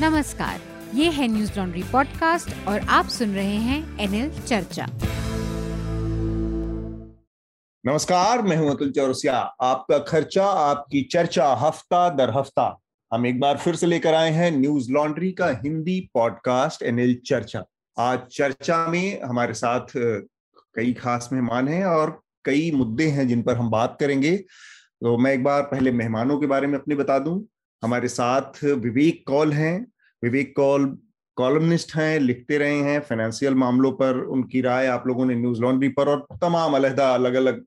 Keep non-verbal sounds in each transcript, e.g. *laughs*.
नमस्कार, ये है न्यूज़ लॉन्ड्री पॉडकास्ट और आप सुन रहे हैं एनएल चर्चा। नमस्कार, मैं हूँ अतुल चौरसिया। आपका खर्चा, आपकी चर्चा, हफ़्ता दर हफ़्ता। हम एक बार फिर से लेकर आए हैं न्यूज़ लॉन्ड्री का हिंदी पॉडकास्ट एनएल चर्चा। आज चर्चा में हमारे साथ कई खास मेहमान हैं और कई मुद्दे हैं जिन पर हम बात करेंगे। तो मैं एक बार पहले मेहमानों के बारे में अपने बता दूँ। हमारे साथ विवेक कौल हैं। विवेक कौल कॉलमनिस्ट हैं, लिखते रहे हैं फाइनेंशियल मामलों पर। उनकी राय आप लोगों ने न्यूज़ लॉन्ड्री पर और तमाम अलहदा अलग अलग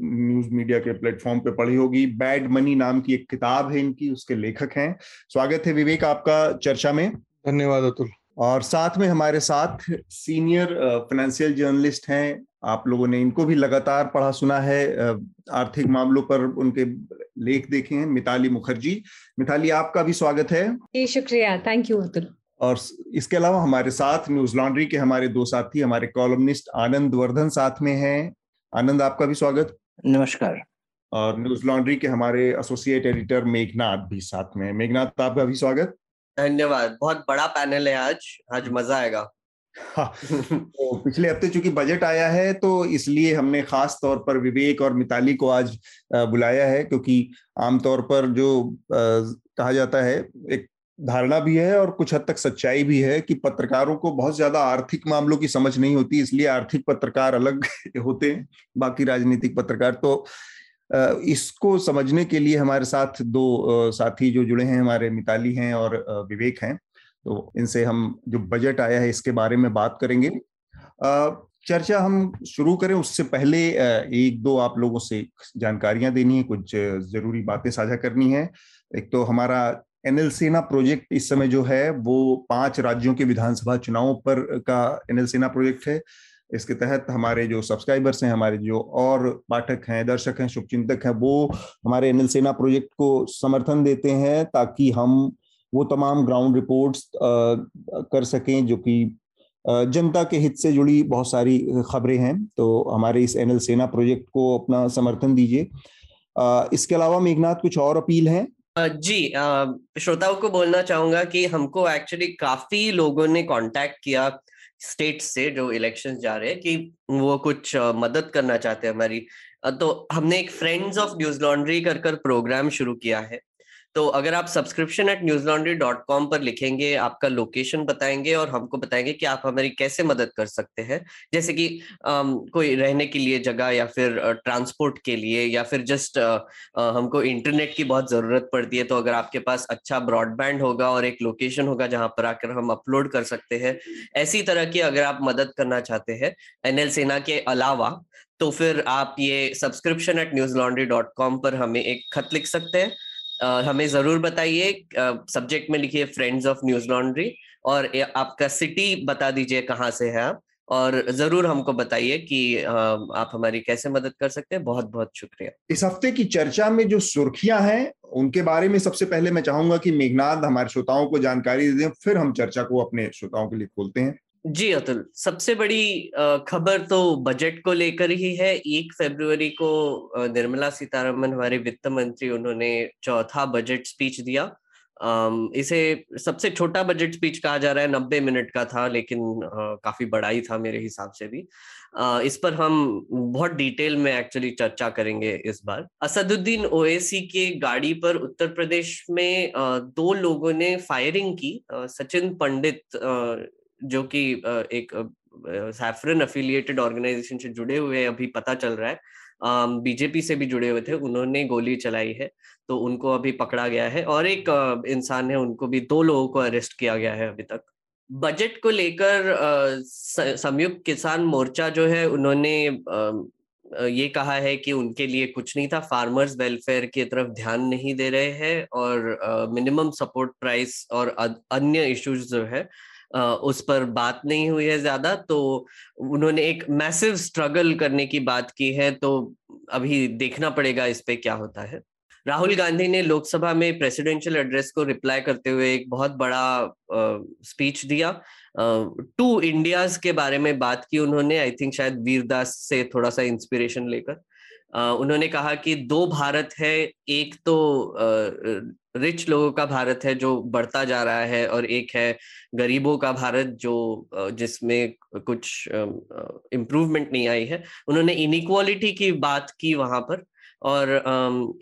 न्यूज़ मीडिया के प्लेटफॉर्म पे पढ़ी होगी। बैड मनी नाम की एक किताब है इनकी, उसके लेखक हैं। स्वागत है विवेक आपका चर्चा में। धन्यवाद अतुल। और साथ में हमारे साथ सीनियर फाइनेंशियल जर्नलिस्ट हैं। आप लोगों ने इनको भी लगातार पढ़ा सुना है। आर्थिक मामलों पर उनके लेख देखे हैं मिताली मुखर्जी। मिताली आपका भी स्वागत है। जी शुक्रिया। थैंक यू अतुल और इसके अलावा हमारे साथ न्यूज़ लॉन्ड्री के हमारे दो साथी हमारे कॉलमनिस्ट आनंद वर्धन साथ में हैं। आनंद आपका भी स्वागत। नमस्कार। और न्यूज़ लॉन्ड्री के हमारे एसोसिएट एडिटर मेघनाथ भी साथ में मेघनाथ आपका भी स्वागत। धन्यवाद। बहुत बड़ा पैनल है आज। आज मज़ा आएगा। हाँ, *laughs* तो पिछले हफ़्ते चूँकि बजट आया है तो इसलिए हमने खास तौर पर विवेक और मिताली को आज बुलाया है क्योंकि आमतौर पर जो कहा जाता है एक धारणा भी है और कुछ हद तक सच्चाई भी है कि पत्रकारों को बहुत ज़्यादा आर्थिक मामलों की समझ नहीं होती इसलिए आर्थिक पत्रकार अलग *laughs* होते हैं बाकी राजनीतिक पत्रकार। तो इसको समझने के लिए हमारे साथ दो साथी जो जुड़े हैं, हमारे मिताली हैं और विवेक हैं। तो इनसे हम जो बजट आया है, इसके बारे में बात करेंगे। चर्चा हम शुरू करें, उससे पहले एक दो आप लोगों से जानकारियाँ देनी है, कुछ ज़रूरी बातें साझा करनी है। एक तो हमारा एनएल सेना प्रोजेक्ट इस समय जो है, वो पाँच राज्यों के विधानसभा चुनावों पर का एनएल सेना प्रोजेक्ट है। इसके तहत हमारे जो सब्सक्राइबर्स हैं, हमारे जो और पाठक हैं, दर्शक हैं, शुभचिंतक हैं, वो हमारे एनएल सेना प्रोजेक्ट को समर्थन देते हैं ताकि हम वो तमाम ग्राउंड रिपोर्ट्स कर सकें जो कि जनता के हित से जुड़ी बहुत सारी खबरें हैं। तो हमारे इस एनएल सेना प्रोजेक्ट को अपना समर्थन दीजिए। इसके अलावा मेघनाथ, कुछ और अपील है? जी श्रोताओं को बोलना चाहूँगा कि हमको एक्चुअली काफ़ी लोगों ने कांटेक्ट किया। स्टेट से जो इलेक्शन जा रहे हैं कि वो कुछ मदद करना चाहते हैं हमारी। तो हमने एक फ्रेंड्स ऑफ़ न्यूज़ लॉन्ड्री कर कर प्रोग्राम शुरू किया है। तो अगर आप subscription at Newslaundry dot com पर लिखेंगे आपका लोकेशन बताएँगे और हमको बताएँगे कि आप हमारी कैसे मदद कर सकते हैं। जैसे कि आम, कोई रहने के लिए जगह या फिर ट्रांसपोर्ट के लिए या फिर जस्ट हमको इंटरनेट की बहुत ज़रूरत पड़ती है तो अगर आपके पास अच्छा ब्रॉडबैंड होगा और एक लोकेशन होगा जहाँ पर आकर हम अपलोड कर सकते हैं। ऐसी तरह की अगर आप मदद करना चाहते हैं एनएल सेना के अलावा तो फिर आप ये subscription at Newslaundry dot com पर हमें एक खत लिख सकते हैं। हमें ज़रूर बताइए सब्जेक्ट में लिखिए फ्रेंड्स ऑफ़ न्यूज़ लॉन्ड्री और आपका सिटी बता दीजिए कहाँ से है आप और ज़रूर हमको बताइए कि आप हमारी कैसे मदद कर सकते हैं। बहुत बहुत शुक्रिया। इस हफ़्ते की चर्चा में जो सुर्खियाँ हैं, उनके बारे में सबसे पहले मैं चाहूँगा कि मेघनाथ हमारे श्रोताओं को जानकारी दे दें, फिर हम चर्चा को अपने श्रोताओं के लिए खोलते हैं। जी, अतुल। सबसे बड़ी खबर तो बजट को लेकर ही है। एक फरवरी को निर्मला सीतारमन हमारे वित्त मंत्री, उन्होंने चौथा बजट स्पीच दिया। इसे सबसे छोटा बजट स्पीच कहा जा रहा है, नब्बे मिनट का था, लेकिन काफ़ी बड़ा ही था मेरे हिसाब से भी। इस पर हम बहुत डिटेल में एक्चुअली चर्चा करेंगे इस बार। असदुद्दीन ओएसी के गाड़ी पर उत्तर प्रदेश में दो लोगों ने फायरिंग की। सचिन पंडित जो कि एक सैफरन अफिलिएटेड ऑर्गेनाइजेशन से जुड़े हुए अभी पता चल रहा है। बीजेपी से भी जुड़े हुए थे, उन्होंने गोली चलाई है तो उनको अभी पकड़ा गया है और एक इंसान है, उनको भी दो लोगों को अरेस्ट किया गया है अभी तक। बजट को लेकर संयुक्त किसान मोर्चा जो है, उन्होंने ये कहा है कि उनके लिए कुछ नहीं था फार्मर्स वेलफेयर की तरफ़ ध्यान नहीं दे रहे हैं और मिनिमम सपोर्ट प्राइस और अन्य इश्यूज़ जो है उस पर बात नहीं हुई है ज़्यादा तो उन्होंने एक मैसिव स्ट्रगल करने की बात की है तो अभी देखना पड़ेगा इस पे क्या होता है। राहुल गांधी ने लोकसभा में प्रेसिडेंशियल एड्रेस को रिप्लाई करते हुए एक बहुत बड़ा स्पीच दिया। टू इंडियाज के बारे में बात की उन्होंने आई थिंक शायद वीरदास से थोड़ा सा इंस्पिरेशन लेकर। उन्होंने कहा कि दो भारत है, एक तो रिच लोगों का भारत है जो बढ़ता जा रहा है और एक है गरीबों का भारत जो जिसमें कुछ इम्प्रूवमेंट नहीं आई है। उन्होंने इनिक्वालिटी की बात की वहाँ पर और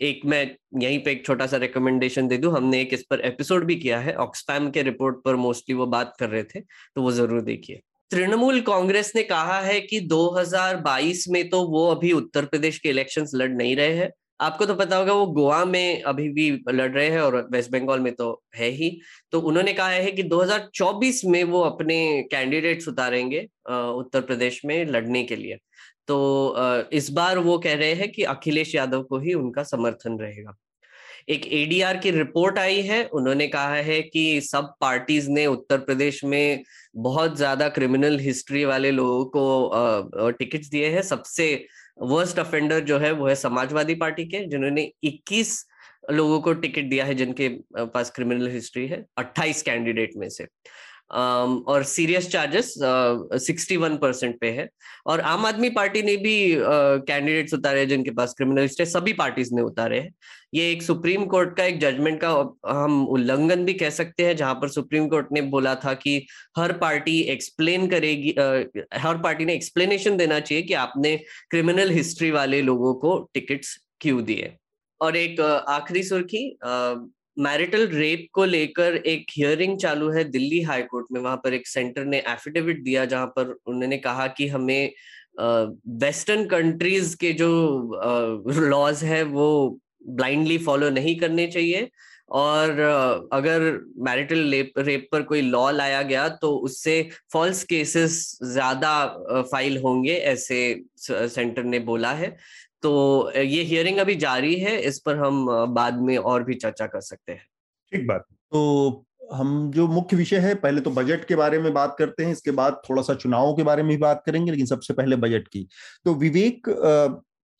एक मैं यहीं पे एक छोटा सा रिकमेंडेशन दे दूँ, हमने एक इस पर एपिसोड भी किया है ऑक्सफैम के रिपोर्ट पर मोस्टली वो बात कर रहे थे तो वो ज़रूर देखिए। तृणमूल कांग्रेस ने कहा है कि 2022 में तो वो अभी उत्तर प्रदेश के इलेक्शंस लड़ नहीं रहे हैं। आपको तो पता होगा, वो गोवा में अभी भी लड़ रहे हैं और वेस्ट बंगाल में तो है ही। तो उन्होंने कहा है कि 2024 में वो अपने कैंडिडेट्स उतारेंगे उत्तर प्रदेश में लड़ने के लिए। तो इस बार वो कह रहे हैं कि अखिलेश यादव को ही उनका समर्थन रहेगा। एक एडीआर की रिपोर्ट आई है। उन्होंने कहा है कि सब पार्टीज़ ने उत्तर प्रदेश में बहुत ज़्यादा क्रिमिनल हिस्ट्री वाले लोगों को टिकट्स दिए हैं। सबसे वर्स्ट अफेंडर जो है, वो है समाजवादी पार्टी के, जिन्होंने 21 लोगों को टिकट दिया है, जिनके पास क्रिमिनल हिस्ट्री है 28 कैंडिडेट में से। और serious charges sixty one percent पे है। और आम आदमी पार्टी ने भी कैंडिडेट्स uh, उतारे जिनके पास क्रिमिनल हिस्ट्री सभी पार्टीज़ ने उतारे हैं। ये एक सुप्रीम कोर्ट का एक जजमेंट का हम उल्लंघन भी कह सकते हैं जहाँ पर सुप्रीम कोर्ट ने बोला था कि हर पार्टी एक्सप्लेन करेगी uh, हर पार्टी ने एक्सप्लेनेशन देना चाहिए कि आपने क्रिमिनल हिस्ट्री वाले लोगों को टिकट्स क्यों दिए। और एक uh, आखिरी सुर्खी मैरिटल रेप को लेकर एक हियरिंग चालू है दिल्ली हाई कोर्ट में। वहाँ पर एक सेंटर ने एफिडेविट दिया जहाँ पर उन्होंने कहा कि हमें वेस्टर्न कंट्रीज़ के जो लॉज है वो ब्लाइंडली फॉलो नहीं करने चाहिए। और अगर मैरिटल रेप पर कोई लॉ लाया गया तो उससे फॉल्स केसेस ज़्यादा फ़ाइल होंगे ऐसे सेंटर ने बोला है। तो ये हियरिंग अभी जारी है इस पर हम बाद में और भी चर्चा कर सकते हैं। ठीक बात। तो हम जो मुख्य विषय है पहले तो बजट के बारे में बात करते हैं इसके बाद थोड़ा सा चुनावों के बारे में भी बात करेंगे लेकिन सबसे पहले बजट की। तो विवेक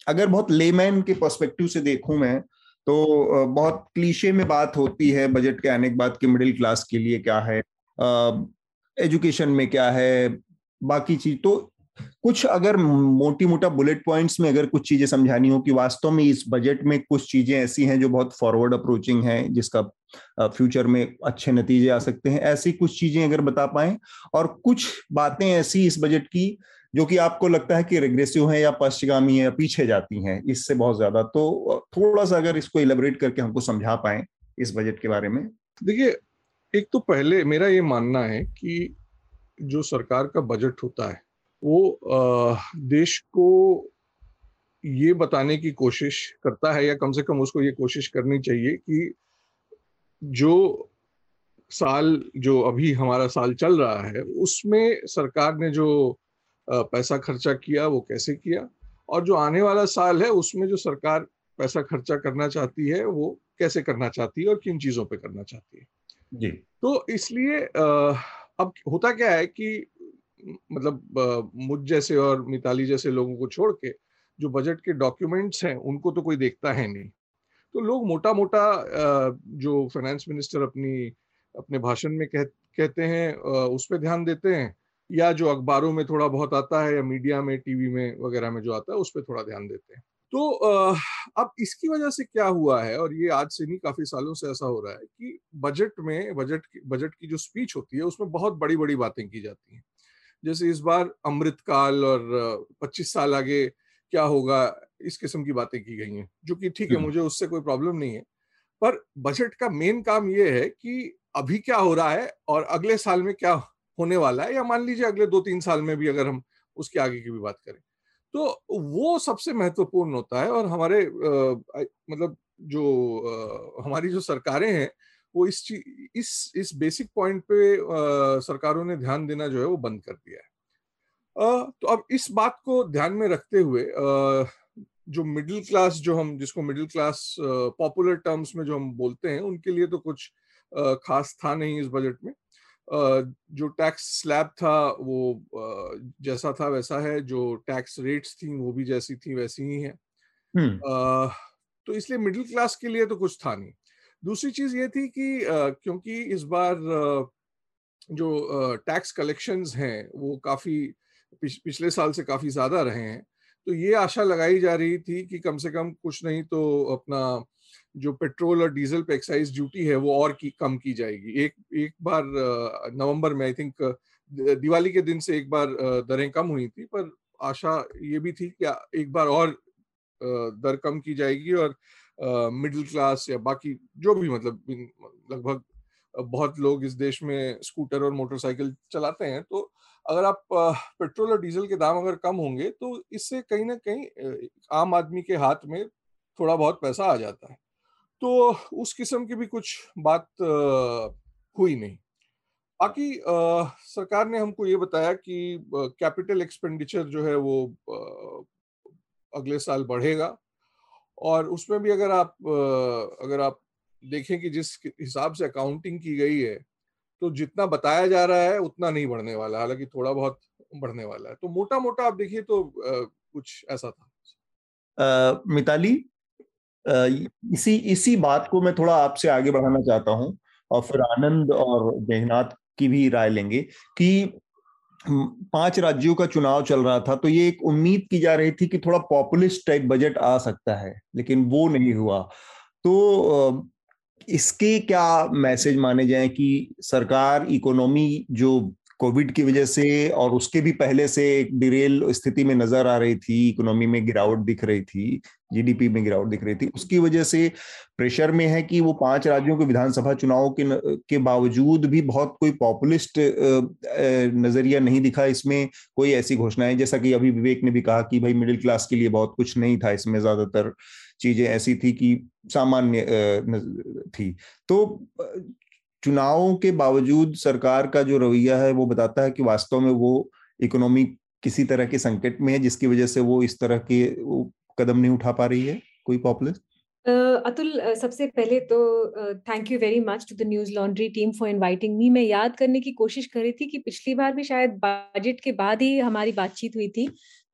अगर बहुत लेमैन के पर्सपेक्टिव से देखूँ मैं तो बहुत क्लीशे में बात होती है बजट के आने के बाद कि मिडिल क्लास के लिए क्या है एजुकेशन में क्या है बाकी चीज़ तो कुछ अगर मोटी मोटा बुलेट पॉइंट्स में अगर कुछ चीज़ें समझानी हो कि वास्तव में इस बजट में कुछ चीज़ें ऐसी हैं जो बहुत फॉरवर्ड अप्रोचिंग है, जिसका फ्यूचर में अच्छे नतीजे आ सकते हैं, ऐसी कुछ चीज़ें अगर बता पाए और कुछ बातें ऐसी इस बजट की जो कि आपको लगता है कि रेग्रेसिव है या पश्चिगामी है या पीछे जाती हैं, इससे बहुत ज़्यादा तो थोड़ा सा अगर इसको इलेबरेट करके हमको समझा पाए इस बजट के बारे में। देखिए, एक तो पहले मेरा ये मानना है कि जो सरकार का बजट होता है वो देश को ये बताने की कोशिश करता है या कम से कम उसको ये कोशिश करनी चाहिए कि जो साल जो अभी हमारा साल चल रहा है उसमें सरकार ने जो पैसा खर्चा किया वो कैसे किया? और जो आने वाला साल है उसमें जो सरकार पैसा खर्चा करना चाहती है वो कैसे करना चाहती है और किन चीज़ों पे करना चाहती है? जी। तो इसलिए अब होता क्या है कि मतलब मुझ जैसे और मिताली जैसे लोगों को छोड़ के जो बजट के डॉक्यूमेंट्स हैं उनको तो कोई देखता है नहीं। तो लोग मोटा मोटा जो फाइनेंस मिनिस्टर अपनी अपने भाषण में कह, कहते हैं उस पर ध्यान देते हैं या जो अखबारों में थोड़ा बहुत आता है या मीडिया में टीवी में वगैरह में जो आता है उस पर थोड़ा ध्यान देते हैं। तो अब इसकी वजह से क्या हुआ है और ये आज से नहीं काफ़ी सालों से ऐसा हो रहा है कि बजट में बजट बजट की जो स्पीच होती है उसमें बहुत बड़ी बड़ी बातें की जाती हैं। जैसे इस बार अमृतकाल और 25 साल आगे क्या होगा इस किस्म की बातें की गई हैं जो कि ठीक है हम्म। मुझे उससे कोई प्रॉब्लम नहीं है पर बजट का मेन काम ये है कि अभी क्या हो रहा है और अगले साल में क्या होने वाला है या मान लीजिए अगले दो तीन साल में भी अगर हम उसके आगे की भी बात करें तो वो सबसे महत्वपूर्ण होता है और हमारे आ, मतलब जो आ, हमारी जो सरकारें हैं वो इस इस इस बेसिक पॉइंट पे आ, सरकारों ने ध्यान देना जो है वो बंद कर दिया है। आ, तो अब इस बात को ध्यान में रखते हुए आ, जो मिडिल क्लास जो हम जिसको मिडिल क्लास पॉपुलर टर्म्स में जो हम बोलते हैं उनके लिए तो कुछ आ, खास था नहीं इस बजट में। आ, जो टैक्स स्लैब था वो आ, जैसा था वैसा है जो टैक्स रेट्स थी वो भी जैसी थी वैसी ही है। हम्म। तो इसलिए मिडिल क्लास के लिए तो कुछ था नहीं। दूसरी चीज़ ये थी कि क्योंकि इस बार जो टैक्स कलेक्शंस हैं, वो काफ़ी पिछले साल से काफ़ी ज़्यादा रहे हैं। तो ये आशा लगाई जा रही थी कि कम से कम कुछ नहीं तो अपना जो पेट्रोल और डीजल पे एक्साइज ड्यूटी है, वो और की, कम की जाएगी। एक एक बार नवंबर में आई थिंक दिवाली के दिन से एक बार दरें कम हुई थी, पर आशा ये भी थी कि एक बार और दर कम की जाएगी और मिडिल क्लास या बाकी जो भी मतलब लगभग बहुत लोग इस देश में स्कूटर और मोटरसाइकिल चलाते हैं तो अगर आप पेट्रोल और डीजल के दाम अगर कम होंगे तो इससे कहीं ना कहीं आम आदमी के हाथ में थोड़ा बहुत पैसा आ जाता है। तो उस किस्म की भी कुछ बात हुई नहीं। बाकी सरकार ने हमको ये बताया कि कैपिटल एक्सपेंडिचर जो है वो अगले साल बढ़ेगा। और उसमें भी अगर आप अगर आप देखें कि जिस हिसाब से अकाउंटिंग की गई है तो जितना बताया जा रहा है, उतना नहीं बढ़ने वाला हालाँकि थोड़ा बहुत बढ़ने वाला है। तो मोटा मोटा आप देखिए तो कुछ ऐसा था। मिताली इसी इसी बात को मैं थोड़ा आपसे आगे बढ़ाना चाहता हूँ और फिर आनंद और जयनाथ की भी राय लेंगे कि पाँच राज्यों का चुनाव चल रहा था तो ये एक उम्मीद की जा रही थी कि थोड़ा पॉपुलिस्ट टाइप बजट आ सकता है, लेकिन वो नहीं हुआ। तो इसके क्या मैसेज माने जाए कि सरकार इकोनॉमी जो कोविड की वजह से और उसके भी पहले से एक डिरेल स्थिति में नज़र आ रही थी, इकोनॉमी में गिरावट दिख रही थी जीडीपी में गिरावट दिख रही थी, उसकी वजह से प्रेशर में है कि वो पाँच राज्यों के विधानसभा चुनावों के के बावजूद भी बहुत कोई पॉपुलिस्ट नज़रिया नहीं दिखा इसमें कोई ऐसी घोषणाएँ। जैसा कि अभी विवेक ने भी कहा कि भाई मिडिल क्लास के लिए बहुत कुछ नहीं था, इसमें ज़्यादातर चीज़ें ऐसी थी कि सामान्य थी। तो चुनावों के बावजूद सरकार का जो रवैया है वो बताता है कि वास्तव में वो इकोनॉमी किसी तरह के संकट में है जिसकी वजह से वो इस तरह के कदम नहीं उठा पा रही है। कोई पॉपुलर? Uh, अतुल uh, सबसे पहले तो thank you very much to the Newslaundry team for inviting me मैं याद करने की कोशिश कर रही थी कि पिछली बार भी शायद बजट के बाद ही हमारी बातचीत हुई थी।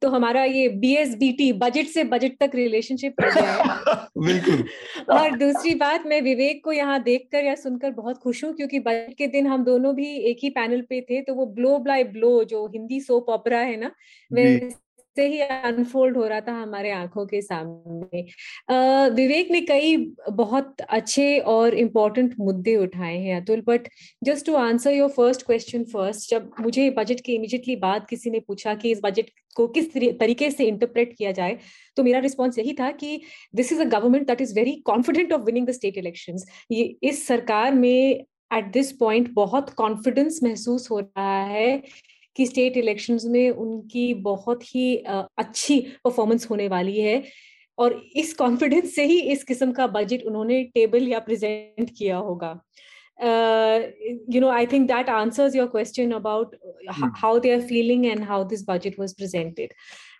तो हमारा ये B S B T budget से बजट तक रिलेशनशिप हो गया है। *laughs* बिल्कुल। और दूसरी बात मैं विवेक को यहाँ देखकर या सुनकर बहुत खुश हूँ क्योंकि बजट के दिन हम दोनों भी एक ही पैनल पे थे तो वो ब्लो बाय ब्लो जो हिंदी सोप ऑपरा है ना से ही अनफोल्ड हो रहा था हमारे आँखों के सामने। विवेक ने कई बहुत अच्छे और इम्पोर्टेंट मुद्दे उठाए हैं Atul but just to answer your first question first जब मुझे बजट के इमीडिएटली बाद किसी ने पूछा कि इस बजट को किस तरीके से इंटरप्रेट किया जाए तो मेरा रिस्पॉन्स यही था कि this is a government that is very confident of winning the state election ये, इस सरकार में एट दिस पॉइंट बहुत कॉन्फिडेंस महसूस हो रहा है कि स्टेट इलेक्शंस में उनकी बहुत ही अच्छी परफॉर्मेंस होने वाली है। और इस कॉन्फिडेंस से ही इस किस्म का बजट उन्होंने टेबल या प्रेजेंट किया होगा। You know I think that answers your question about how they are feeling and how this budget was presented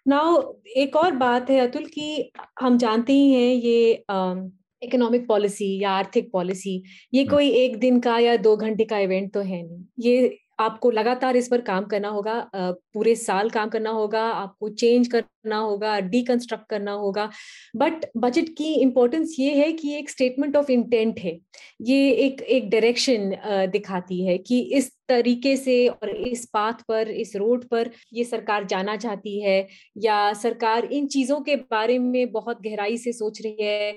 now एक और बात है अतुल कि हम जानते ही हैं ये इकोनॉमिक पॉलिसी या आर्थिक पॉलिसी ये कोई एक दिन का या दो घंटे का इवेंट तो है नहीं। ये आपको लगातार इस पर काम करना होगा पूरे साल काम करना होगा, आपको चेंज करना होगा डीकंस्ट्रक्ट करना होगा। बट बजट की इंपॉर्टेंस ये है कि एक स्टेटमेंट ऑफ़ इंटेंट है। ये एक एक डायरेक्शन दिखाती है कि इस तरीके से और इस पाथ पर, इस रोड पर ये सरकार जाना चाहती है या सरकार इन चीज़ों के बारे में बहुत गहराई से सोच रही है।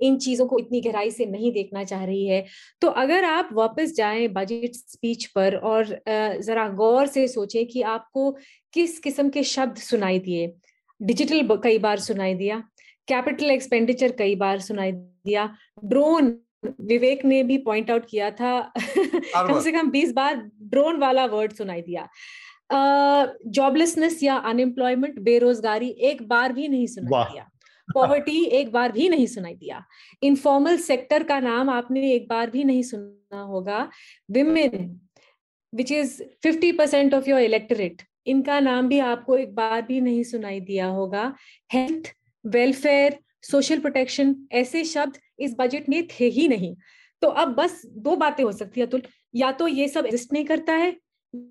इन चीज़ों को इतनी गहराई से नहीं देखना चाह रही है। तो अगर आप वापस जाएँ बजट स्पीच पर और जरा गौर से सोचें कि आपको किस किस्म के शब्द सुनाई दिए। डिजिटल कई बार सुनाई दिया कैपिटल एक्सपेंडिचर कई बार सुनाई दिया ड्रोन विवेक ने भी पॉइंट आउट किया था। कम से कम बीस बार ड्रोन वाला वर्ड सुनाई दिया। जॉबलेसनेस uh, या अनएम्प्लॉयमेंट बेरोजगारी एक बार भी नहीं सुनाई दिया। पॉवर्टी एक बार भी नहीं सुनाई दिया। इनफॉर्मल सेक्टर का नाम आपने एक बार भी नहीं सुना होगा। Women which is fifty percent of your electorate इनका नाम भी आपको एक बार भी नहीं सुनाई दिया होगा। हेल्थ वेलफेयर सोशल प्रोटेक्शन ऐसे शब्द इस बजट में थे ही नहीं। तो अब बस दो बातें हो सकती है, अतुल। या तो ये सब एग्जिस्ट नहीं करता है,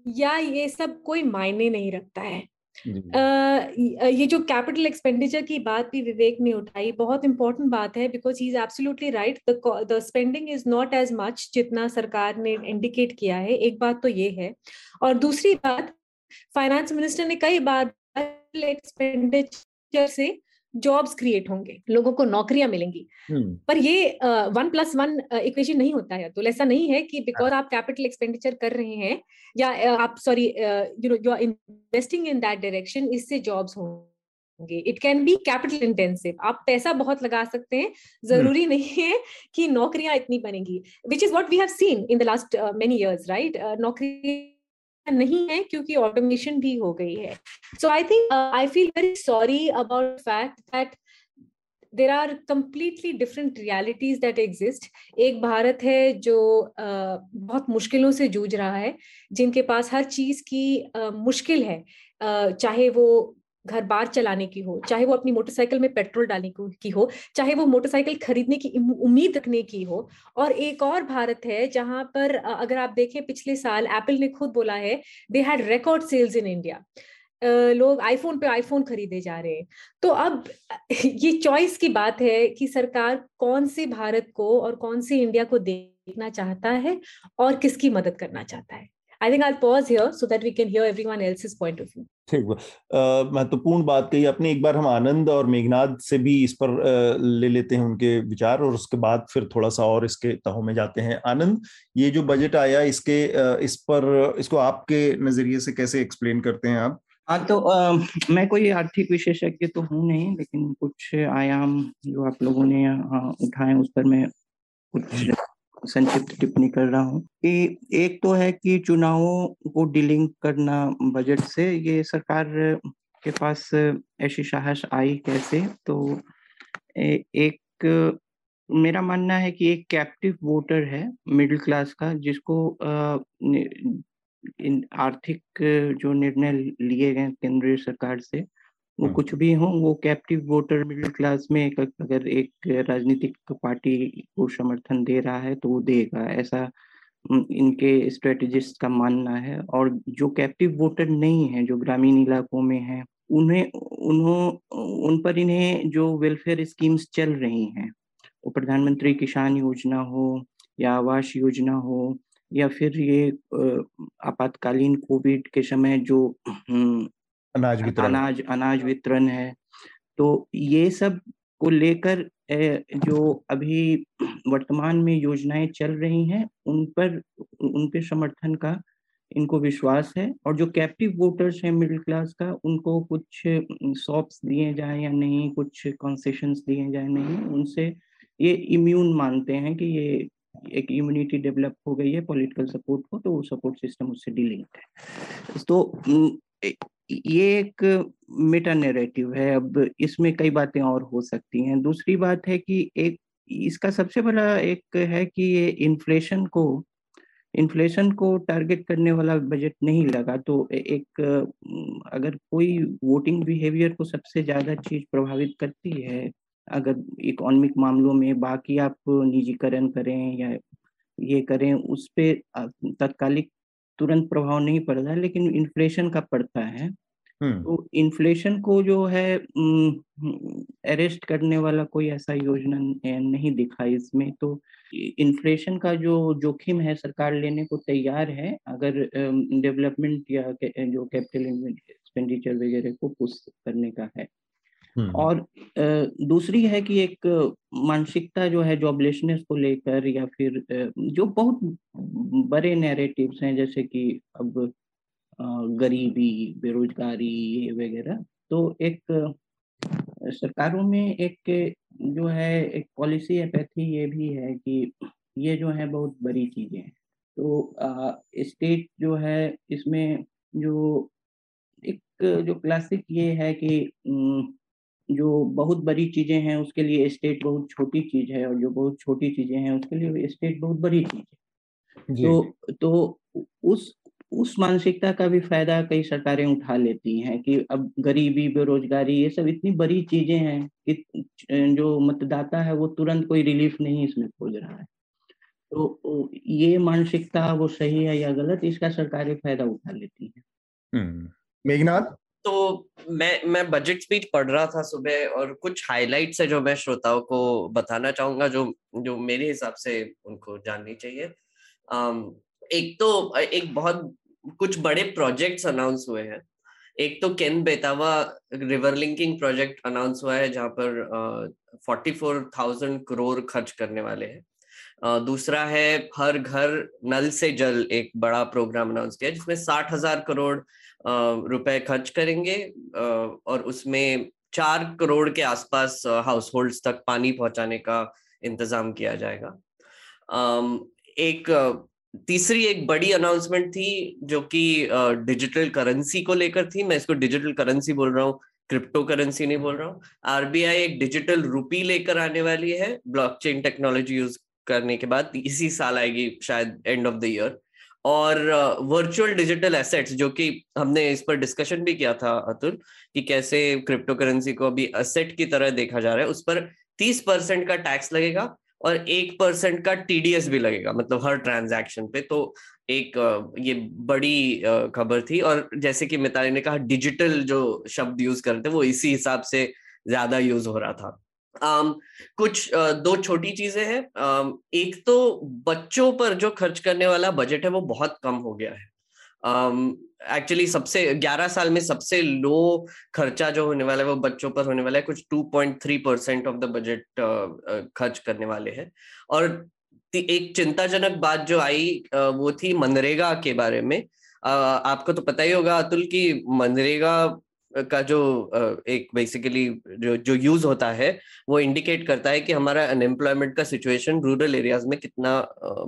या ये सब कोई मायने नहीं रखता है। ये जो कैपिटल एक्सपेंडिचर की बात भी विवेक ने उठाई, बहुत इंपॉर्टेंट बात है because he is absolutely right the spending is not as much जितना सरकार ने इंडिकेट किया है, एक बात तो ये है। और दूसरी बात फाइनेंस मिनिस्टर ने कई बार एक्सपेंडिचर से जॉब्स क्रिएट होंगे लोगों को नौकरियाँ मिलेंगी। हम्म। पर ये वन प्लस वन इक्वेशन नहीं होता है। तो ऐसा नहीं है कि बिकॉज़ आप कैपिटल एक्सपेंडिचर कर रहे हैं या uh, आप sorry you know you are investing in that direction इससे जॉब्स होंगे। It can be capital intensive आप पैसा बहुत लगा सकते हैं। ज़रूरी hmm. नहीं है कि नौकरियाँ इतनी बनेंगी। Which is what we have seen in the last many years right नौकरी नहीं है क्योंकि ऑटोमेशन भी हो गई है। So I think I feel very sorry about fact that there are completely different realities that exist एक भारत है जो uh, बहुत मुश्किलों से जूझ रहा है जिनके पास हर चीज़ की uh, मुश्किल है। Uh, चाहे वो घर बार चलाने की हो, चाहे वो अपनी मोटरसाइकिल में पेट्रोल डालने की हो, चाहे वो मोटरसाइकिल खरीदने की उम्मीद रखने की हो। और एक और भारत है जहाँ पर अगर आप देखें पिछले साल एप्पल ने खुद बोला है they had record sales in India लोग आईफोन पे आईफोन खरीदे जा रहे हैं। तो अब *laughs* ये चॉइस की बात है कि सरकार कौन से भारत को और कौन से इंडिया को देखना चाहता है और किसकी मदद करना चाहता है। I think I pause here so that we can hear everyone else's point of view ठीक महत्वपूर्ण बात कही अपने एक बार हम आनंद और मेघनाथ से भी इस पर ले लेते हैं उनके विचार और उसके बाद फिर थोड़ा सा और इसके तहों में जाते हैं। आनंद ये जो बजट आया इसके इस पर इसको आपके नज़रिए से कैसे एक्सप्लेन करते हैं आप? हाँ तो आ, मैं कोई आर्थिक विशेषज्ञ तो हूँ नहीं लेकिन कुछ आयाम जो आप लोगों ने उठाए उस पर मैं कुछ संक्षिप्त टिप्पणी कर रहा हूँ कि एक तो है कि चुनावों को डीलिंग करना बजट से, ये सरकार के पास ऐसी साहस आई कैसे? तो एक मेरा मानना है कि एक कैप्टिव वोटर है मिडिल क्लास का, जिसको आर्थिक जो निर्णय लिए गए केंद्रीय सरकार से वो हम्म। कुछ भी हो वो कैप्टिव वोटर मिडिल क्लास में एक, अगर एक राजनीतिक पार्टी को समर्थन दे रहा है तो वो देगा ऐसा इनके स्ट्रेटेजिस्ट का मानना है और जो कैप्टिव वोटर नहीं है जो ग्रामीण इलाकों में है उन्हें उन्हों उन पर इन्हें जो वेलफेयर स्कीम्स चल रही हैं वो प्रधानमंत्री किसान योजना हो या आवास योजना हो या फिर ये आपातकालीन कोविड के समय जो अनाज वितरण। अनाज अनाज वितरण है। तो ये सबको लेकर जो अभी वर्तमान में योजनाएँ चल रही हैं, उन पर उनके समर्थन का इनको विश्वास है और जो कैप्टिव वोटर्स हैं मिडिल क्लास का, उनको कुछ शॉप्स दिए जाए या नहीं, कुछ कंसेशंस दिए जाए नहीं, उनसे ये इम्यून मानते हैं कि ये एक इम्यूनिटी डेवलप हो गई है पॉलिटिकल सपोर्ट को तो वो सपोर्ट सिस्टम उससे डीलिंग है। तो ये एक मेटा नैरेटिव है। अब इसमें कई बातें और हो सकती हैं। दूसरी बात है कि एक, इसका सबसे बड़ा एक है कि ये इन्फ्लेशन को इन्फ्लेशन को टारगेट करने वाला बजट नहीं लगा। तो एक अगर कोई वोटिंग बिहेवियर को सबसे ज़्यादा चीज़ प्रभावित करती है, अगर इकोनॉमिक मामलों में बाकी आप निजीकरण करें या ये करें, उस पर तत्कालिक तुरंत प्रभाव नहीं पड़ता है लेकिन इन्फ्लेशन का पड़ता है हम्म। तो इन्फ्लेशन को जो है अरेस्ट करने वाला कोई ऐसा योजना नहीं दिखा इसमें तो इन्फ्लेशन का जो जोखिम है सरकार लेने को तैयार है अगर डेवलपमेंट या जो कैपिटल एक्सपेंडिचर वगैरह को पुश करने का है। और दूसरी है कि एक मानसिकता जो है जॉबलेसनेस को लेकर या फिर जो बहुत बड़े नैरेटिव्स हैं, जैसे कि अब गरीबी, बेरोजगारी, ये वगैरह तो एक सरकारों में एक जो है, एक पॉलिसी एपैथी ये भी है कि ये जो है बहुत बड़ी चीज़ें हैं। तो स्टेट जो है, इसमें जो एक जो क्लासिक ये है कि जो बहुत बड़ी चीज़ें हैं उसके लिए स्टेट बहुत छोटी चीज़ है और जो बहुत छोटी चीज़ें हैं उसके लिए स्टेट बहुत बड़ी चीज़ है। तो तो उस उस मानसिकता का भी फ़ायदा कई सरकारें उठा लेती हैं कि अब गरीबी बेरोजगारी ये सब इतनी बड़ी चीज़ें हैं कि जो मतदाता है वो तुरंत कोई रिलीफ नहीं इसमें खोज रहा है। तो ये मानसिकता वो सही है या गलत इसका सरकारें फ़ायदा उठा लेती है। हम्म, मेघनाथ तो मैं मैं बजट स्पीच पढ़ रहा था सुबह और कुछ हाइलाइट्स है जो मैं श्रोताओं को बताना चाहूँगा जो जो मेरे हिसाब से उनको जाननी चाहिए। um, एक तो एक बहुत कुछ बड़े प्रोजेक्ट्स अनाउंस हुए हैं। एक तो Ken Betwa river linking project announce हुआ है जहाँ पर फोर्टी फोर थाउज़ेंड करोड़ खर्च करने वाले हैं। दूसरा है हर घर नल से जल एक बड़ा प्रोग्राम अनाउंस किया जिसमें साठ हज़ार करोड़ रुपए खर्च करेंगे और उसमें चार करोड़ के आसपास हाउस होल्ड तक पानी पहुँचाने का इंतज़ाम किया जाएगा। एक तीसरी एक बड़ी अनाउंसमेंट थी जो कि डिजिटल करेंसी को लेकर थी। मैं इसको डिजिटल करेंसी बोल रहा हूँ क्रिप्टो करेंसी नहीं बोल रहा हूँ। आरबीआई एक डिजिटल रूपी लेकर आने वाली है। ब्लॉकचेन टेक्नोलॉजी यूज़ करने के बाद इसी साल आएगी शायद एंड ऑफ़ द ईयर और वर्चुअल डिजिटल एसेट्स जो कि हमने इस पर डिस्कशन भी किया था, अतुल, कि कैसे क्रिप्टो करेंसी को अभी असेट की तरह देखा जा रहा है, उस पर तीस परसेंट का टैक्स लगेगा और एक परसेंट का टीडीएस भी लगेगा मतलब हर ट्रांजैक्शन पे। तो एक ये बड़ी खबर थी और जैसे कि मिताली ने कहा डिजिटल जो शब्द यूज़ करते वो इसी हिसाब से ज़्यादा यूज़ हो रहा था। Um, कुछ uh, दो छोटी चीज़ें हैं। Um, एक तो बच्चों पर जो खर्च करने वाला बजट है वो बहुत कम हो गया है। एक्चुअली um, सबसे 11 साल में सबसे लो खर्चा जो होने वाला है वो बच्चों पर होने वाला है। कुछ 2.3 परसेंट ऑफ़ द बजट खर्च करने वाले हैं। और एक चिंताजनक बात जो आई uh, वो थी मनरेगा के बारे में। uh, आपको तो पता ही होगा अतुल की मनरेगा का जो एक बेसिकली जो जो यूज़ होता है, वो इंडिकेट करता है कि हमारा अनएम्प्लॉयमेंट का सिचुएशन रूरल एरियाज़ में कितना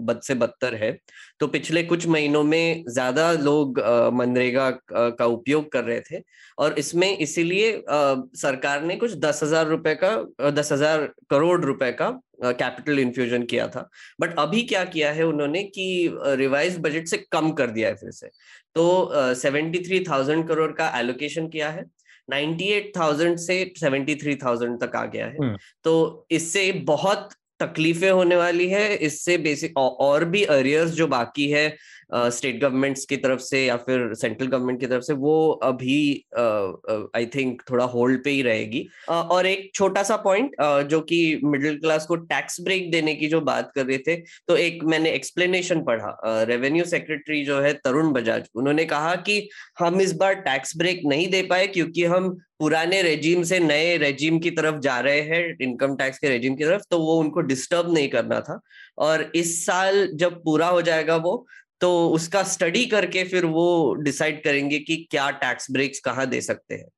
बद से बदतर है। तो पिछले कुछ महीनों में ज़्यादा लोग मनरेगा का उपयोग कर रहे थे और इसमें इसीलिए सरकार ने कुछ दस हज़ार रुपए का दस हज़ार करोड़ रुपए का कैपिटल इन्फ्यूजन किया था। बट अभी क्या किया है उन्होंने कि रिवाइज बजट से कम कर दिया है फिर से। तो सेवेंटी थ्री थाउज़ेंड करोड़ का एलोकेशन किया है। नाइन्टी एट थाउज़ेंड से सेवेंटी थ्री थाउज़ेंड तक आ गया है। हम्म। तो इससे बहुत तकलीफें होने वाली है। इससे बेसिक और भी अरियर्स जो बाकी है स्टेट गवर्नमेंट्स की तरफ़ से या फिर सेंट्रल गवर्नमेंट की तरफ़ से वो अभी आई थिंक थोड़ा होल्ड पे ही रहेगी। और एक छोटा सा पॉइंट जो कि मिडिल क्लास को टैक्स ब्रेक देने की जो बात कर रहे थे तो एक मैंने एक्सप्लेनेशन पढ़ा। रेवेन्यू सेक्रेटरी जो है तरुण बजाज, उन्होंने कहा कि हम इस बार टैक्स ब्रेक नहीं दे पाए क्योंकि हम पुराने रेजिम से नए रेजिम की तरफ़ जा रहे हैं इनकम टैक्स के रेजिम की तरफ़ तो वो उनको डिस्टर्ब नहीं करना था। और इस साल जब पूरा हो जाएगा वो तो उसका स्टडी करके फिर वो डिसाइड करेंगे कि क्या टैक्स ब्रेक्स कहाँ दे सकते हैं।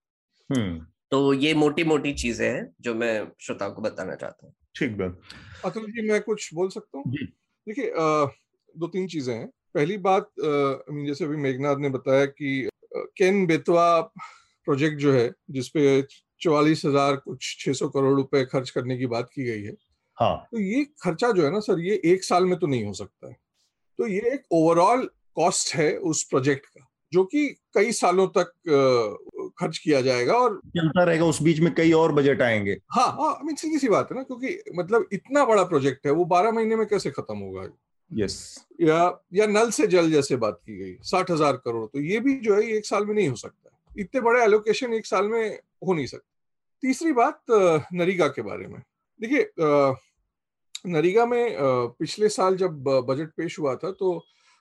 हम्म। तो ये मोटी मोटी चीज़ें हैं जो मैं श्रोताओं को बताना चाहता हूँ। ठीक बात अतुल जी मैं कुछ बोल सकता हूँ? देखिए दो तीन चीज़ें हैं। पहली बात मीन जैसे अभी मेघनाथ ने बताया कि केन बेतवा प्रोजेक्ट जो है जिसपे चौवालीस हज़ार कुछ छह सौ करोड़ रुपए खर्च करने की बात की गई है हाँ। तो ये खर्चा जो है ना सर ये एक साल में तो नहीं हो सकता है। तो ये एक ओवरऑल कॉस्ट है उस प्रोजेक्ट का जो कि कई सालों तक खर्च किया जाएगा और चलता रहेगा उस बीच में कई और बजट आएँगे। हाँ हाँ मीन सीधी सी बात है ना क्योंकि मतलब इतना बड़ा प्रोजेक्ट है वो बारह महीने में कैसे खत्म होगा? यस या या नल से जल जैसे बात की गई साठ हज़ार करोड़ तो ये भी जो है एक साल में नहीं हो सकता इतने बड़े एलोकेशन एक साल में हो नहीं सकते। तीसरी बात नरीगा के बारे में। देखिए नरीगा में पिछले साल जब बजट पेश हुआ था तो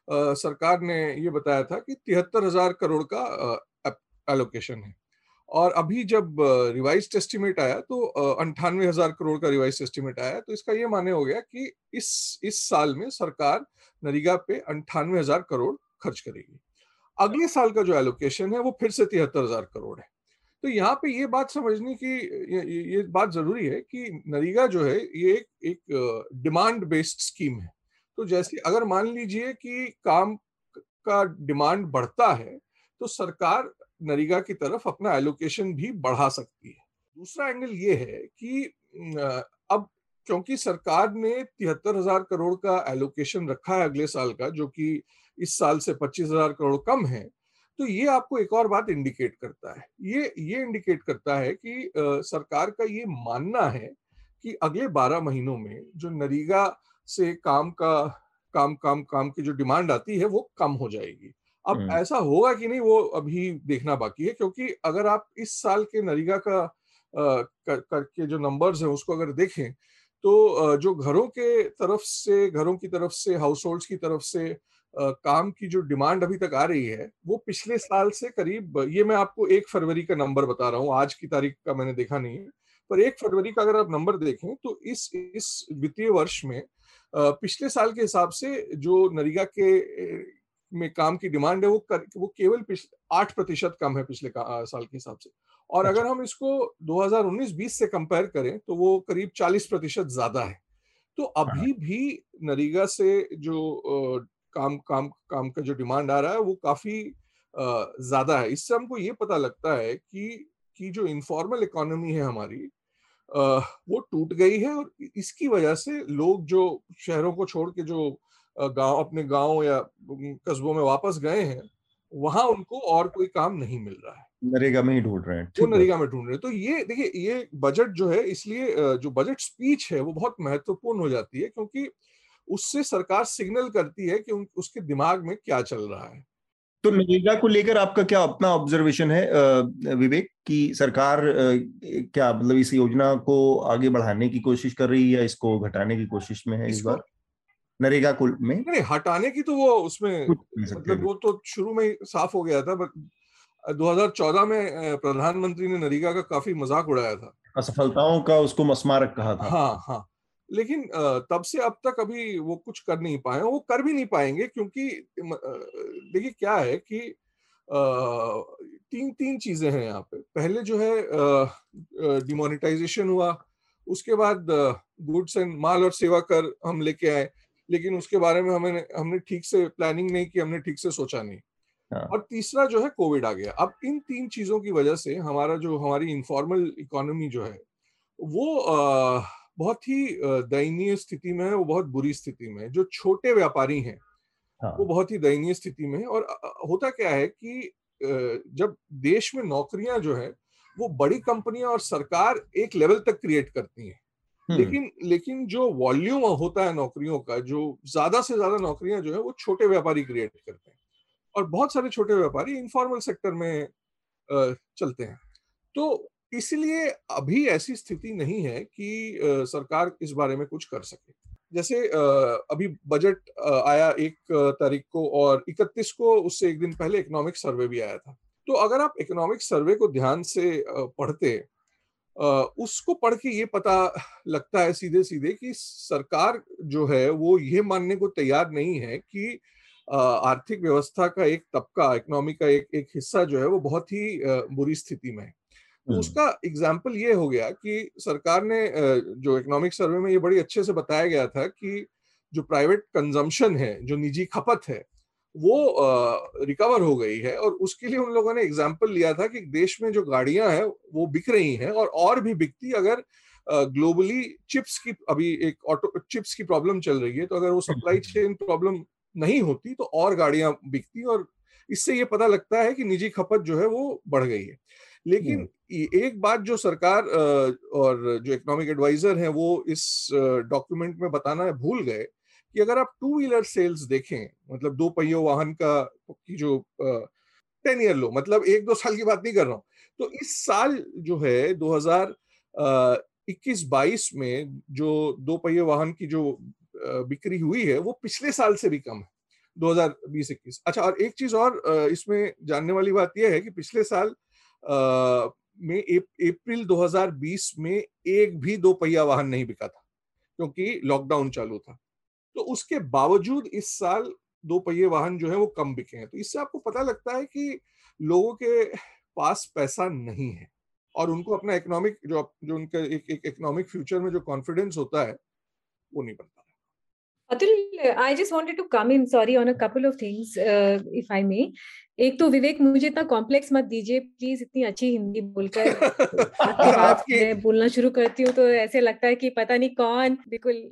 सरकार ने ये बताया था कि तिहत्तर हज़ार करोड़ का एलोकेशन है। और अभी जब रिवाइज एस्टिमेट आया तो अंठानवे हज़ार करोड़ का रिवाइज एस्टिमेट आया। तो इसका ये माने हो गया कि इस इस साल में सरकार नरीगा पे अंठानवे हज़ार करोड़ खर्च करेगी। अगले साल का जो एलोकेशन है वो फिर से तिहत्तर हज़ार करोड़ है। तो यहाँ पे ये बात समझने की ये, ये बात ज़रूरी है कि नरेगा जो है ये एक एक डिमांड बेस्ड स्कीम है। तो जैसे अगर मान लीजिए कि काम का डिमांड बढ़ता है तो सरकार नरेगा की तरफ़ अपना एलोकेशन भी बढ़ा सकती है। दूसरा एंगल ये है कि अब क्योंकि सरकार ने तिहत्तर हज़ार करोड़ का एलोकेशन रखा है अगले साल का जो कि इस साल से पच्चीस हज़ार करोड़ कम है तो ये आपको एक और बात इंडिकेट करता है ये ये इंडिकेट करता है कि आ, सरकार का ये मानना है कि अगले बारह महीनों में जो नरीगा से काम का काम काम काम की जो डिमांड आती है वो कम हो जाएगी अब। ऐसा होगा कि नहीं वो अभी देखना बाकी है क्योंकि अगर आप इस साल के नरीगा का करके जो नंबर्स हैं उसको अगर देखें तो जो घरों के तरफ़ से घरों की तरफ़ से हाउस होल्ड की तरफ़ से काम की जो डिमांड अभी तक आ रही है वो पिछले साल से करीब ये मैं आपको एक फरवरी का नंबर बता रहा हूँ आज की तारीख का मैंने देखा नहीं है पर एक फरवरी का अगर आप नंबर देखें तो इस इस वित्तीय वर्ष में पिछले साल के हिसाब से जो नरेगा के में काम की डिमांड है वो कर, वो केवल आठ प्रतिशत कम है पिछले साल के हिसाब से और अगर अच्छा। हम इसको 2019-20 से कंपेयर करें तो वो करीब 40 प्रतिशत ज़्यादा है तो हाँ। अभी भी नरेगा से जो काम काम काम का जो डिमांड आ रहा है वो काफ़ी ज़्यादा है। इससे हमको ये पता लगता है कि कि जो इनफॉर्मल इकोनॉमी है हमारी वो टूट गई है और इसकी वजह से लोग जो शहरों को छोड़ के जो गाँव अपने गाँव या कस्बों में वापस गए हैं वहाँ उनको और कोई काम नहीं मिल रहा है। नरेगा में ही ढूंढ रहे हैं वो नरेगा में ढूंढ रहे हैं। तो ये देखिए ये बजट जो है इसलिए जो बजट स्पीच है वो बहुत महत्वपूर्ण हो जाती है क्योंकि उससे सरकार सिग्नल करती है कि उसके दिमाग में क्या चल रहा है। तो नरेगा को लेकर आपका क्या अपना ऑब्जर्वेशन है विवेक कि सरकार क्या मतलब इस योजना को आगे बढ़ाने की कोशिश कर रही है या इसको घटाने की कोशिश में है इस बार? नरेगा कुल में? नहीं हटाने की तो वो उसमें मतलब वो तो शुरू में साफ़ हो गया था बट 2014 में प्रधानमंत्री ने नरेगा का काफ़ी मज़ाक उड़ाया था। असफलताओं का उसको मस्मारक कहा था। हाँ हाँ। लेकिन तब से अब तक अभी वो कुछ कर नहीं पाए वो कर भी नहीं पाएँगे क्योंकि देखिए क्या है कि तीन तीन चीज़ें हैं यहाँ पे। पहले जो है डिमोनिटाइजेशन हुआ उसके बाद गुड्स एंड माल और सेवा कर हम लेके आए लेकिन उसके बारे में हमें हमने ठीक से प्लानिंग नहीं की हमने ठीक से सोचा नहीं। हाँ. और तीसरा जो है कोविड आ गया। अब इन तीन चीज़ों की वजह से हमारा जो हमारी इनफॉर्मल इकोनॉमी जो है वो आ, बहुत ही दयनीय स्थिति में है वो बहुत बुरी स्थिति में है जो छोटे व्यापारी हैं हाँ. वो बहुत ही दयनीय स्थिति में है और होता क्या है कि जब देश में नौकरियाँ जो है वो बड़ी कंपनियाँ और सरकार एक लेवल तक क्रिएट करती हैं। लेकिन लेकिन जो वॉल्यूम होता है नौकरियों का जो ज़्यादा से ज़्यादा नौकरियाँ जो है वो छोटे व्यापारी क्रिएट करते हैं और बहुत सारे छोटे व्यापारी इनफॉर्मल सेक्टर में चलते हैं तो इसलिए अभी ऐसी स्थिति नहीं है कि सरकार इस बारे में कुछ कर सके। जैसे अभी बजट आया एक तारीख को और इकतीस को उससे एक दिन पहले इकोनॉमिक सर्वे भी आया था। तो अगर आप इकोनॉमिक सर्वे को ध्यान से पढ़ते उसको पढ़ के ये पता लगता है सीधे सीधे कि सरकार जो है वो ये मानने को तैयार नहीं है कि आर्थिक व्यवस्था का एक तबका, इकोनॉमी का एक एक हिस्सा जो है वो बहुत ही बुरी स्थिति में है। तो हम्म। उसका एग्ज़ाम्पल ये हो गया कि सरकार ने जो इकोनॉमिक सर्वे में ये बड़ी अच्छे से बताया गया था कि जो प्राइवेट कंजम्पशन है जो निजी खपत है वो रिकवर हो गई है और उसके लिए उन लोगों ने एग्ज़ाम्पल लिया था कि देश में जो गाड़ियाँ हैं वो बिक रही हैं और और भी बिकती अगर ग्लोबली चिप्स की अभी एक ऑटो चिप्स की प्रॉब्लम चल रही है तो अगर वो सप्लाई चेन प्रॉब्लम नहीं होती तो और गाड़ियाँ बिकती और इससे ये पता लगता है कि निजी खपत जो है वो बढ़ गई है। लेकिन हम्म। एक बात जो सरकार और जो इकोनॉमिक एडवाइजर हैं वो इस डॉक्यूमेंट में बताना है भूल गए कि अगर आप टू व्हीलर सेल्स देखें मतलब दो पहियों वाहन का की जो टेन ईयर लो मतलब एक दो साल की बात नहीं कर रहा हूँ तो इस साल जो है 2021-22 में जो दो पहिए वाहन की जो बिक्री हुई है वो पिछले साल से भी कम है 2020-21 अच्छा और एक चीज़ और इसमें जानने वाली बात यह है कि पिछले साल में अप्रैल 2020 में एक भी दो पहिया वाहन नहीं बिका था क्योंकि लॉकडाउन चालू था। तो उसके बावजूद इस साल दो पहिए वाहन जो है वो कम बिके हैं। तो इससे आपको पता लगता है कि लोगों के पास पैसा नहीं है और उनको अपना इकोनॉमिक जो जो उनका एक इकोनॉमिक फ्यूचर में जो कॉन्फिडेंस होता है वो नहीं बनता Atul, I just wanted to come in, sorry, on a couple of things, uh, if I may. एक तो विवेक मुझे इतना कॉम्प्लेक्स मत दीजिए प्लीज़ इतनी अच्छी हिंदी बोलकर। *laughs* मैं बोलना शुरू करती हूँ तो ऐसे लगता है कि पता नहीं कौन बिल्कुल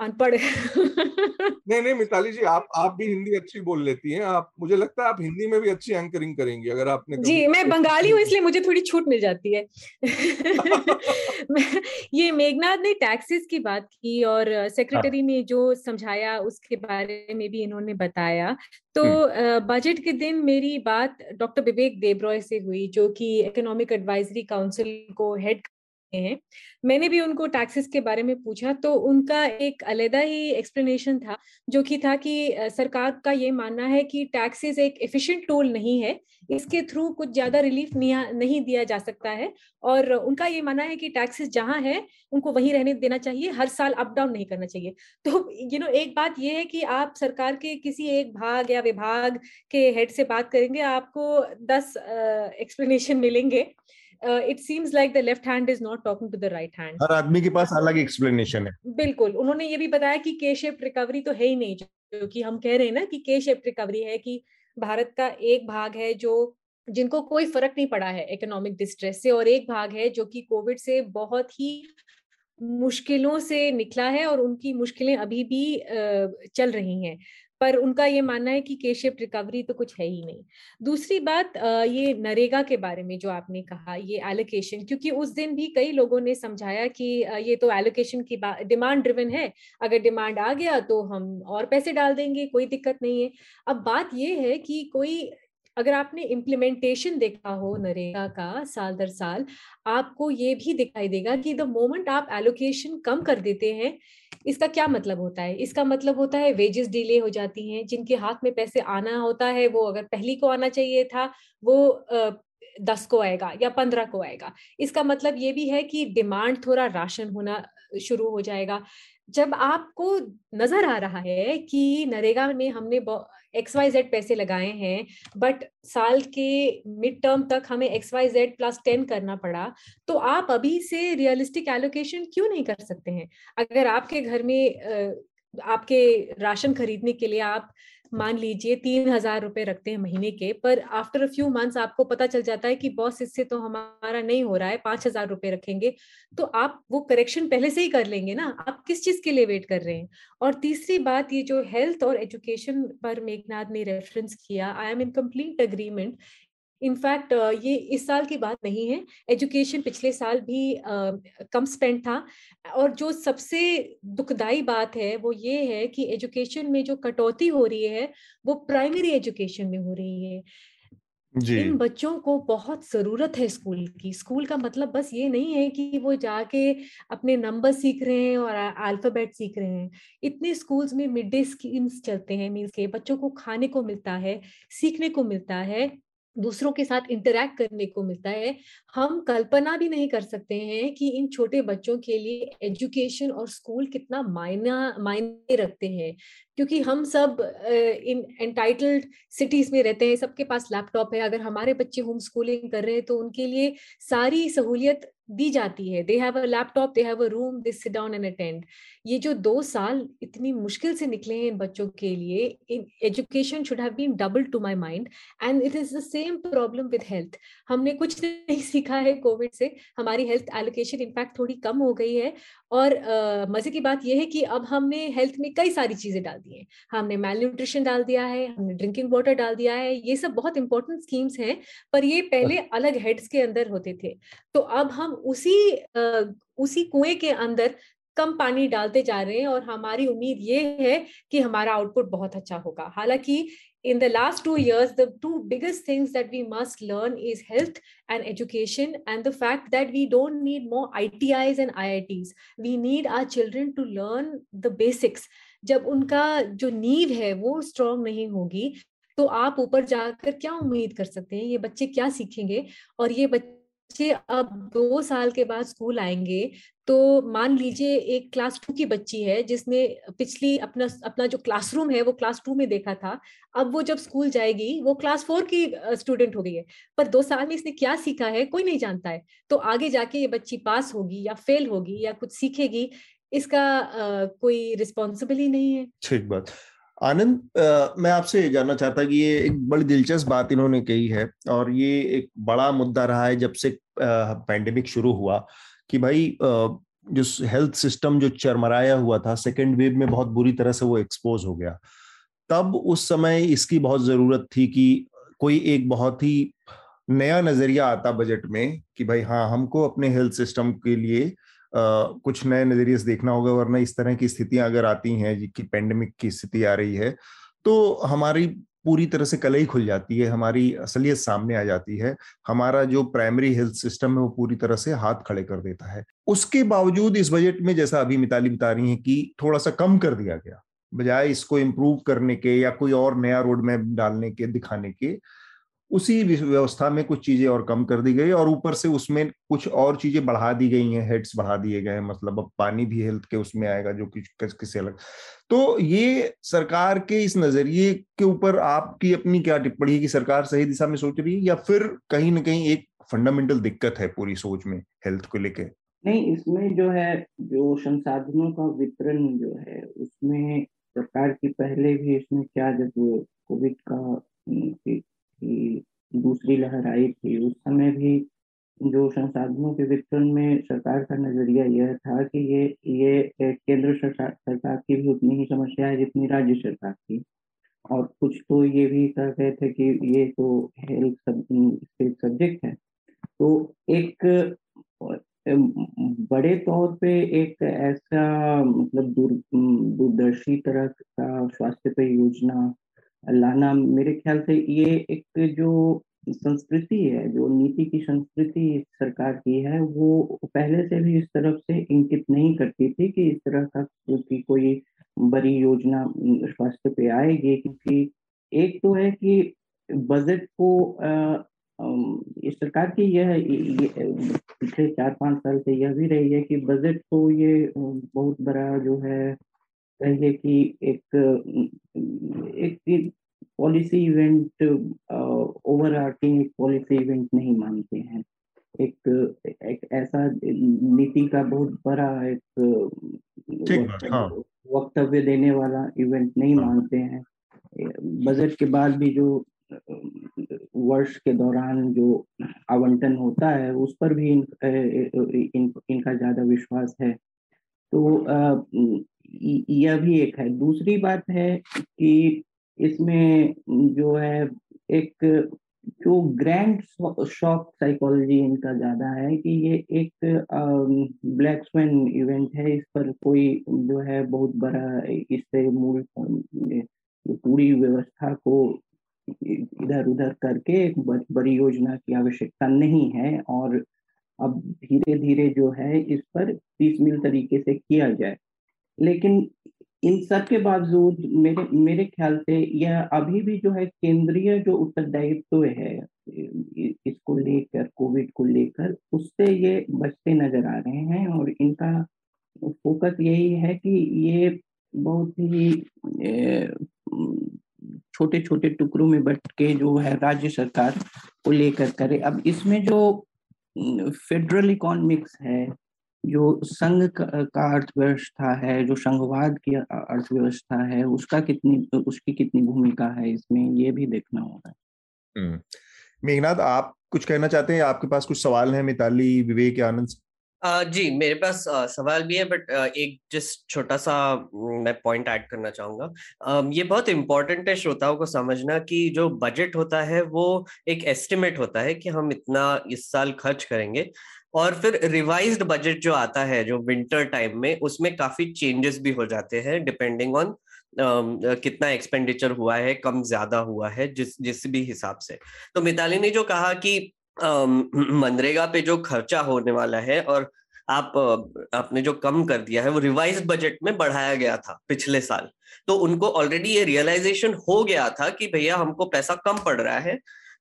अनपढ़ *laughs* नहीं नहीं मिताली जी आप आप भी हिंदी अच्छी बोल लेती हैं। आप मुझे लगता है आप हिंदी में भी अच्छी एंकरिंग करेंगी अगर आपने जी मैं बंगाली हूँ इसलिए मुझे थोड़ी छूट मिल जाती है। *laughs* ये मेघनाथ ने टैक्सेस की बात की और सेक्रेटरी हाँ। ने जो समझाया उसके बारे में भी इन्होंने बताया। तो बजट के दिन मेरी बात डॉक्टर विवेक देबरॉय से हुई जो कि इकोनॉमिक एडवाइजरी काउंसिल को हेड हैं। मैंने भी उनको टैक्सेस के बारे में पूछा तो उनका एक अलहदा ही एक्सप्लेनेशन था, जो कि था कि सरकार का ये मानना है कि टैक्सेस एक एफिशिएंट टूल नहीं है, इसके थ्रू कुछ ज़्यादा रिलीफ नहीं दिया जा सकता है। और उनका ये मानना है कि टैक्सेस जहाँ है, उनको वहीं रहने देना चाहिए, हर साल अप डाउन नहीं करना चाहिए। तो यू नो एक बात ये है कि आप सरकार के किसी एक भाग या विभाग के हेड से बात करेंगे, आपको दस एक्सप्लेनेशन मिलेंगे। It seems like the left hand is not talking to the right hand हर आदमी के पास अलग एक्सप्लेनेशन है। बिल्कुल उन्होंने ये भी बताया कि के शेप रिकवरी तो है ही नहीं जो कि हम कह रहे हैं ना कि के शेप रिकवरी है कि भारत का एक भाग है जो जिनको कोई फ़र्क नहीं पड़ा है इकोनॉमिक डिस्ट्रेस से और एक भाग है जो कि कोविड से बहुत ही मुश्किलों से निकला है और उनकी मुश्किलें अभी भी चल रही हैं। पर उनका ये मानना है कि केशिप रिकवरी तो कुछ है ही नहीं। दूसरी बात ये नरेगा के बारे में जो आपने कहा, ये एलोकेशन क्योंकि उस दिन भी कई लोगों ने समझाया कि ये तो एलोकेशन की डिमांड ड्रिवन है, अगर डिमांड आ गया तो हम और पैसे डाल देंगे, कोई दिक्कत नहीं है। अब बात ये है कि कोई अगर आपने इम्प्लीमेंटेशन देखा हो नरेगा का साल दर साल, आपको ये भी दिखाई देगा कि द मोमेंट आप एलोकेशन कम कर देते हैं, इसका क्या मतलब होता है? इसका मतलब होता है वेजेस डिले हो जाती हैं, जिनके हाथ में पैसे आना होता है, वो अगर पहली को आना चाहिए था, वो दस को आएगा या पंद्रह को आएगा। इसका मतलब ये भी है कि डिमांड थोड़ा राशन होना शुरू हो जाएगा। जब आपको नज़र आ रहा है कि नरेगा में हमने एक्स वाई जेड पैसे लगाए हैं बट साल के मिड टर्म तक हमें X Y Z plus ten करना पड़ा तो आप अभी से रियलिस्टिक एलोकेशन क्यों नहीं कर सकते हैं? अगर आपके घर में आपके राशन खरीदने के लिए आप मान लीजिए तीन हज़ार रुपए रखते हैं महीने के, पर आफ्टर अ फ्यू मंथ्स आपको पता चल जाता है कि बॉस इससे तो हमारा नहीं हो रहा है, पाँच हज़ार रुपए रखेंगे तो आप वो करेक्शन पहले से ही कर लेंगे ना? आप किस चीज़ के लिए वेट कर रहे हैं? और तीसरी बात, ये जो हेल्थ और एजुकेशन पर मेघनाथ ने रेफरेंस किया I am in complete agreement in fact ये इस साल की बात नहीं है एजुकेशन पिछले साल भी कम स्पेंड था। और जो सबसे दुखदाई बात है वो ये है कि एजुकेशन में जो कटौती हो रही है वो प्राइमरी एजुकेशन में हो रही है। जी। इन बच्चों को बहुत ज़रूरत है स्कूल की। स्कूल का मतलब बस ये नहीं है कि वो जाके अपने नंबर सीख रहे हैं और अल्फ़ाबेट सीख रहे हैं। इतने स्कूल्स में मिड डे स्कीम्स चलते हैं मीन्स के बच्चों को खाने को मिलता है सीखने को मिलता है। दूसरों के साथ इंटरेक्ट करने को मिलता है। हम कल्पना भी नहीं कर सकते हैं कि इन छोटे बच्चों के लिए एजुकेशन और स्कूल कितना मायना, मायने रखते हैं। क्योंकि हम सब इन एंटाइटल्ड सिटीज़ में रहते हैं, सबके पास लैपटॉप है। अगर हमारे बच्चे होम स्कूलिंग कर रहे हैं तो उनके लिए सारी सहूलियत दी जाती है। They have a laptop they have a room they sit down and attend ये जो दो साल इतनी मुश्किल से निकले हैं इन बच्चों के लिए in education should have been double to my mind and it is the same problem with health हमने कुछ नहीं सीखा है कोविड से। हमारी हेल्थ एलोकेशन इनफैक्ट थोड़ी कम हो गई है और uh, मज़े की बात यह है कि अब हमने हेल्थ में कई सारी चीज़ें डाल दी हैं। हमने मेल न्यूट्रिशन डाल दिया है हमने ड्रिंकिंग वाटर डाल दिया है ये सब बहुत इंपॉर्टेंट स्कीम्स हैं पर ये पहले अलग हेड्स के अंदर होते थे। तो अब हम उसी आ, उसी कुएँ के अंदर कम पानी डालते जा रहे हैं और हमारी उम्मीद ये है कि हमारा आउटपुट बहुत अच्छा होगा। हालाँकि in the last two years the two biggest things that we must learn is health and education and the fact that we don't need more I T Is and I I Ts we need our children to learn the basics जब उनका जो नीव है वो strong नहीं होगी तो आप ऊपर जाकर क्या उम्मीद कर सकते हैं? ये बच्चे क्या सीखेंगे? और ये बच्चे बच्चे अब दो साल के बाद स्कूल आएँगे तो मान लीजिए एक क्लास टू की बच्ची है जिसने पिछली अपना अपना जो क्लासरूम है वो क्लास टू में देखा था अब वो जब स्कूल जाएगी वो क्लास फोर की स्टूडेंट हो गई है। पर दो साल में इसने क्या सीखा है कोई नहीं जानता है। तो आगे जाके ये बच्ची पास होगी या फेल होगी या कुछ सीखेगी इसका आ, कोई रिस्पॉन्सिबल ही नहीं है। ठीक बात। आनंद मैं आपसे ये जानना चाहता कि ये एक बड़ी दिलचस्प बात इन्होंने कही है और ये एक बड़ा मुद्दा रहा है जब से पैंडेमिक शुरू हुआ कि भाई जो हेल्थ सिस्टम जो चरमराया हुआ था सेकेंड वेव में बहुत बुरी तरह से वो एक्सपोज हो गया। तब उस समय इसकी बहुत ज़रूरत थी कि कोई एक बहुत ही नया नज़रिया आता बजट में कि भाई हाँ हमको अपने हेल्थ सिस्टम के लिए कुछ नए नज़रिए देखना होगा, वरना इस तरह की स्थितियाँ अगर आती हैं कि पेंडेमिक की स्थिति आ रही है तो हमारी पूरी तरह से कलई खुल जाती है, हमारी असलियत सामने आ जाती है, हमारा जो प्राइमरी हेल्थ सिस्टम है, वो पूरी तरह से हाथ खड़े कर देता है। उसके बावजूद इस बजट में, जैसा अभी मिताली बता रही है कि थोड़ा सा कम कर दिया गया, बजाय इसको इम्प्रूव करने के या कोई और नया रोड मैप डालने के, दिखाने के उसी व्यवस्था में कुछ चीज़ें और कम कर दी गई और ऊपर से उसमें कुछ और चीज़ें बढ़ा दी गई हैं, हेड्स बढ़ा दिए गए हैं मतलब अब पानी भी हेल्थ के उसमें आएगा जो कि किसी अलग। तो ये सरकार के इस नज़रिए के ऊपर आपकी अपनी क्या टिप्पणी है कि सरकार सही दिशा में सोच रही है या फिर कहीं ना कहीं एक फंडामेंटल दिक्कत है पूरी सोच में हेल्थ को लेके? नहीं, इसमें जो है, जो संसाधनों का वितरण जो है, उसमें सरकार की पहले भी इसमें क्या जब कोविड का कि दूसरी लहर आई थी। उस समय भी जो संसाधनों के वितरण में सरकार का नज़रिया यह था कि ये ये केंद्र सरकार की भी उतनी ही समस्या है जितनी राज्य सरकार की। और कुछ तो ये भी कह गए थे कि ये तो हेल्थ सब्जेक्ट है। तो एक बड़े तौर पे एक ऐसा मतलब दूर, दूरदर्शी तरह का स्वास्थ्य परियोजना लाना मेरे ख्याल से ये एक जो संस्कृति है, जो नीति की संस्कृति सरकार की है, वो पहले से भी इस तरफ़ से इंकित नहीं करती थी कि इस तरह का की कोई बड़ी योजना स्वास्थ्य पे आएगी, क्योंकि एक तो है कि बजट को इस सरकार की यह पिछले चार पाँच साल से यह भी रही है कि बजट को ये बहुत बड़ा जो है कहिए कि एक एक पॉलिसी इवेंट ओवर आर्टिंग एक पॉलिसी इवेंट नहीं मानते हैं एक एक ऐसा नीति का बहुत बड़ा एक हाँ। वक्तव्य देने वाला इवेंट नहीं हाँ। मानते हैं बजट के बाद भी जो वर्ष के दौरान जो आवंटन होता है उस पर भी इन, इन, इनका ज़्यादा विश्वास है तो यह भी एक है। दूसरी बात है कि इसमें जो है एक जो ग्रैंड शॉक साइकोलॉजी इनका ज़्यादा है कि ये एक ब्लैक स्वेन इवेंट है। इस पर कोई जो है बहुत बड़ा इससे मूल पूरी व्यवस्था को इधर उधर करके एक बड़ी योजना की आवश्यकता नहीं है और अब धीरे धीरे जो है इस पर पीसमिल तरीके से किया जाए। लेकिन इन सब के बावजूद मेरे मेरे ख्याल से यह अभी भी जो है केंद्रीय जो उत्तरदायित्व है इसको लेकर, कोविड को लेकर, उससे ये बचते नज़र आ रहे हैं और इनका फोकस यही है कि ये बहुत ही छोटे छोटे टुकड़ों में बट के जो है राज्य सरकार को लेकर करे। अब इसमें जो फेडरल इकोनॉमिक्स है जो संघ का अर्थव्यवस्था है, जो संघवाद की अर्थव्यवस्था है, उसका कितनी, उसकी कितनी भूमिका है इसमें, ये भी देखना होगा हम्म। मेघनाथ, आप कुछ कहना चाहते हैं? आपके पास कुछ सवाल हैं, मिताली, विवेक, आनंद? जी मेरे पास सवाल भी है बट एक जस्ट छोटा सा मैं पॉइंट ऐड करना चाहूँगा। ये बहुत इंपॉर्टेंट है श्रोताओं को समझना कि जो बजट होता है वो एक एस्टिमेट होता है कि हम इतना इस साल खर्च करेंगे। और फिर रिवाइज्ड बजट जो आता है जो विंटर टाइम में उसमें काफ़ी चेंजेस भी हो जाते हैं डिपेंडिंग ऑन Uh, कितना एक्सपेंडिचर हुआ है कम ज़्यादा हुआ है जिस जिस भी हिसाब से। तो मिताली ने जो कहा कि मनरेगा पे जो खर्चा होने वाला है और आप, आपने जो कम कर दिया है, वो रिवाइज बजट में बढ़ाया गया था पिछले साल। तो उनको ऑलरेडी ये रियलाइजेशन हो गया था कि भैया हमको पैसा कम पड़ रहा है।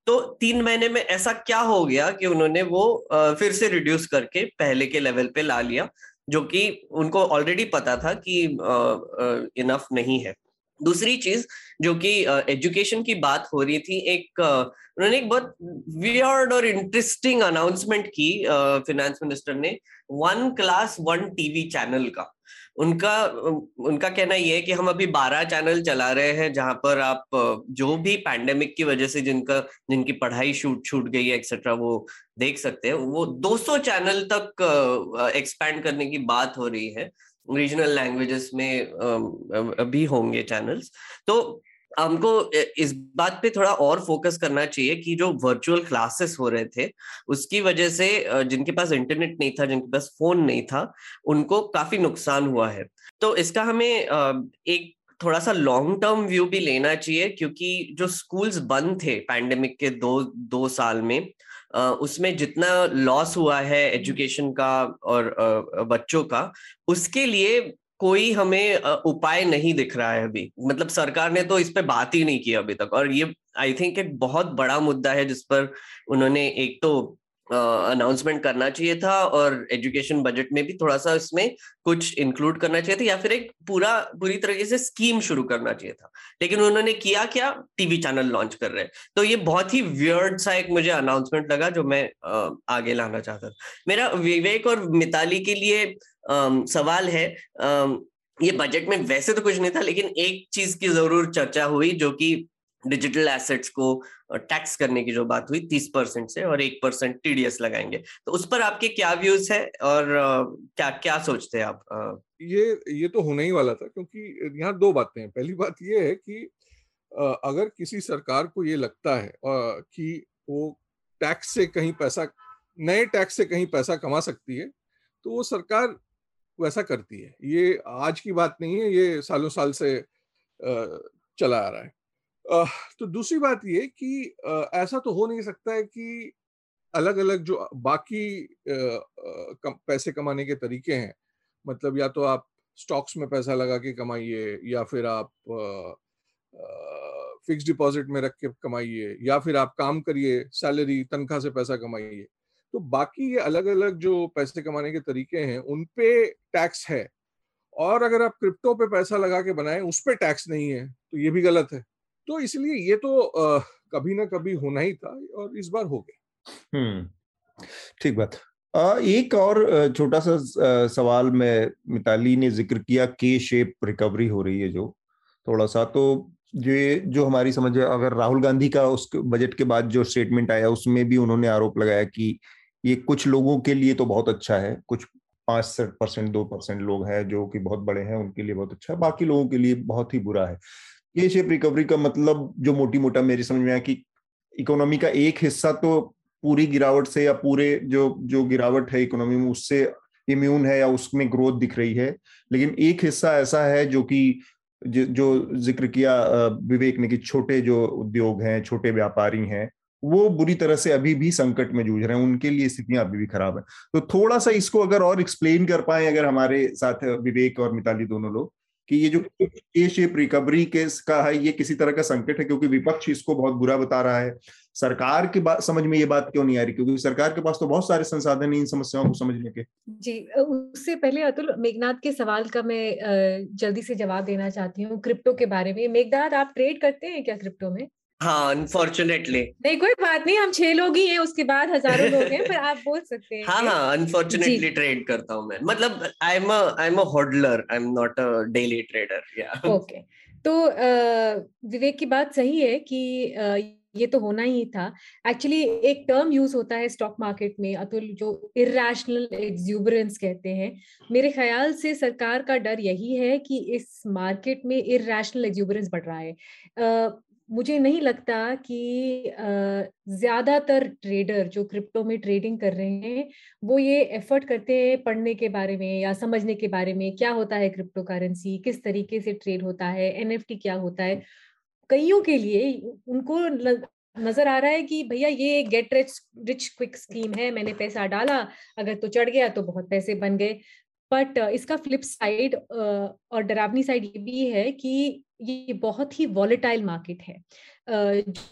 तो तीन महीने में ऐसा क्या हो गया कि उन्होंने वो फिर से रिड्यूस करके पहले के लेवल पे ला लिया, जो कि उनको ऑलरेडी पता था कि इनफ नहीं है। दूसरी चीज़ जो कि एजुकेशन की बात हो रही थी, एक उन्होंने एक बहुत वियर्ड और इंटरेस्टिंग अनाउंसमेंट की फिनेंस मिनिस्टर ने one class one TV channel का। उनका उनका कहना यह है कि हम अभी 12 चैनल चला रहे हैं, जहाँ पर आप जो भी पैंडेमिक की वजह से जिनका, जिनकी पढ़ाई छूट छूट गई है एक्सेट्रा वो देख सकते हैं। वो 200 चैनल तक एक्सपैंड करने की बात हो रही है। रीजनल लैंग्वेजेस में भी होंगे चैनल्स तो हमको इस बात पे थोड़ा और फोकस करना चाहिए कि जो वर्चुअल क्लासेस हो रहे थे, उसकी वजह से जिनके पास इंटरनेट नहीं था, जिनके पास फ़ोन नहीं था, उनको काफ़ी नुकसान हुआ है। तो इसका हमें एक थोड़ा सा लॉन्ग टर्म व्यू भी लेना चाहिए, क्योंकि जो स्कूल्स बंद थे पैंडेमिक के दो दो साल में उसमें जितना लॉस हुआ है एजुकेशन का और बच्चों का, उसके लिए कोई हमें उपाय नहीं दिख रहा है अभी। मतलब सरकार ने तो इस पर बात ही नहीं की अभी तक। और ये आई थिंक एक बहुत बड़ा मुद्दा है जिस पर उन्होंने एक तो अनाउंसमेंट uh, करना चाहिए था और एजुकेशन बजट में भी थोड़ा सा इसमें कुछ इंक्लूड करना चाहिए था या फिर एक पूरा पूरी तरीके से स्कीम शुरू करना चाहिए था। लेकिन उन्होंने किया क्या? टीवी चैनल लॉन्च कर रहे हैं। तो ये बहुत ही वियर्ड सा एक मुझे अनाउंसमेंट लगा जो मैं uh, आगे लाना चाहता था। मेरा विवेक और मिताली के लिए uh, सवाल है ये बजट में वैसे तो कुछ नहीं था लेकिन एक चीज़ की ज़रूर चर्चा हुई जो कि डिजिटल एसेट्स को टैक्स करने की जो बात हुई, तीस परसेंट से और एक परसेंट टीडीएस लगाएँगे। तो उस पर आपके क्या व्यूज़ है और क्या क्या सोचते हैं आप ये ये तो होने ही वाला था क्योंकि यहाँ दो बातें हैं। पहली बात ये है कि अगर किसी सरकार को ये लगता है कि वो टैक्स से कहीं पैसा, नए टैक्स से कहीं पैसा कमा सकती है तो वो सरकार वैसा करती है। ये आज की बात नहीं है, ये सालों साल से चला आ रहा है। तो दूसरी बात ये कि ऐसा तो हो नहीं सकता है कि अलग अलग जो बाकी पैसे कमाने के तरीके हैं मतलब या तो आप स्टॉक्स में पैसा लगा के कमाइए या फिर आप फिक्स डिपॉजिट में रख के कमाइए या फिर आप काम करिए, सैलरी, तनख्वाह से पैसा कमाइए तो बाकी ये अलग अलग जो पैसे कमाने के तरीके हैं, उन पे टैक्स है और अगर आप क्रिप्टो पे पैसा लगा के बनाए, उस पर टैक्स नहीं है तो ये भी गलत है। तो इसलिए ये तो आ, कभी ना कभी होना ही था और इस बार हो गया। ठीक बात। एक और छोटा सा सवाल में मिताली ने ज़िक्र किया के शेप रिकवरी हो रही है जो थोड़ा सा तो ये जो हमारी समझ अगर राहुल गांधी का उस बजट के बाद जो स्टेटमेंट आया उसमें भी उन्होंने आरोप लगाया कि ये कुछ लोगों के लिए तो बहुत अच्छा है कुछ पाँच परसेंट दो परसेंट लोग हैं जो कि बहुत बड़े हैं उनके लिए बहुत अच्छा है बाकी लोगों के लिए बहुत ही बुरा है। ये शेप रिकवरी का मतलब जो मोटी मोटा मेरी समझ में आया कि इकोनॉमी का एक हिस्सा तो पूरी गिरावट से या पूरे जो जो गिरावट है इकोनॉमी में, उससे इम्यून है या उसमें ग्रोथ दिख रही है। लेकिन एक हिस्सा ऐसा है जो कि जो ज़िक्र किया विवेक ने कि छोटे जो उद्योग हैं, छोटे व्यापारी हैं, वो बुरी तरह से अभी भी संकट में जूझ रहे हैं, उनके लिए स्थितियाँ अभी भी खराब है। तो थोड़ा सा इसको अगर और एक्सप्लेन कर पाए अगर हमारे साथ विवेक और मिताली दोनों लोग। कि ये जो ए शेप रिकवरी केस का है, ये किसी तरह का संकट है, क्योंकि विपक्ष इसको बहुत बुरा बता रहा है। सरकार की बात, समझ में ये बात क्यों नहीं आ रही? क्योंकि सरकार के पास तो बहुत सारे संसाधन है इन समस्याओं को समझने के। जी उससे पहले अतुल मेघनाथ के सवाल का मैं जल्दी से जवाब देना चाहती हूँ क्रिप्टो के बारे में। मेघनाथ आप ट्रेड करते हैं क्या क्रिप्टो में? हाँ अनफॉर्चुनेटली नहीं कोई बात नहीं हम छह लोग ही हैं उसके बाद हज़ारों लोग हैं पर आप बोल सकते हैं हाँ हाँ अनफॉर्चुनेटली ट्रेड करता हूँ मैं। मतलब I am I am a hodler I am not a daily trader या ओके तो विवेक की बात सही है कि ये तो होना ही था। एक्चुअली एक टर्म यूज़ होता है स्टॉक मार्केट में अतुल जो इरेशनल एक्सूबरेंस कहते हैं। मेरे ख्याल से सरकार का डर यही है कि इस मार्केट में इरेशनल एक्सूबरेंस बढ़ रहा है। मुझे नहीं लगता कि ज़्यादातर ट्रेडर जो क्रिप्टो में ट्रेडिंग कर रहे हैं, वो ये एफर्ट करते हैं पढ़ने के बारे में या समझने के बारे में, क्या होता है क्रिप्टो करेंसी किस तरीके से ट्रेड होता है, एनएफटी क्या होता है। कईयों के लिए उनको नज़र आ रहा है कि भैया ये get rich rich quick scheme है, मैंने पैसा डाला, अगर तो चढ़ गया तो बहुत पैसे बन गए। बट इसका फ्लिप साइड और डरावनी साइड ये भी है कि ये बहुत ही वॉलेटाइल मार्केट है।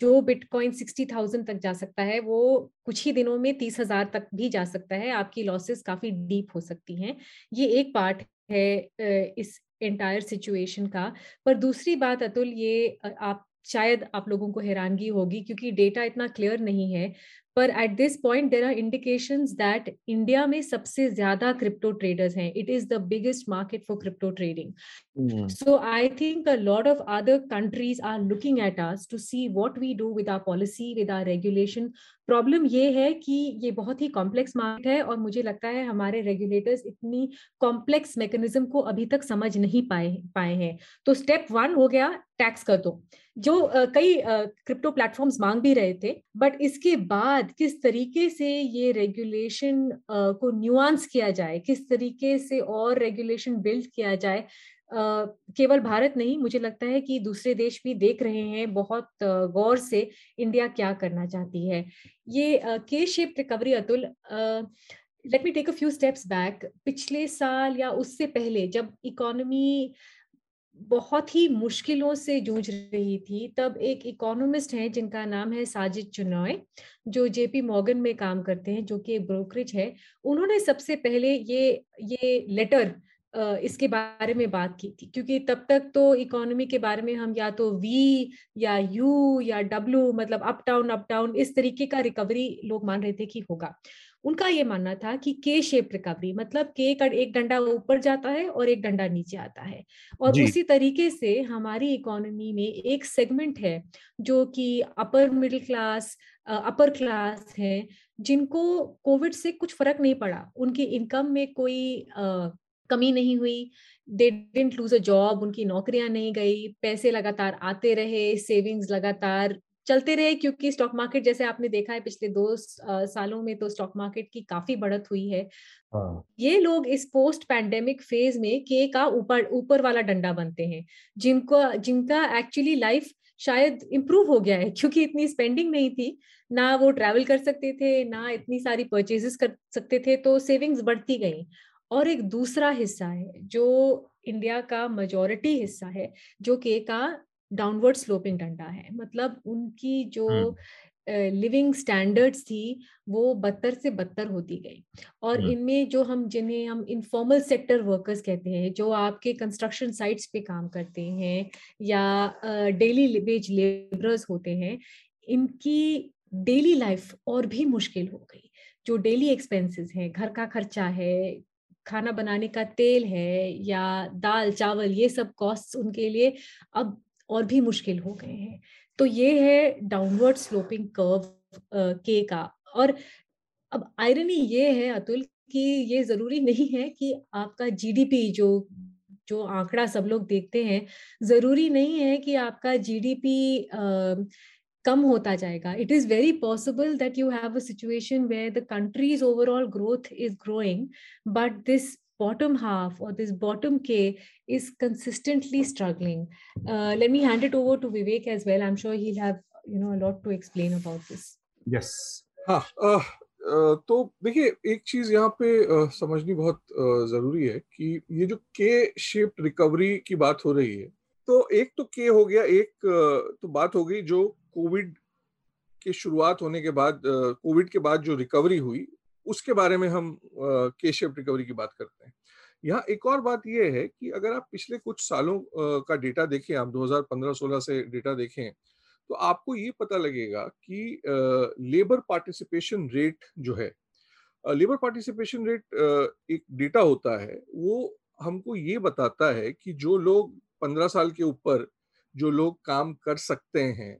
जो बिटकॉइन सिक्सटी थाउज़ेंड तक जा सकता है, वो कुछ ही दिनों में तीस हज़ार तक भी जा सकता है। आपकी लॉसेस काफ़ी डीप हो सकती हैं। ये एक पार्ट है इस एंटायर सिचुएशन का। पर दूसरी बात अतुल, ये आप, शायद आप लोगों को हैरानगी होगी क्योंकि डेटा इतना क्लियर नहीं है। पर at this point there are indication that India में सबसे ज़्यादा क्रिप्टो ट्रेडर्स हैं। It is the biggest market for crypto trading so I think a lot of other countries are looking at us to see what we do with our policy with our regulation problem ये है कि ये बहुत ही complex market है और मुझे लगता है हमारे रेगुलेटर्स इतनी कॉम्प्लेक्स मैकेनिज्म को अभी तक समझ नहीं पाए पाए हैं। तो स्टेप वन हो गया टैक्स कर दो जो uh, कई क्रिप्टो प्लेटफॉर्म्स मांग भी रहे थे बट इसके बाद किस तरीके से ये रेगुलेशन को न्यूआंस किया जाए किस तरीके से और रेगुलेशन बिल्ड किया जाए केवल भारत नहीं, मुझे लगता है कि दूसरे देश भी देख रहे हैं बहुत गौर से इंडिया क्या करना चाहती है। ये K shape recovery Atul let me take a few steps back पिछले साल या उससे पहले जब इकोनॉमी बहुत ही मुश्किलों से जूझ रही थी, तब एक इकोनॉमिस्ट हैं जिनका नाम है साजिद चुनॉय, जो जेपी मॉर्गन में काम करते हैं, जो कि ब्रोकरेज है, उन्होंने सबसे पहले ये ये लेटर इसके बारे में बात की थी क्योंकि तब तक तो इकोनॉमी के बारे में हम या तो वी या यू या डब्ल्यू मतलब अप डाउन अप डाउन इस तरीके का रिकवरी लोग मान रहे थे कि होगा। उनका ये मानना था कि के शेप रिकवरी मतलब के का एक डंडा ऊपर जाता है और एक डंडा नीचे आता है। और उसी तरीके से हमारी इकोनॉमी में एक सेगमेंट है जो कि upper middle class upper class है जिनको कोविड से कुछ फ़र्क नहीं पड़ा। उनकी इनकम में कोई uh, कमी नहीं हुई। They didn't lose a job उनकी नौकरियाँ नहीं गई पैसे लगातार आते रहे सेविंग्स लगातार चलते रहे क्योंकि स्टॉक मार्केट जैसे आपने देखा है पिछले दो सालों में तो स्टॉक मार्केट की काफ़ी बढ़त हुई है। हाँ. ये लोग इस पोस्ट पैंडेमिक फ़ेज़ में के का ऊपर ऊपर वाला डंडा बनते हैं जिनको जिनका एक्चुअली लाइफ शायद इम्प्रूव हो गया है क्योंकि इतनी स्पेंडिंग नहीं थी ना वो ट्रैवल कर सकते थे ना इतनी सारी परचेजेस कर सकते थे तो सेविंग्स बढ़ती गई। और एक दूसरा हिस्सा है जो इंडिया का मेजोरिटी हिस्सा है जो के का डाउनवर्ड स्लोपिंग डंडा है मतलब उनकी जो लिविंग हम्म। स्टैंडर्ड्स थी वो बदतर से बदतर होती गई और हम्म। इनमें जो हम जिन्हें हम इनफॉर्मल सेक्टर वर्कर्स कहते हैं जो आपके कंस्ट्रक्शन साइट्स पे काम करते हैं या डेली वेज लेबरर्स होते हैं इनकी डेली लाइफ और भी मुश्किल हो गई जो डेली एक्सपेंसेस हैं घर का खर्चा है खाना बनाने का तेल है या दाल, चावल, ये सब कॉस्ट उनके लिए अब और भी मुश्किल हो गए हैं। तो ये है डाउनवर्ड स्लोपिंग कर्व के का। और अब आयरनी ये है अतुल कि ये ज़रूरी नहीं है कि आपका जीडीपी जो जो आंकड़ा सब लोग देखते हैं, ज़रूरी नहीं है कि आपका जीडीपी कम होता जाएगा it is very possible that you have a situation where the country's overall growth is growing but this bottom half or this bottom K is consistently struggling. Uh, let me hand it over to Vivek as well. I'm sure he'll have you know a lot to explain about this. Yes. हाँ uh, uh, तो देखिए एक चीज़ यहाँ पे uh, समझनी बहुत uh, ज़रूरी है कि ये जो के शेप्ड रिकवरी की बात हो रही है तो एक तो के हो गया एक तो बात हो गई जो कोविड के शुरुआत होने के बाद कोविड के बाद जो रिकवरी हुई, उसके बारे में हम के शेप रिकवरी की बात करते हैं। यहाँ एक और बात यह है कि अगर आप पिछले कुछ सालों का डेटा देखें, आप 2015-16 से डेटा देखें तो आपको ये पता लगेगा कि लेबर पार्टिसिपेशन रेट जो है लेबर पार्टिसिपेशन रेट एक डेटा होता है, वो हमको ये बताता है कि जो लोग 15 साल के ऊपर, जो लोग काम कर सकते हैं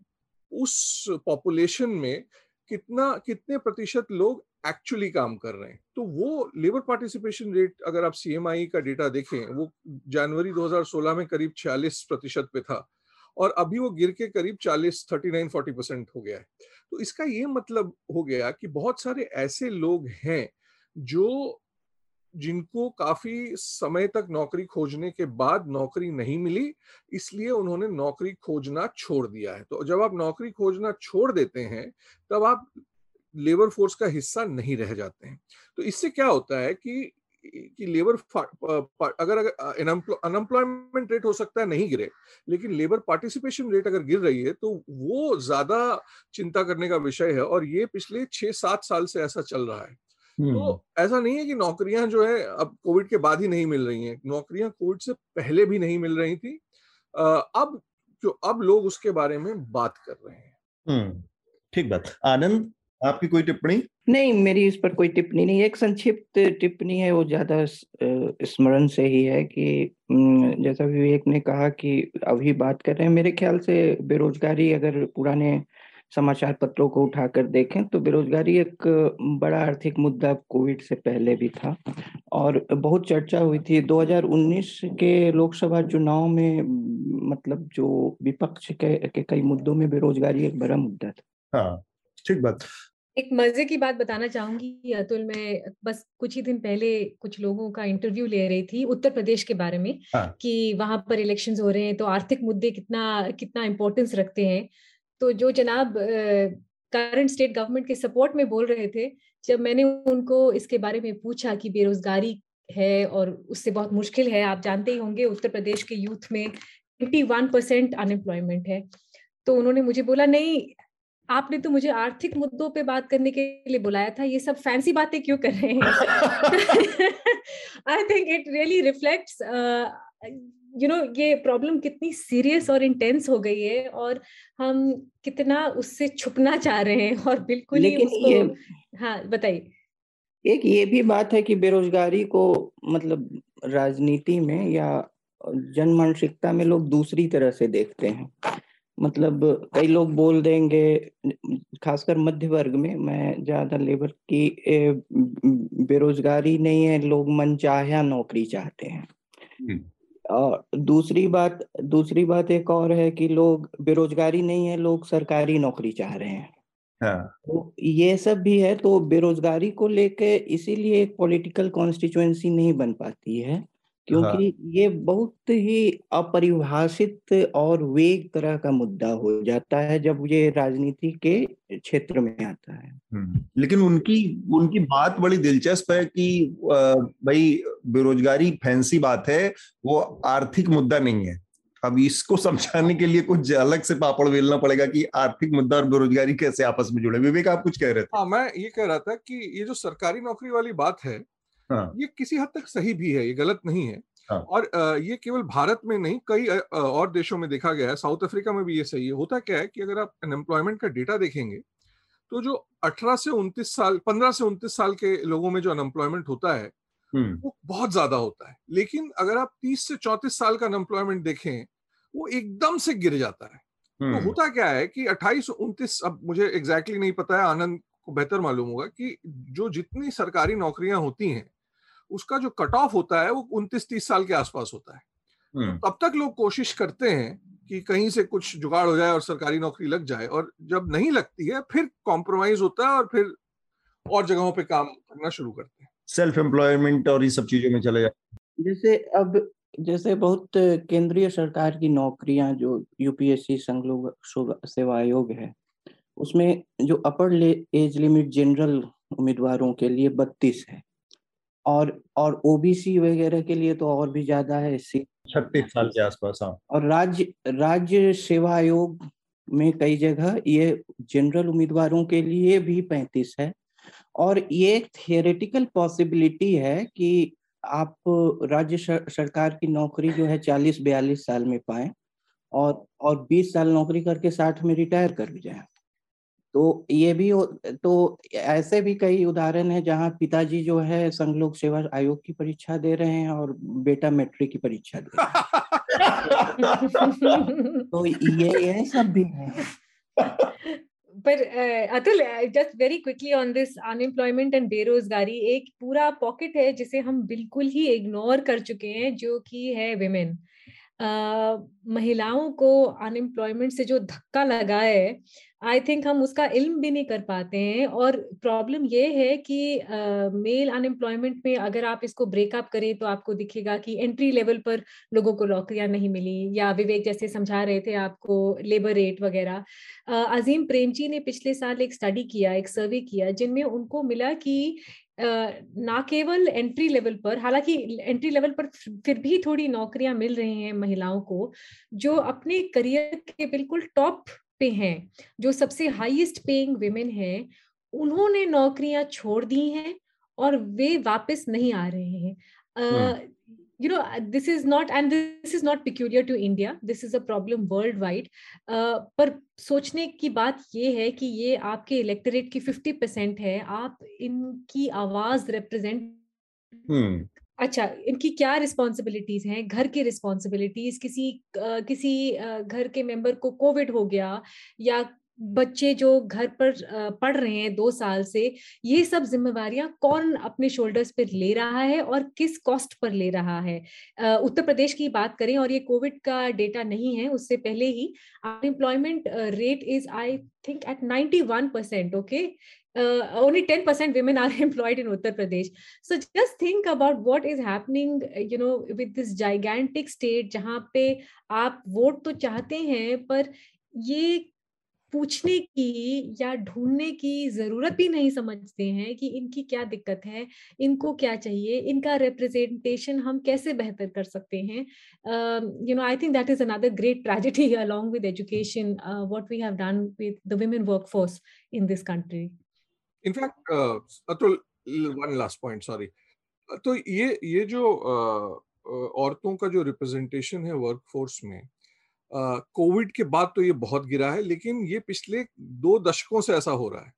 उस पॉपुलेशन में कितना, कितने प्रतिशत लोग एक्चुअली काम कर रहे हैं। तो वो लेबर पार्टिसिपेशन रेट अगर आप सीएमआई का डेटा देखें, वो जनवरी 2016 में करीब 46 प्रतिशत पे था और अभी वो गिर के करीब 40 39 40 परसेंट हो गया है। तो इसका ये मतलब हो गया कि बहुत सारे ऐसे लोग हैं जो जिनको काफ़ी समय तक नौकरी खोजने के बाद नौकरी नहीं मिली, इसलिए उन्होंने नौकरी खोजना छोड़ दिया है। तो जब आप नौकरी खोजना छोड़ देते हैं, तब आप लेबर फोर्स का हिस्सा नहीं रह जाते हैं। तो इससे क्या होता है कि कि लेबर अगर अगर अनएम्प्लॉयमेंट रेट हो सकता है नहीं गिरे, लेकिन लेबर पार्टिसिपेशन रेट अगर गिर रही है तो वो ज़्यादा चिंता करने का विषय है। और ये पिछले छह सात साल से ऐसा चल रहा है। तो हम्म। ऐसा नहीं है कि नौकरियाँ जो है अब कोविड के बाद ही नहीं मिल रही हैं। नौकरियाँ कोविड से पहले भी नहीं मिल रही थी। अब जो अब लोग उसके बारे में बात कर रहे हैं। हम्म, ठीक बात। आनंद आपकी कोई टिप्पणी? नहीं मेरी इस पर कोई टिप्पणी नहीं। एक संक्षिप्त टिप्पणी है वो ज़्यादा स्मरण से ही है कि जैसा विवेक ने कहा कि अभी बात कर रहे हैं मेरे ख्याल से बेरोजगारी अगर पुराने समाचार पत्रों को उठाकर देखें तो बेरोजगारी एक बड़ा आर्थिक मुद्दा कोविड से पहले भी था और बहुत चर्चा हुई थी। 2019 के लोकसभा चुनाव में मतलब जो विपक्ष के, के कई मुद्दों में बेरोजगारी एक बड़ा मुद्दा था। हाँ ठीक बात। एक मज़े की बात बताना चाहूँगी अतुल मैं बस कुछ ही दिन पहले कुछ लोगों का इंटरव्यू ले रही थी उत्तर प्रदेश के बारे में हाँ. कि वहाँ पर इलेक्शंस हो रहे हैं तो आर्थिक मुद्दे कितना कितना इम्पोर्टेंस रखते हैं। तो जो जनाब करंट स्टेट गवर्नमेंट के सपोर्ट में बोल रहे थे जब मैंने उनको इसके बारे में पूछा कि बेरोजगारी है और उससे बहुत मुश्किल है आप जानते ही होंगे उत्तर प्रदेश के यूथ में एट्टी वन परसेंट अनएम्प्लॉयमेंट है। तो उन्होंने मुझे बोला नहीं आपने तो मुझे आर्थिक मुद्दों पे बात करने के लिए बुलाया था ये सब फैंसी बातें क्यों कर रहे हैं? I think it really reflects you know ये प्रॉब्लम कितनी सीरियस और इंटेंस हो गई है और हम कितना उससे छुपना चाह रहे हैं और बिल्कुल ही उसको ये, हाँ बताइए। एक ये भी बात है कि बेरोजगारी को मतलब राजनीति में या जन मानसिकता में लोग दूसरी तरह से देखते हैं। मतलब कई लोग बोल देंगे खासकर मध्य वर्ग में मैं ज़्यादा लेबर की बेरोजगारी नहीं है लोग मन चाहे नौकरी चाहते हैं। हम्म। और दूसरी बात दूसरी बात एक और है कि लोग बेरोजगारी नहीं है लोग सरकारी नौकरी चाह रहे हैं हाँ. तो ये सब भी है तो बेरोजगारी को लेके इसीलिए एक पॉलिटिकल कॉन्स्टिट्युएंसी नहीं बन पाती है क्योंकि हाँ। ये बहुत ही अपरिभाषित और वेग तरह का मुद्दा हो जाता है जब ये राजनीति के क्षेत्र में आता है। लेकिन उनकी उनकी बात बड़ी दिलचस्प है कि भाई बेरोजगारी फैंसी बात है वो आर्थिक मुद्दा नहीं है। अब इसको समझाने के लिए कुछ अलग से पापड़ बेलना पड़ेगा कि आर्थिक मुद्दा और बेरोजगारी कैसे आपस में जुड़े। विवेक आप कुछ कह रहे थे? हाँ मैं ये कह रहा था कि ये जो सरकारी नौकरी वाली बात है हाँ. ये किसी हद तक सही भी है ये गलत नहीं है। हाँ. और ये केवल भारत में नहीं कई और देशों में देखा गया है साउथ अफ्रीका में भी ये सही है। होता क्या है कि अगर आप अनएम्प्लॉयमेंट का डेटा देखेंगे तो जो 18 से 29 साल 15 से 29 साल के लोगों में जो अनएम्प्लॉयमेंट होता है वो बहुत ज़्यादा होता है। लेकिन अगर आप 30 से 34 साल का अनएम्प्लॉयमेंट देखें वो एकदम से गिर जाता है। तो होता क्या है कि 28 उनतीस अब मुझे एग्जैक्टली exactly नहीं पता है आनंद को बेहतर मालूम होगा कि जो जितनी सरकारी नौकरियाँ होती हैं उसका जो कट ऑफ़ होता है वो उनतीस तीस साल के आसपास होता है। तो तब तक लोग कोशिश करते हैं कि कहीं से कुछ जुगाड़ हो जाए और सरकारी नौकरी लग जाए और जब नहीं लगती है फिर कॉम्प्रोमाइज होता है और फिर और जगहों पे काम करना शुरू करते हैं। सेल्फ एम्प्लॉयमेंट और ये सब चीज़ों में चले जाते जैसे अब जैसे बहुत केंद्रीय सरकार की नौकरियाँ जो यूपीएससी संघ लोक सेवा आयोग है उसमें जो अपर एज लिमिट जनरल उम्मीदवारों के लिए बत्तीस है। और और ओबीसी वगैरह के लिए तो और भी ज़्यादा है छत्तीस साल के आसपास हाँ। और राज्य राज्य सेवा आयोग में कई जगह ये जनरल उम्मीदवारों के लिए भी पैंतीस है। और ये थियोरेटिकल पॉसिबिलिटी है कि आप राज्य सरकार की नौकरी जो है चालीस बयालीस साल में पाए और और बीस साल नौकरी करके साठ में रिटायर कर भी जाए। तो ये भी तो ऐसे भी कई उदाहरण है जहाँ पिताजी जो है संघ लोक सेवा आयोग की परीक्षा दे रहे हैं और बेटा मैट्रिक की परीक्षा दे रहे हैं। *laughs* तो ये ये सब भी है। पर Atul just very quickly on this unemployment and बेरोजगारी एक पूरा पॉकेट है जिसे हम बिल्कुल ही इग्नोर कर चुके हैं जो कि है विमेन महिलाओं को अनएम्प्लॉयमेंट से जो धक्का लगा है आई थिंक हम उसका इल्म भी नहीं कर पाते हैं और प्रॉब्लम ये है कि मेल uh, अनएम्प्लॉयमेंट में अगर आप इसको ब्रेकअप करें तो आपको दिखेगा कि एंट्री लेवल पर लोगों को नौकरियाँ नहीं मिली या विवेक जैसे समझा रहे थे आपको लेबर रेट वगैरह। uh, अजीम प्रेमजी ने पिछले साल एक स्टडी किया एक सर्वे किया जिनमें उनको मिला कि ना केवल एंट्री लेवल पर हालाँकि एंट्री लेवल पर फिर भी थोड़ी नौकरियाँ मिल रही हैं महिलाओं को जो अपने करियर के बिल्कुल टॉप पे हैं जो सबसे हाईएस्ट पेइंग विमेन हैं उन्होंने नौकरियाँ छोड़ दी हैं और वे वापस नहीं आ रहे हैं। you know this is not and this is not peculiar to india. This is a problem worldwide. uh, पर सोचने की बात ये है कि ये आपके इलेक्टोरेट की 50 परसेंट है आप इनकी आवाज़ रिप्रेजेंट. अच्छा इनकी क्या रिस्पॉन्सिबिलिटीज हैं? घर की रिस्पॉन्सिबिलिटीज किसी किसी घर के मेंबर को कोविड हो गया या बच्चे जो घर पर पढ़ रहे हैं दो साल से, ये सब जिम्मेवारियाँ कौन अपने शोल्डर्स पर ले रहा है और किस कॉस्ट पर ले रहा है? उत्तर प्रदेश की बात करें और ये कोविड का डेटा नहीं है, उससे पहले ही unemployment rate is I think at 91 percent okay uh, only 10% women are *laughs* employed in Uttar Pradesh. So just think about what is happening, you know, with this gigantic state जहाँ पे आप vote तो चाहते हैं पर ये पूछने की या ढूँढने की ज़रूरत भी नहीं समझते हैं कि इनकी क्या दिक्कत है इनको क्या चाहिए इनका रिप्रेजेंटेशन हम कैसे बेहतर कर सकते हैं you know I think that is another great tragedy along with education what we have done with the women workforce in this country in fact Atul one last point sorry तो ये ये जो औरतों का जो रिप्रेजेंटेशन है workforce में Covid के बाद तो ये बहुत गिरा है, लेकिन ये पिछले दो दशकों से ऐसा हो रहा है।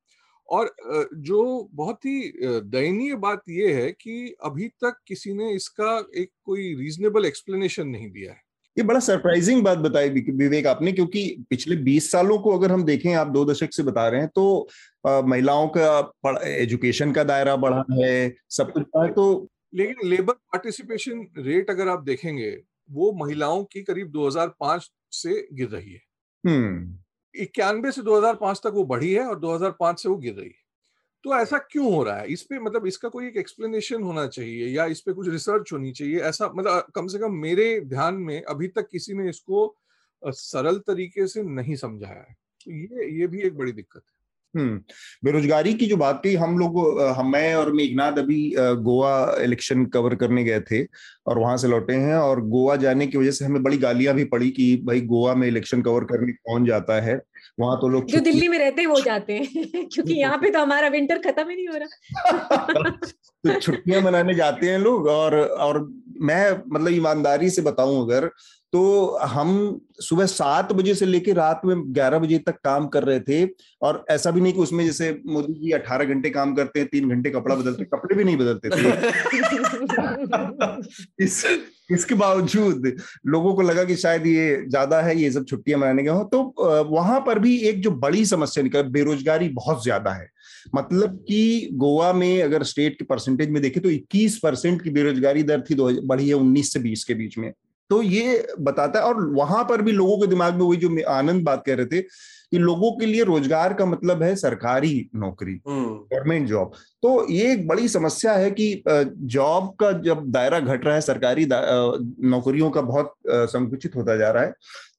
और जो बहुत ही दयनीय बात ये है कि अभी तक किसी ने इसका एक कोई रीजनेबल एक्सप्लेनेशन नहीं दिया है। ये बड़ा सरप्राइजिंग बात बताई विवेक आपने क्योंकि पिछले 20 सालों को अगर हम देखें आप दो दशक से बता रहे हैं तो महिलाओं का एजुकेशन का दायरा बढ़ा है सब कुछ बढ़ा तो लेकिन लेबर पार्टिसिपेशन रेट अगर आप देखेंगे वो महिलाओं की करीब 2005 से गिर रही है हम्म। इक्यानवे से 2005 तक वो बढ़ी है और 2005 से वो गिर रही है तो ऐसा क्यों हो रहा है? इस पे मतलब इसका कोई एक एक्सप्लेनेशन होना चाहिए या इस पे कुछ रिसर्च होनी चाहिए? ऐसा मतलब कम से कम मेरे ध्यान में अभी तक किसी ने इसको सरल तरीके से नहीं समझाया है। तो ये ये भी एक बड़ी दिक्कत है। बेरोजगारी की जो बात कही हम लोग हम मैं और मेघनाथ अभी गोवा इलेक्शन कवर करने गए थे और वहाँ से लौटे हैं और गोवा जाने की वजह से हमें बड़ी गालियाँ भी पड़ी कि भाई गोवा में इलेक्शन कवर करने कौन जाता है? वहाँ तो लोग जो दिल्ली में रहते हैं वो जाते हैं *laughs* क्योंकि यहाँ पे तो हमारा विंटर खत्म ही नहीं हो रहा। *laughs* तो छुट्टियाँ मनाने जाते हैं लोग और और मैं मतलब ईमानदारी से बताऊँ अगर तो हम सुबह सात बजे से लेकर रात में ग्यारह बजे तक काम कर रहे थे और ऐसा भी नहीं कि उसमें जैसे मोदी जी अठारह घंटे काम करते हैं तीन घंटे कपड़ा बदलते कपड़े भी नहीं बदलते थे। *laughs* इस इसके बावजूद लोगों को लगा कि शायद ये ज़्यादा है ये सब छुट्टियाँ मनाने के हो। तो वहाँ पर भी एक जो बड़ी समस्या निकल बेरोजगारी बहुत ज़्यादा है। मतलब कि गोवा में अगर स्टेट के परसेंटेज में देखें तो 21 परसेंट की बेरोजगारी दर थी दो बढ़ी है 19 से 20 के बीच में। तो ये बताता है और वहाँ पर भी लोगों के दिमाग में वही जो आनंद बात कह रहे थे कि लोगों के लिए रोज़गार का मतलब है सरकारी नौकरी गवर्नमेंट हम्म। जॉब तो ये एक बड़ी समस्या है कि जॉब का जब दायरा घट रहा है सरकारी नौकरियों का बहुत संकुचित होता जा रहा है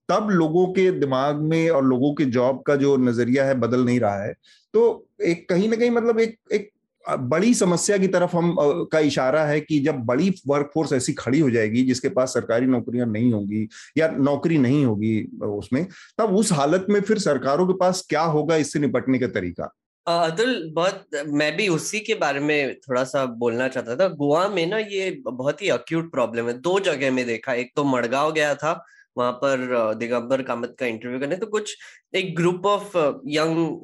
तब लोगों के दिमाग में और लोगों के जॉब का जो नज़रिया है बदल नहीं रहा है तो एक कहीं ना कहीं मतलब एक एक बड़ी समस्या की तरफ़ हम का इशारा है कि जब बड़ी वर्कफोर्स ऐसी खड़ी हो जाएगी जिसके पास सरकारी नौकरियाँ नहीं होंगी या नौकरी नहीं होगी उसमें, तब उस हालत में फिर सरकारों के पास क्या होगा इससे निपटने का तरीका? अतुल, बहुत, मैं भी उसी के बारे में थोड़ा सा बोलना चाहता था। गोवा में ना ये बहुत ही अक्यूट प्रॉब्लम है। दो जगह में देखा, एक तो मड़गांव गया था वहाँ पर दिगंबर कामत का इंटरव्यू करने तो कुछ एक ग्रुप ऑफ़ यंग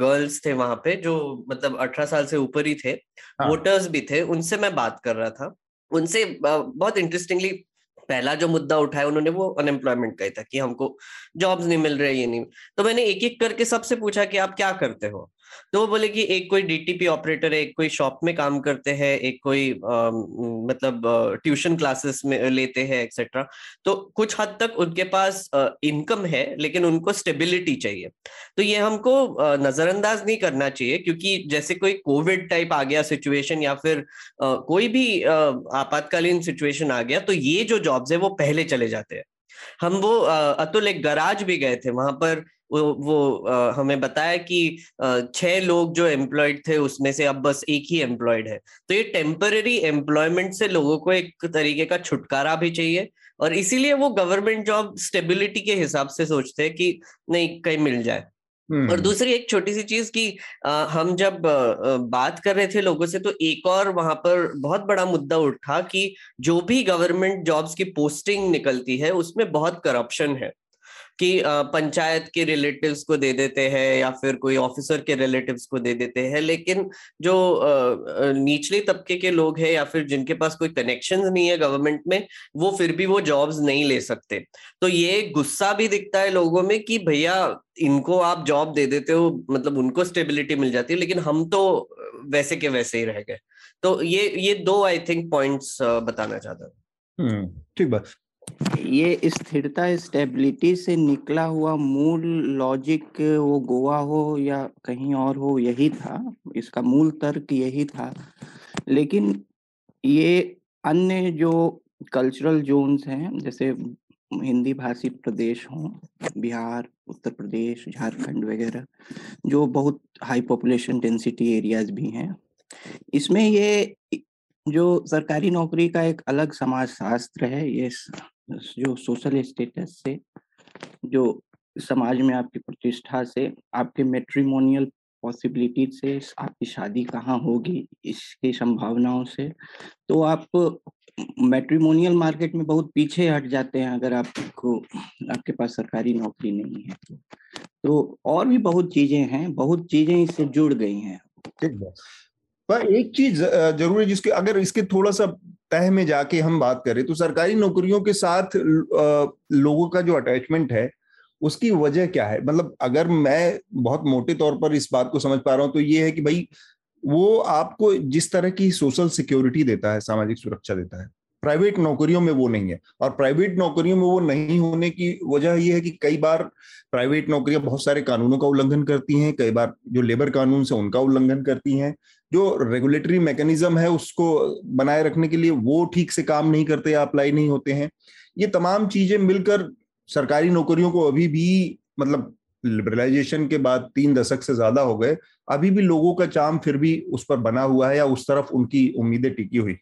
गर्ल्स थे वहाँ पे जो मतलब अठारह साल से ऊपर ही थे हाँ. वोटर्स भी थे उनसे मैं बात कर रहा था। उनसे बहुत इंटरेस्टिंगली पहला जो मुद्दा उठाया उन्होंने वो अनएम्प्लॉयमेंट का ही था कि हमको जॉब्स नहीं मिल रहे ये नहीं। तो मैंने एक एक करके सबसे पूछा कि आप क्या करते हो? तो वो बोले कि एक कोई डीटीपी ऑपरेटर है एक कोई शॉप में काम करते हैं एक कोई आ, मतलब ट्यूशन क्लासेस में लेते हैं एक्सेट्रा तो कुछ हद तक उनके पास इनकम है लेकिन उनको स्टेबिलिटी चाहिए। तो ये हमको नजरअंदाज नहीं करना चाहिए क्योंकि जैसे कोई कोविड टाइप आ गया सिचुएशन या फिर आ, कोई भी आपातकालीन सिचुएशन आ गया तो ये जो जॉब्स है वो पहले चले जाते हैं। हम वो अतुल एक गराज भी गए थे वहाँ पर वो वो आ, हमें बताया कि छह लोग जो एम्प्लॉयड थे उसमें से अब बस एक ही एम्प्लॉयड है। तो ये टेम्पररी एम्प्लॉयमेंट से लोगों को एक तरीके का छुटकारा भी चाहिए और इसीलिए वो गवर्नमेंट जॉब स्टेबिलिटी के हिसाब से सोचते हैं कि नहीं कहीं मिल जाए। और हम्म। दूसरी एक छोटी सी चीज़ की आ, हम जब आ, बात कर रहे थे लोगों से तो एक और वहाँ पर बहुत बड़ा मुद्दा उठा कि जो भी गवर्नमेंट जॉब्स की पोस्टिंग निकलती है उसमें बहुत करप्शन है। कि पंचायत के रिलेटिव्स को दे देते हैं या फिर कोई ऑफिसर के रिलेटिव्स को दे देते हैं लेकिन जो निचले तबके के लोग हैं या फिर जिनके पास कोई कनेक्शन नहीं है गवर्नमेंट में वो फिर भी वो जॉब्स नहीं ले सकते। तो ये गुस्सा भी दिखता है लोगों में कि भैया इनको आप जॉब दे देते हो मतलब उनको स्टेबिलिटी मिल जाती है लेकिन हम तो वैसे के वैसे ही रह गए। तो ये ये दो आई थिंक पॉइंट्स बताना चाहता हूँ। हम्म, ठीक बात। ये स्थिरता स्टेबिलिटी से निकला हुआ मूल लॉजिक वो गोवा हो या कहीं और हो, यही था। इसका मूल तर्क यही था। लेकिन ये अन्य जो कल्चरल जोन्स हैं, जैसे हिंदी भाषी प्रदेश हों, बिहार, उत्तर प्रदेश, झारखंड वगैरह, जो बहुत हाई पॉपुलेशन डेंसिटी एरियाज़ भी हैं, इसमें ये जो सरकारी नौकरी का एक अलग समाज शास्त्र है, ये जो सोशल स्टेटस से, जो समाज में आपकी प्रतिष्ठा से, आपके मेट्रीमोनियल पॉसिबिलिटी से, आपकी शादी कहाँ होगी, इसकी संभावनाओं से तो आप मेट्रीमोनियल मार्केट में बहुत पीछे हट जाते हैं अगर आपको, आपके पास सरकारी नौकरी नहीं है तो। तो और भी बहुत चीज़ें हैं, बहुत चीज़ें इससे जुड़ गई हैं। ठीक है पर एक चीज़ ज़रूरी जिसके, अगर इसके थोड़ा सा तह में जाके हम बात करें तो सरकारी नौकरियों के साथ लोगों का जो अटैचमेंट है, उसकी वजह क्या है? मतलब अगर मैं बहुत मोटे तौर पर इस बात को समझ पा रहा हूँ तो ये है कि भाई, वो आपको जिस तरह की सोशल सिक्योरिटी देता है, सामाजिक सुरक्षा देता है प्राइवेट नौकरियों में वो नहीं है। और प्राइवेट नौकरियों में वो नहीं होने की वजह यह है कि कई बार प्राइवेट नौकरियाँ बहुत सारे कानूनों का उल्लंघन करती हैं, कई बार जो लेबर कानून से उनका उल्लंघन करती हैं। जो रेगुलेटरी मैकेनिज्म है उसको बनाए रखने के लिए वो ठीक से काम नहीं करते या अप्लाई नहीं होते हैं। ये तमाम चीज़ें मिलकर सरकारी नौकरियों को अभी भी मतलब लिबरलाइजेशन के बाद तीन दशक से ज़्यादा हो गए, अभी भी लोगों का चाम फिर भी उस पर बना हुआ है या उस तरफ़ उनकी उम्मीदें टिकी हुई।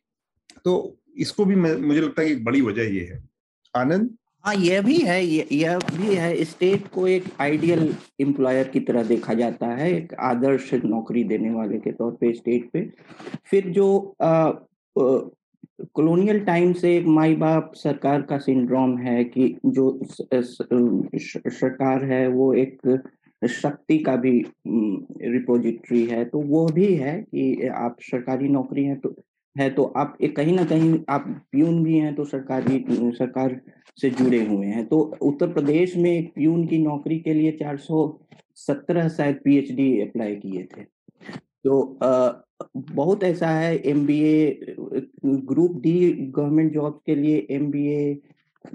तो इसको भी मुझे लगता है कि एक बड़ी वजह ये है। आनंद? हाँ यह भी है यह भी है। स्टेट को एक आइडियल एम्प्लॉयर की तरह देखा जाता है, एक आदर्श नौकरी देने वाले के तौर पे स्टेट पे। फिर जो कॉलोनियल टाइम से एक माई बाप सरकार का सिंड्रोम है कि जो सरकार है, वो एक शक्ति का भी रिपोजिटरी है तो वो भी है कि आप सरकारी नौकरी है तो है तो आप एक कहीं ना कहीं आप प्यून भी हैं तो सरकारी सरकार से जुड़े हुए हैं। तो उत्तर प्रदेश में एक प्यून की नौकरी के लिए 417 शायद पीएचडी अप्लाई किए थे। तो आ, बहुत ऐसा है MBA group D government job के लिए एमबीए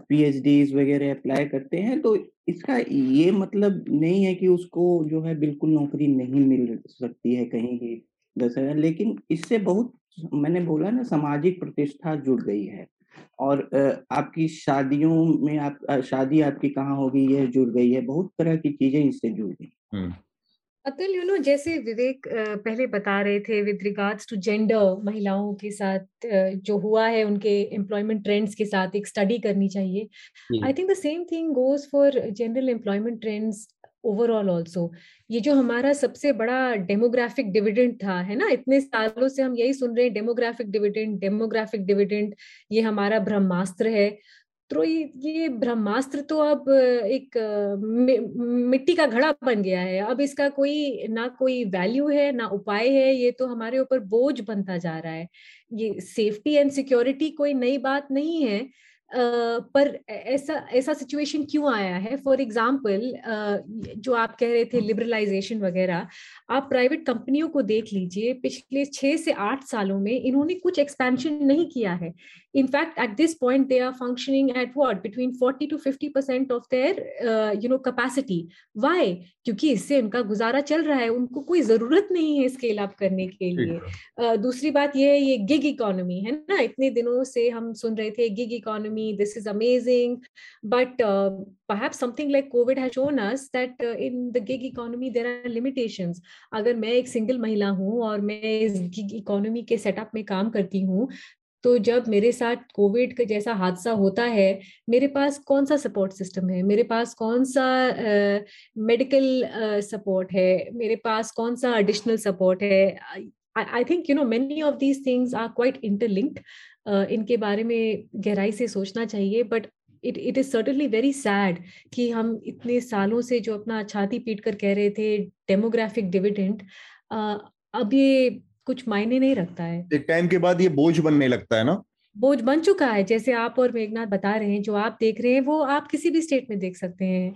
पीएचडी वगैरह अप्लाई करते हैं तो इसका ये मतलब नहीं है कि उसको जो है बिल्कुल नौकरी नहीं मिल सकती है कहीं भी हज़ार लेकिन इससे बहुत मैंने बोला ना सामाजिक प्रतिष्ठा जुड़ गई है। और आपकी शादियों में आप शादी आपकी कहाँ होगी यह जुड़ गई है बहुत तरह की चीज़ें इससे जुड़ गई। अतुल यू नो जैसे विवेक पहले बता रहे थे विद रिगार्ड्स टू जेंडर महिलाओं के साथ जो हुआ है उनके एम्प्लॉयमेंट ट्रेंड्स के साथ एक स्टडी करनी चाहिए। I think the same thing goes for general employment trends overall also ये जो हमारा सबसे बड़ा डेमोग्राफिक डिविडेंड था, है ना? इतने सालों से हम यही सुन रहे हैं डेमोग्राफिक डिविडेंड डेमोग्राफिक डिविडेंड ये हमारा ब्रह्मास्त्र है। तो ये ब्रह्मास्त्र तो अब एक मिट्टी का घड़ा बन गया है। अब इसका कोई, ना कोई वैल्यू है, ना उपाय है, ये तो हमारे ऊपर बोझ बनता जा रहा है। ये सेफ्टी एंड सिक्योरिटी कोई नई बात नहीं है पर ऐसा ऐसा सिचुएशन क्यों आया है? फॉर एग्ज़ाम्पल जो आप कह रहे थे लिबरलाइजेशन वगैरह आप प्राइवेट कंपनियों को देख लीजिए पिछले छह से आठ सालों में इन्होंने कुछ एक्सपेंशन नहीं किया है। In fact at this point they are functioning at what between forty to fifty percent of their you know capacity why क्योंकि इससे उनका गुजारा चल रहा है। उनको कोई ज़रूरत नहीं है स्केल अप करने के लिए। uh, दूसरी बात ये है ये गिग इकोनॉमी है ना? इतने दिनों से हम सुन रहे थे gig economy this is amazing but perhaps something like covid has shown us that uh, in the gig economy there are limitations. अगर मैं एक सिंगल महिला हूँ और मैं इस गिग इकोनॉमी के सेटअप में काम करती हूँ तो जब मेरे साथ कोविड का जैसा हादसा होता है मेरे पास कौन सा सपोर्ट सिस्टम है? मेरे पास कौन सा मेडिकल uh, सपोर्ट uh, है? मेरे पास कौन सा एडिशनल सपोर्ट है? I think you know many of these things are quite interlinked इनके बारे में गहराई से सोचना चाहिए but it it is certainly very sad कि हम इतने सालों से जो अपना छाती पीट कर कह रहे थे डेमोग्राफिक डिविडेंड अब ये कुछ मायने नहीं रखता है। एक टाइम के बाद ये बोझ बनने लगता है ना? बोझ बन चुका है जैसे आप और मेघनाथ बता रहे हैं जो आप देख रहे हैं वो आप किसी भी स्टेट में देख सकते हैं।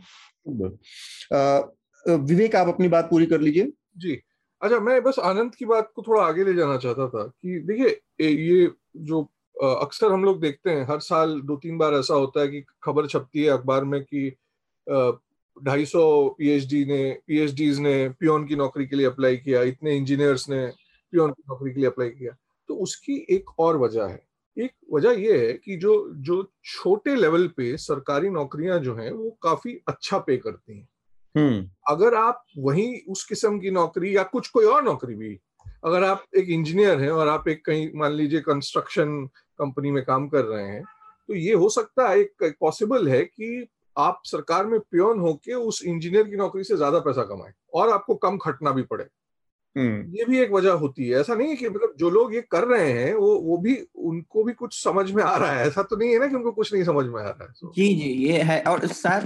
विवेक आप अपनी बात पूरी कर लीजिए। जी। अच्छा मैं बस आनंद की बात को थोड़ा आगे ले जाना चाहता था कि देखिए ये जो अक्सर हम लोग देखते हैं, हर साल दो तीन बार ऐसा होता है कि खबर छपती है अखबार में कि ढाई सौ पीएचडी ने पीएचडीज ने पियोन की नौकरी के लिए अप्लाई किया, इतने इंजीनियर्स ने पियोन की नौकरी के लिए अप्लाई किया तो उसकी एक और वजह है एक वजह यह है कि जो जो छोटे लेवल पे सरकारी नौकरियाँ जो हैं, वो काफ़ी अच्छा पे करती हैं। अगर आप वही उस किस्म की नौकरी या कुछ कोई और नौकरी भी, अगर आप एक इंजीनियर हैं और आप एक कहीं, मान लीजिए कंस्ट्रक्शन कंपनी में काम कर रहे हैं तो ये हो सकता है, एक पॉसिबल है कि आप सरकार में प्योन होके उस इंजीनियर की नौकरी से ज़्यादा पैसा कमाए और आपको कम खटना भी पड़े हम्म। ये भी एक वजह होती है। ऐसा नहीं है कि मतलब जो लोग ये कर रहे हैं वो वो भी उनको भी कुछ समझ में आ रहा है। ऐसा तो नहीं है ना कि उनको कुछ नहीं समझ में आ रहा है जी जी ये है। और साथ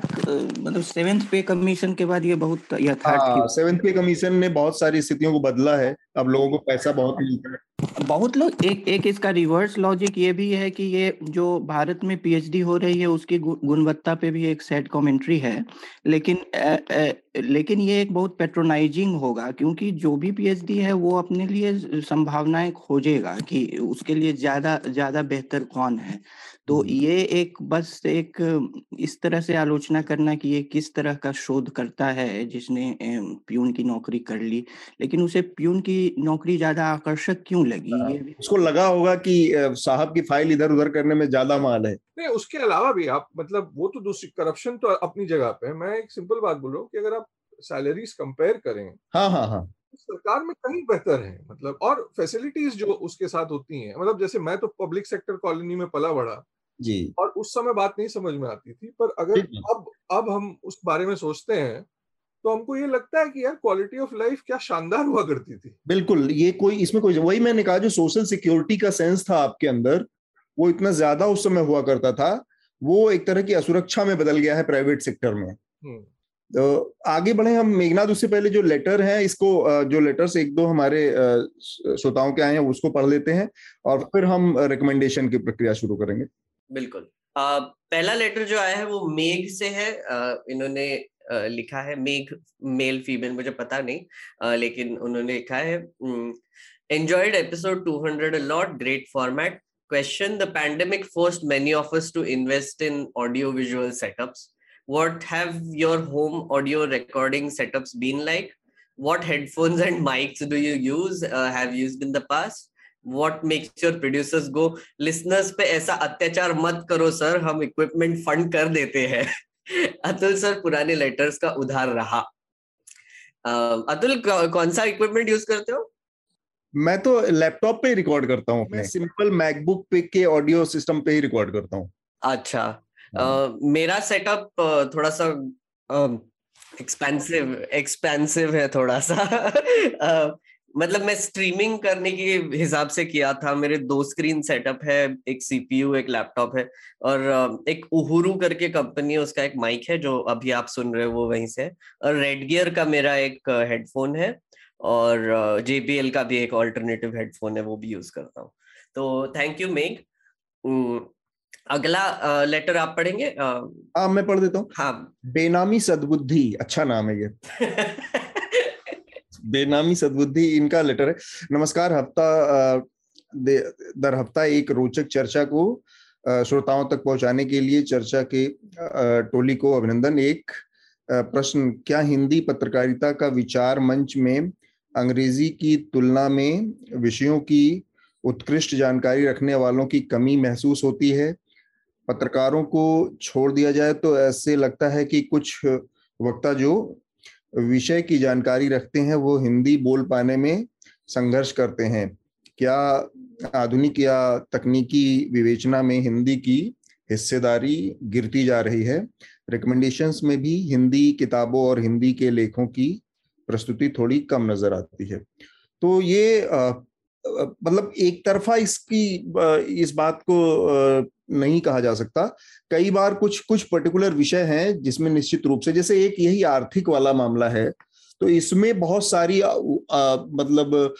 मतलब सेवेंथ पे कमीशन के बाद ये बहुत यथार्थ सेवेंथ पे कमीशन ने बहुत सारी स्थितियों को बदला है। अब लोगों को पैसा बहुत मिलता है। बहुत लोग एक एक इसका रिवर्स लॉजिक ये भी है कि ये जो भारत में पीएचडी हो रही है उसकी गुणवत्ता पे भी एक सेट कमेंट्री है। लेकिन आ, आ, लेकिन ये एक बहुत पेट्रोनाइजिंग होगा क्योंकि जो भी पीएचडी है वो अपने लिए संभावनाएँ खोजेगा कि उसके लिए ज़्यादा ज़्यादा बेहतर कौन है। तो। ये एक बस एक इस तरह से आलोचना करना कि ये किस तरह का शोध करता है जिसने प्यून की नौकरी कर ली लेकिन उसे प्यून की नौकरी ज़्यादा आकर्षक क्यों लगी? हाँ, ये उसको लगा होगा कि साहब की फ़ाइल इधर उधर करने में ज़्यादा माल है। नहीं उसके अलावा भी आप मतलब वो तो दूसरी करप्शन तो अपनी जगह पे है। मैं एक सिंपल बात बोलूँ कि अगर आप सैलरीज कंपेयर करें हाँ हाँ हाँ। तो सरकार में कहीं बेहतर है मतलब और फैसिलिटीज़ जो उसके साथ होती हैं मतलब जैसे मैं तो पब्लिक सेक्टर कॉलोनी में पला बड़ा जी। और उस समय बात नहीं समझ में आती थी पर अगर अब अब हम उस बारे में सोचते हैं तो हमको ये लगता है कि यार क्वालिटी ऑफ़ लाइफ क्या शानदार हुआ करती थी। बिल्कुल ये कोई इसमें कोई वही मैंने कहा जो सोशल सिक्योरिटी का सेंस था आपके अंदर वो इतना ज़्यादा उस समय हुआ करता था वो एक तरह की असुरक्षा में बदल गया है प्राइवेट सेक्टर में। हम्म। तो आगे बढ़े हम मेघनाथ उससे पहले जो लेटर है इसको जो लेटर्स एक दो हमारे श्रोताओं के आए हैं उसको पढ़ लेते हैं और फिर हम रिकमेंडेशन की प्रक्रिया शुरू करेंगे। बिल्कुल। आ, पहला लेटर जो आया है वो मेघ से है। आ, इन्होंने आ, लिखा है मेघ मेल फीमेल मुझे पता नहीं। आ, लेकिन उन्होंने लिखा है enjoyed episode two hundred a lot great format question the pandemic forced many offers to invest in audio visual setups what have your home audio recording setups been like what headphones and mics do you use है use past what makes your producers go listeners पे ऐसा अत्याचार मत करो sir हम equipment fund कर देते हैं। *laughs* अतुल सर पुराने लेटर्स का उधार रहा। uh, अतुल कौन सा इक्विपमेंट यूज़ करते हो? मैं तो लैपटॉप पे रिकॉर्ड करता हूँ मैं सिंपल मैकबुक पे के ऑडियो सिस्टम पे ही रिकॉर्ड करता हूँ। अच्छा। uh, मेरा सेटअप थोड़ा सा एक्सपेंसिव एक्सपेंसिव है थोड़ा सा। *laughs* uh, मतलब मैं स्ट्रीमिंग करने के हिसाब से किया था। मेरे दो स्क्रीन सेटअप है एक सीपीयू एक लैपटॉप है और एक उहुरू करके कंपनी है उसका एक माइक है जो अभी आप सुन रहे हो वो वहीं से। और रेड गियर का मेरा एक हेडफोन है और जेबीएल का भी एक ऑल्टरनेटिव हेडफोन है वो भी यूज़ करता हूँ। तो थैंक यू मेघ अगला लेटर आप पढ़ेंगे? हाँ मैं पढ़ देता हूँ। हाँ। बेनामी सदबुद्धि अच्छा नाम है ये। *laughs* बेनामी सदबुद्धि इनका लेटर है। नमस्कार, हफ़्ता दर हफ़्ता एक रोचक चर्चा को श्रोताओं तक पहुँचाने के लिए चर्चा के टोली को अभिनंदन। एक प्रश्न, क्या हिंदी पत्रकारिता का विचार मंच में अंग्रेज़ी की तुलना में विषयों की उत्कृष्ट जानकारी रखने वालों की कमी महसूस होती है? पत्रकारों को छोड़ दिया जाए तो ऐसे लगता है कि कुछ वक्ता जो विषय की जानकारी रखते हैं, वो हिंदी बोल पाने में संघर्ष करते हैं। क्या आधुनिक या तकनीकी विवेचना में हिंदी की हिस्सेदारी गिरती जा रही है? रिकमेंडेशंस में भी हिंदी किताबों और हिंदी के लेखों की प्रस्तुति थोड़ी कम नज़र आती है। तो ये मतलब एक तरफा इसकी इस बात को नहीं कहा जा सकता। कई बार कुछ कुछ पर्टिकुलर विषय हैं जिसमें निश्चित रूप से जैसे एक यही आर्थिक वाला मामला है तो इसमें बहुत सारी आ, आ, मतलब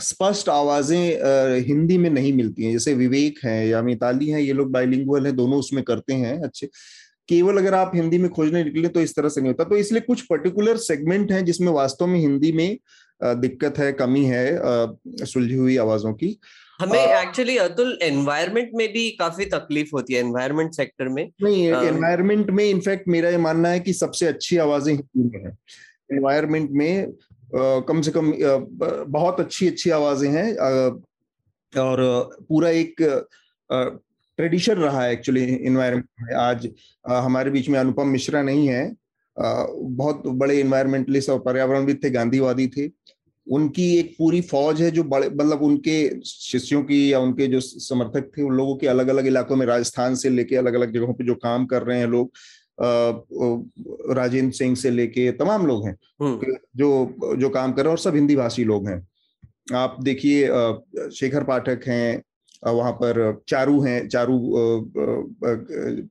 स्पष्ट आवाज़ें हिंदी में नहीं मिलती हैं। जैसे विवेक है या मिताली हैं ये लोग बाइलिंगुअल हैं दोनों उसमें करते हैं अच्छे। केवल अगर आप हिंदी में खोजने निकले तो इस तरह से नहीं होता। तो इसलिए कुछ पर्टिकुलर सेगमेंट हैं जिसमें वास्तव में हिंदी में दिक्कत है कमी है सुलझी हुई आवाजों की। हमें एक्चुअली अतुल एनवायरनमेंट में भी काफ़ी तकलीफ़ होती है एनवायरनमेंट सेक्टर में। नहीं एनवायरनमेंट में इनफैक्ट मेरा ये मानना है कि सबसे अच्छी आवाज़ें हिंदी में है। एनवायरनमेंट में कम से कम बहुत अच्छी अच्छी आवाज़ें हैं और पूरा एक ट्रेडिशन रहा है एक्चुअली इन्वायरमेंट में। आज हमारे बीच में अनुपम मिश्रा नहीं है। बहुत बड़े इन्वायरमेंटलिस्ट और पर्यावरणविद थे गांधीवादी थे। उनकी एक पूरी फौज है जो बड़े मतलब उनके शिष्यों की या उनके जो समर्थक थे उन लोगों के अलग अलग इलाकों में राजस्थान से लेके अलग अलग जगहों पे जो काम कर रहे हैं लोग राजेंद्र सिंह से लेके तमाम लोग हैं हम्म। जो जो काम कर रहे हैं और सब हिंदी भाषी लोग हैं आप देखिए शेखर पाठक हैं वहाँ पर चारू हैं चारू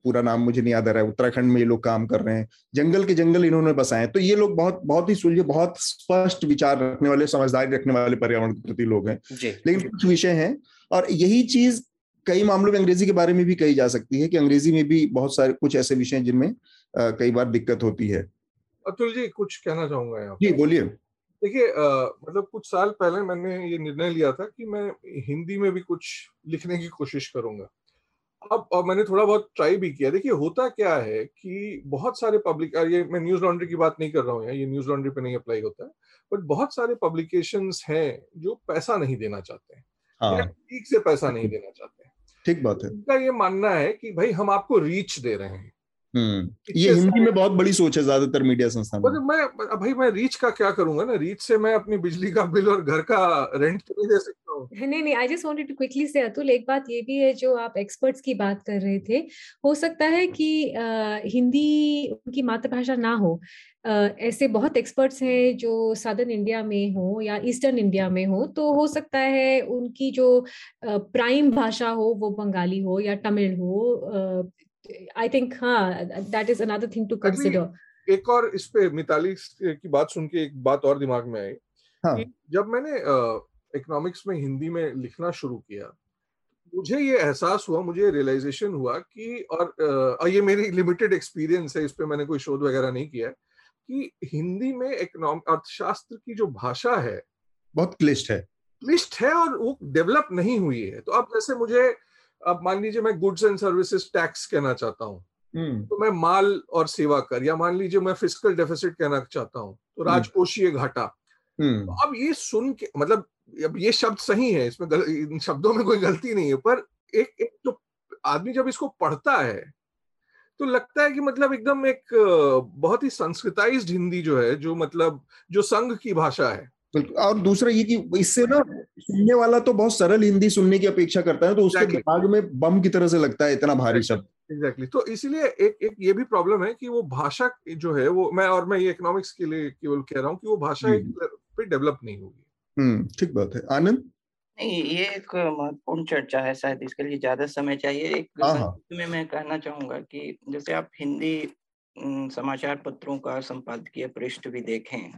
पूरा नाम मुझे नहीं याद आ रहा है उत्तराखंड में ये लोग काम कर रहे हैं जंगल के जंगल इन्होंने बसाए तो ये लोग बहुत बहुत ही सुलझे बहुत स्पष्ट विचार रखने वाले समझदारी रखने वाले पर्यावरण के प्रति लोग हैं। लेकिन कुछ विषय हैं और यही चीज़ कई मामलों में अंग्रेज़ी के बारे में भी कही जा सकती है कि अंग्रेज़ी में भी बहुत सारे कुछ ऐसे विषय हैं जिनमें कई बार दिक्कत होती है। अतुल जी कुछ कहना चाहूँगा जी बोलिए। देखिए मतलब कुछ साल पहले मैंने ये निर्णय लिया था कि मैं हिंदी में भी कुछ लिखने की कोशिश करूँगा। अब और मैंने थोड़ा बहुत ट्राई भी किया। देखिए होता क्या है कि बहुत सारे पब्लिक ये मैं न्यूज़ लॉन्ड्री की बात नहीं कर रहा हूँ ये न्यूज़ लॉन्ड्री पे नहीं अप्लाई होता है बट बहुत सारे पब्लिकेशन हैं जो पैसा नहीं देना चाहते हैं हाँ। ठीक से पैसा नहीं देना चाहते ठीक बात है। उनका ये मानना है कि भाई हम आपको रीच दे रहे हैं। हम्म ये हिंदी में बहुत बड़ी सोच है ज़्यादातर मीडिया संस्थान में। मैं भाई मैं रीच का क्या करूँगा ना? रीच से मैं अपनी बिजली का बिल और घर का रेंट तो नहीं दे सकता हूँ। नहीं नहीं I just wanted to quickly say Atul एक बात ये भी है जो आप एक्सपर्ट्स की बात कर रहे थे हो सकता है कि आ, हिंदी उनकी मातृभाषा ना हो। Uh, ऐसे बहुत एक्सपर्ट्स हैं जो साउदर्न इंडिया में हो या ईस्टर्न इंडिया में हो तो हो सकता है उनकी जो प्राइम भाषा हो वो बंगाली हो या तमिल हो आई थिंक हाँ that is another thing to consider एक और इस पे मिताली की बात सुन के एक बात और दिमाग में आई हाँ. कि जब मैंने इकोनॉमिक्स में हिंदी में लिखना शुरू किया मुझे ये एहसास हुआ मुझे रियलाइजेशन हुआ कि और आ, ये मेरी लिमिटेड एक्सपीरियंस है इस पे मैंने कोई शोध वगैरह नहीं किया कि हिंदी में इकोनॉमिक अर्थशास्त्र की जो भाषा है बहुत क्लिष्ट है। क्लिष्ट है और वो डेवलप नहीं हुई है। तो अब जैसे मुझे अब मान लीजिए मैं गुड्स एंड सर्विसेज़ टैक्स कहना चाहता हूँ हम्म। तो मैं माल और सेवा कर या मान लीजिए मैं फ़िज़िकल डेफिसिट कहना चाहता हूँ तो हम्म। राजकोषीय घाटा हम्म। तो अब ये सुन के मतलब अब ये शब्द सही है इसमें गल, इन शब्दों में कोई गलती नहीं है पर एक एक तो आदमी जब इसको पढ़ता है तो लगता है कि मतलब एकदम एक बहुत ही संस्कृताइज्ड हिंदी जो है जो मतलब जो संघ की भाषा है बिल्कुल। और दूसरा ये कि इससे ना सुनने वाला तो बहुत सरल हिंदी सुनने की अपेक्षा करता है तो उसके exactly. दिमाग में बम की तरह से लगता है इतना भारी शब्द। Exactly exactly. तो इसीलिए एक एक ये भी प्रॉब्लम है कि वो भाषा जो है वो मैं और मैं ये इकोनॉमिक्स के लिए केवल कह रहा हूँ कि वो भाषा एक पे डेवलप नहीं होगी। हम्म ठीक बात है। आनंद? नहीं ये एक महत्वपूर्ण चर्चा है शायद इसके लिए ज़्यादा समय चाहिए। एक हाँ, हाँ। में मैं कहना चाहूँगा कि जैसे आप हिंदी समाचार पत्रों का संपादकीय पृष्ठ भी देखें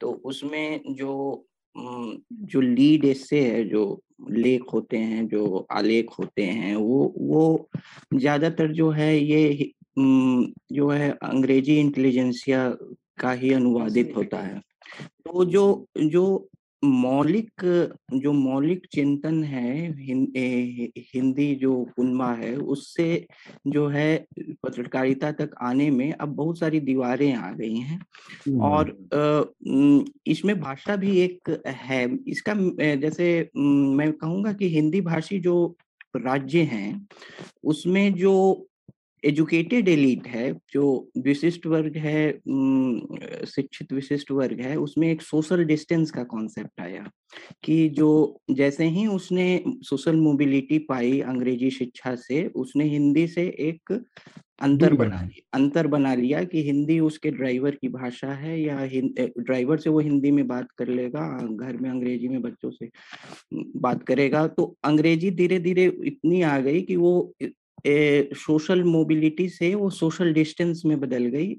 तो उसमें जो जो लीड एसे है, जो लेख होते हैं, जो आलेख होते हैं, वो वो ज़्यादातर जो है ये जो है अंग्रेज़ी इंटेलिजेंसिया का ही अनुवादित होता है। तो जो जो मौलिक जो मौलिक चिंतन है हिं, ए, हिंदी जो उन्मा है उससे जो है पत्रकारिता तक आने में अब बहुत सारी दीवारें आ गई हैं। और इसमें भाषा भी एक है। इसका जैसे मैं कहूँगा कि हिंदी भाषी जो राज्य हैं उसमें जो एजुकेटेड एलिट है जो विशिष्ट वर्ग है शिक्षित विशिष्ट वर्ग है उसमें एक सोशल डिस्टेंस का कॉन्सेप्ट आया कि जो जैसे ही उसने सोशल मोबिलिटी पाई अंग्रेज़ी शिक्षा से उसने हिंदी से एक अंतर बना लिया अंतर बना लिया कि हिंदी उसके ड्राइवर की भाषा है या ड्राइवर से वो हिंदी में बात कर लेगा घर में अंग्रेज़ी में बच्चों से बात करेगा तो अंग्रेज़ी धीरे धीरे इतनी आ गई कि वो सोशल मोबिलिटी से वो सोशल डिस्टेंस में बदल गई।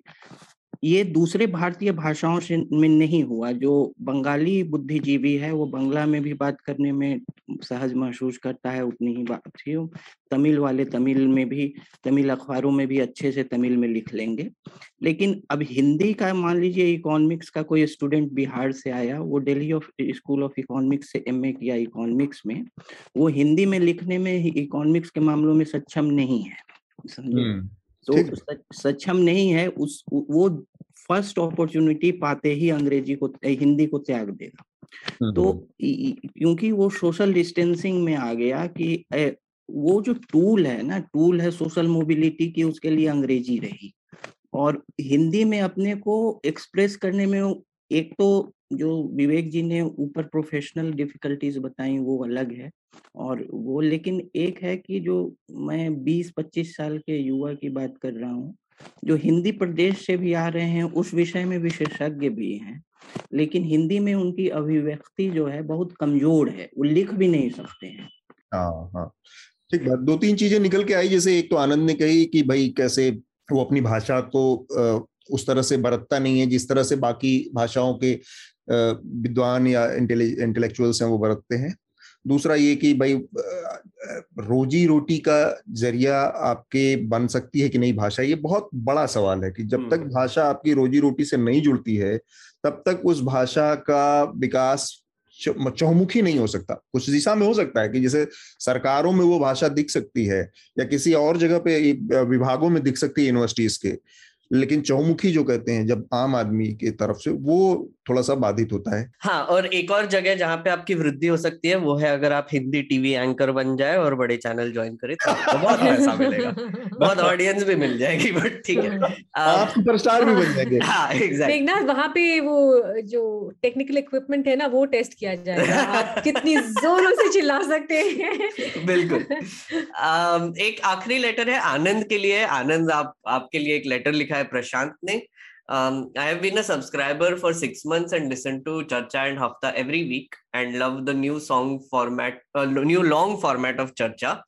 ये दूसरे भारतीय भाषाओं से में नहीं हुआ। जो बंगाली बुद्धिजीवी है, वो बंगला में भी बात करने में सहज महसूस करता है, उतनी ही बात थी तमिल वाले तमिल में भी, तमिल अखबारों में भी अच्छे से तमिल में लिख लेंगे। लेकिन अब हिंदी का, मान लीजिए इकोनॉमिक्स का कोई स्टूडेंट बिहार से आया, वो Delhi of school of economics से एमए किया इकोनॉमिक्स में, वो हिंदी में लिखने में इकोनॉमिक्स के मामलों में सक्षम नहीं है, समझे? हम्म। तो सक्षम नहीं है उस वो फ़र्स्ट अपॉर्चुनिटी पाते ही अंग्रेज़ी को हिंदी को त्याग देगा। तो क्योंकि वो सोशल डिस्टेंसिंग में आ गया कि वो जो टूल है ना टूल है सोशल मोबिलिटी की उसके लिए अंग्रेज़ी रही। और हिंदी में अपने को एक्सप्रेस करने में एक तो जो विवेक जी ने ऊपर प्रोफेशनल डिफिकल्टीज बताई वो अलग है। और वो लेकिन एक है कि जो मैं 20-25 साल के युवा की बात कर रहा हूँ, जो हिंदी प्रदेश से भी आ रहे हैं, उस विषय में विशेषज्ञ भी हैं, लेकिन हिंदी में उनकी अभिव्यक्ति जो है बहुत कमज़ोर है, वो लिख भी नहीं सकते हैं। हाँ हाँ। ठीक बात दो तीन चीज़ें निकल के आई, जैसे एक तो आनंद ने कही कि भाई कैसे वो अपनी भाषा को उस तरह से बरतता नहीं है, जिस तरह से बाकी भाषाओं के विद्वान या इंटेलेक्चुअल्स हैं वो बरतते हैं। दूसरा ये कि भाई रोजी रोटी का ज़रिया आपके बन सकती है कि नहीं भाषा ये बहुत बड़ा सवाल है कि जब तक हम्म। भाषा आपकी रोजी रोटी से नहीं जुड़ती है तब तक उस भाषा का विकास चौमुखी नहीं हो सकता कुछ दिशा में हो सकता है कि जैसे सरकारों में वो भाषा दिख सकती है या किसी और जगह पे विभागों में दिख सकती है यूनिवर्सिटीज के लेकिन चौमुखी जो कहते हैं जब आम आदमी की तरफ़ से वो थोड़ा सा बाधित होता है। हाँ और एक और जगह जहाँ पे आपकी वृद्धि हो सकती है वो है अगर आप हिंदी टीवी एंकर बन जाए और बड़े चैनल ज्वाइन करें तो, तो बहुत पैसा मिलेगा। बहुत ऑडियंस भी मिल जाएगी बट ठीक है। *laughs* आप सुपरस्टार भी बन जाएँगे। *laughs* हाँ वहाँ पे वो जो टेक्निकल इक्विपमेंट है ना वो टेस्ट किया जाएगा। आप *laughs* कितनी जोरों से चिल्ला सकते हैं। बिल्कुल। एक आखिरी लेटर है आनंद के लिए। आनंद आप आपके लिए एक लेटर लिखा है by Prashant Ne, Um, I have been a subscriber for six months and listen to Charcha and Hafta every week and love the new song format, uh, new long format of Charcha.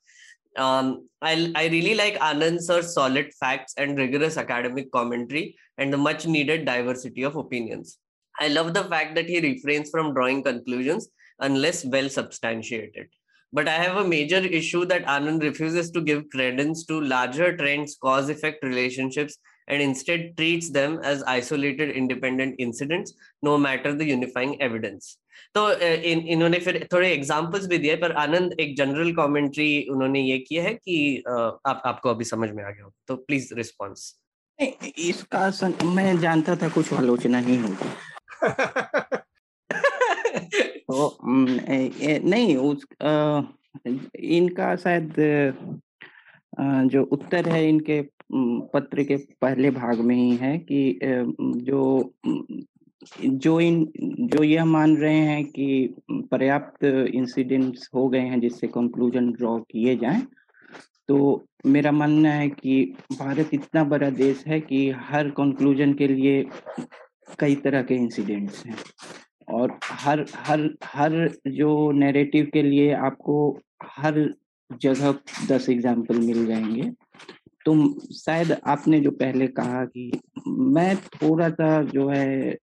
Um, I, I really like Anand sir's solid facts and rigorous academic commentary and the much needed diversity of opinions. I love the fact that he refrains from drawing conclusions unless well substantiated. But I have a major issue that Anand refuses to give credence to larger trends, cause effect relationships, and instead treats them as isolated independent incidents no matter the unifying evidence. तो इन इन्होंने फिर थोड़े examples भी दिए पर आनंद एक general commentary उन्होंने ये किया है कि आप आपको अभी समझ में आ गया हो तो प्लीज़ रिस्पांस इसका मैं जानता था कुछ आलोचना ही होगी। *laughs* तो नहीं उस आ, इनका शायद जो उत्तर है इनके पत्र के पहले भाग में ही है कि जो जो इन, जो यह मान रहे हैं कि पर्याप्त इंसिडेंट्स हो गए हैं जिससे कंक्लूजन ड्रॉ किए जाएँ तो मेरा मानना है कि भारत इतना बड़ा देश है कि हर कंक्लूजन के लिए कई तरह के इंसिडेंट्स हैं। और हर हर हर जो नैरेटिव के लिए आपको हर जगह दस एग्ज़ाम्पल मिल जाएँगे। तो शायद आपने जो पहले कहा कि मैं थोड़ा सा जो है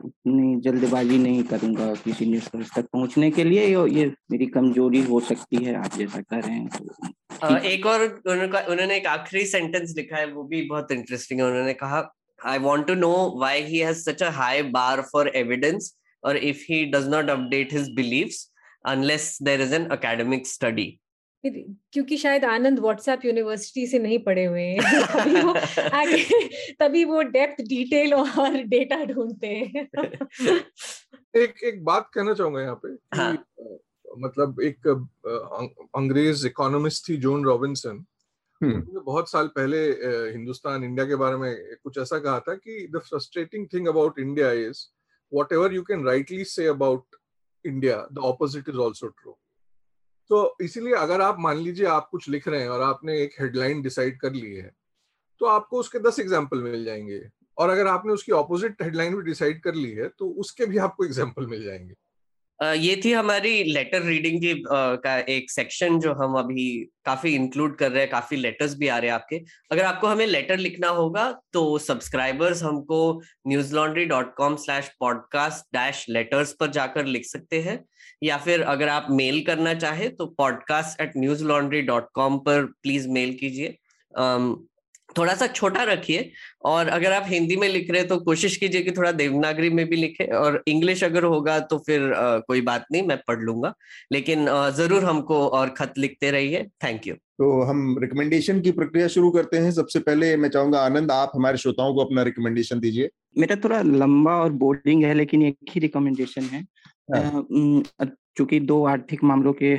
उतनी जल्दबाजी नहीं करूँगा किसी निष्कर्ष तक पहुँचने के लिए ये मेरी कमज़ोरी हो सकती है आप जैसा कर रहे हैं तो एक और उन्होंने एक आखिरी सेंटेंस लिखा है वो भी बहुत इंटरेस्टिंग है उन्होंने कहा I want to know why he has such a high bar for evidence और if he does not update his beliefs unless there is an academic study क्योंकि शायद आनंद व्हाट्सएप यूनिवर्सिटी से नहीं पढ़े हुए हैं। *laughs* तभी वो तभी वो डेप्थ डिटेल और डेटा ढूंढते हैं। *laughs* एक एक बात कहना चाहूँगा यहाँ पे हाँ. मतलब एक अंग्रेज़ इकोनॉमिस्ट थी जोन रॉबिन्सन उन्होंने बहुत साल पहले हिंदुस्तान इंडिया के बारे में कुछ ऐसा कहा था कि the frustrating thing about India is whatever you can rightly say about India the opposite is also true तो इसीलिए अगर आप मान लीजिए आप कुछ लिख रहे हैं और आपने एक हेडलाइन डिसाइड कर ली है तो आपको उसके दस एग्ज़ाम्पल मिल जाएँगे। और अगर आपने उसकी ऑपोजिट हेडलाइन भी डिसाइड कर ली है तो उसके भी आपको एग्ज़ाम्पल मिल जाएँगे। ये थी हमारी लेटर रीडिंग की का एक सेक्शन जो हम अभी काफ़ी इंक्लूड कर रहे हैं, काफ़ी लेटर्स भी आ रहे हैं आपके। अगर आपको हमें लेटर लिखना होगा तो सब्सक्राइबर्स हमको Newslaundry dot com slash podcast dash letters पर जाकर लिख सकते हैं। या फिर अगर आप मेल करना चाहे तो podcast at Newslaundry dot com पर प्लीज़ मेल कीजिए। थोड़ा सा छोटा रखिए और अगर आप हिंदी में लिख रहे हैं तो कोशिश कीजिए कि थोड़ा देवनागरी में भी लिखे और इंग्लिश अगर होगा तो फिर आ, कोई बात नहीं मैं पढ़ लूँगा। लेकिन आ, ज़रूर हमको और खत लिखते रहिए। Thank you. तो हम रिकमेंडेशन की प्रक्रिया शुरू करते हैं। सबसे पहले मैं चाहूँगा आनंद आप हमारे श्रोताओं को अपना रिकमेंडेशन दीजिए। मेरा थोड़ा लंबा और बोर्डिंग है लेकिन एक ही रिकमेंडेशन है। हाँ। चूँकि दो आर्थिक मामलों के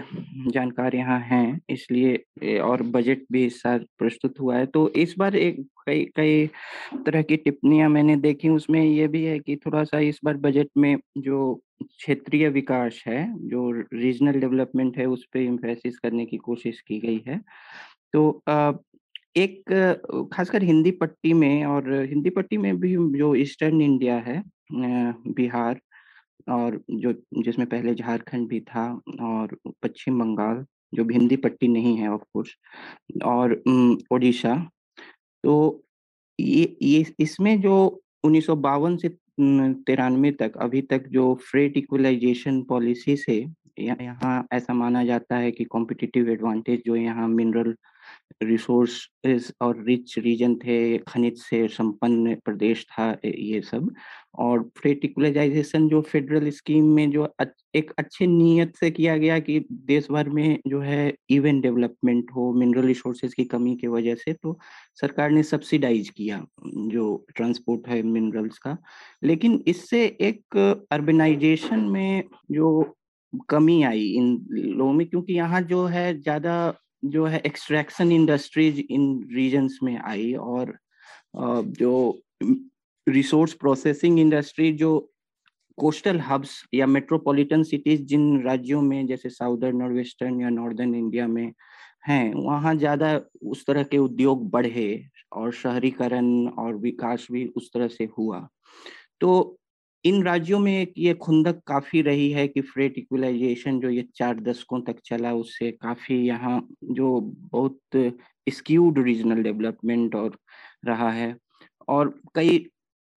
जानकार यहाँ हैं, इसलिए और बजट भी इस साल प्रस्तुत हुआ है। तो इस बार एक कई कई तरह की टिप्पणियाँ मैंने देखी, उसमें ये भी है कि थोड़ा सा इस बार बजट में जो क्षेत्रीय विकास है, जो रीजनल डेवलपमेंट है, उस पर इम्फेसिस करने की कोशिश की गई है। तो एक, खासकर हिंदी पट्टी में और हिंदी पट्टी में भी जो ईस्टर्न इंडिया है बिहार और जो, जिसमें पहले झारखंड भी था और पश्चिम बंगाल, जो भी हिंदी पट्टी नहीं है ऑफ़ कोर्स और ओडिशा। तो ये ये इसमें जो उन्नीस सौ बावन से तिरानवे तक, अभी तक जो फ्रेट इक्वलाइजेशन पॉलिसी से यहाँ ऐसा माना जाता है कि कॉम्पिटिटिव एडवांटेज जो यहाँ मिनरल रिसोर्स और रिच रीजन थे, खनिज से संपन्न प्रदेश था ये सब। और फ्रेटिकुलराइजेशन जो फेडरल स्कीम में जो एक अच्छे नीयत से किया गया कि देश भर में जो है इवन डेवलपमेंट हो मिनरल रिसोर्सेज की कमी की वजह से तो सरकार ने सब्सिडाइज किया जो ट्रांसपोर्ट है मिनरल्स का। लेकिन इससे एक अर्बनाइजेशन में जो कमी आई इन लोगों में, क्योंकि यहाँ जो है ज़्यादा जो है एक्सट्रैक्शन इंडस्ट्रीज़ इन रीजन्स में आई और जो रिसोर्स प्रोसेसिंग इंडस्ट्री जो कोस्टल हब्स या मेट्रोपॉलिटन सिटीज़ जिन राज्यों में, जैसे साउदर्न और वेस्टर्न या नॉर्दर्न इंडिया में हैं, वहाँ ज़्यादा उस तरह के उद्योग बढ़े और शहरीकरण और विकास भी उस तरह से हुआ। तो इन राज्यों में एक ये खुंदक काफ़ी रही है कि फ्रेट इक्वलाइजेशन जो ये चार दशकों तक चला, उससे काफ़ी यहाँ जो बहुत स्क्यूड रीजनल डेवलपमेंट और रहा है। और कई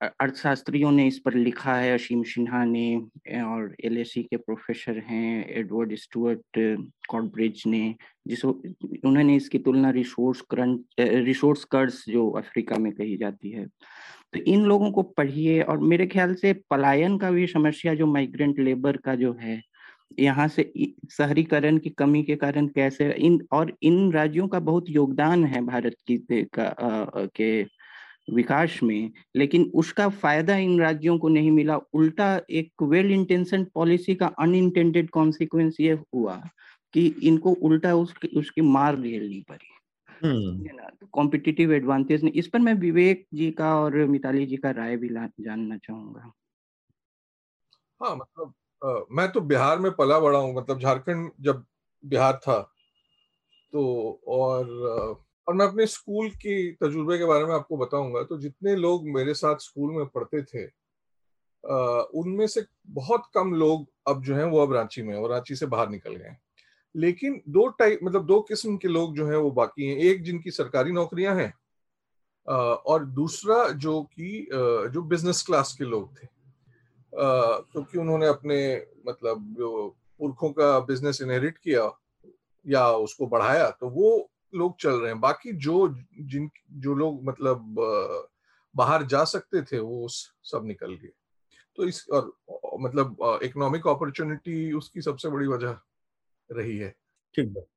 अर्थशास्त्रियों ने इस पर लिखा है असीम सिन्हा ने और एल के प्रोफेसर हैं एडवर्ड स्टुअर्ट कॉर्ब्रिज ने जिसको उन्होंने इसकी तुलना रिसोर्स करंट रिसोर्स कर्ज जो अफ्रीका में कही जाती है। तो इन लोगों को पढ़िए और मेरे ख्याल से पलायन का भी समस्या जो माइग्रेंट लेबर का जो है यहाँ से शहरीकरण की कमी के कारण कैसे इन और इन राज्यों का बहुत योगदान है भारत की का, आ, के विकास में लेकिन उसका फ़ायदा इन राज्यों को नहीं मिला। उल्टा एक वेल इंटेंशन पॉलिसी का अनइंटेंडेड कॉन्सिक्वेंस ये हुआ कि इनको उल्टा उसकी उसकी मार झेलनी पड़ी। कॉम्पिटिटिव एडवांटेज ने इस पर मैं विवेक जी का और मिताली जी का राय भी जानना चाहूँगा। हाँ मतलब आ, मैं तो बिहार में पला बड़ा हूँ मतलब झारखंड जब बिहार था तो और और मैं अपने स्कूल की तजुर्बे के बारे में आपको बताऊँगा तो जितने लोग मेरे साथ स्कूल में पढ़ते थे उनमें से बहुत कम लोग अब जो हैं वो अब रांची में और रांची से बाहर निकल गए लेकिन दो टाइप मतलब दो किस्म के लोग जो हैं वो बाकी हैं। एक जिनकी सरकारी नौकरियाँ हैं और दूसरा जो कि जो बिज़नेस क्लास के लोग थे। क्योंकि तो उन्होंने अपने मतलब जो पुरखों का बिज़नेस इनहेरिट किया या उसको बढ़ाया तो वो लोग चल रहे हैं। बाकी जो, जिन, जो लोग मतलब बाहर जा सकते थे, वो सब निकल गए। तो इस, और मतलब इकोनॉमिक अपॉर्चुनिटी उसकी सबसे बड़ी वजह रही है।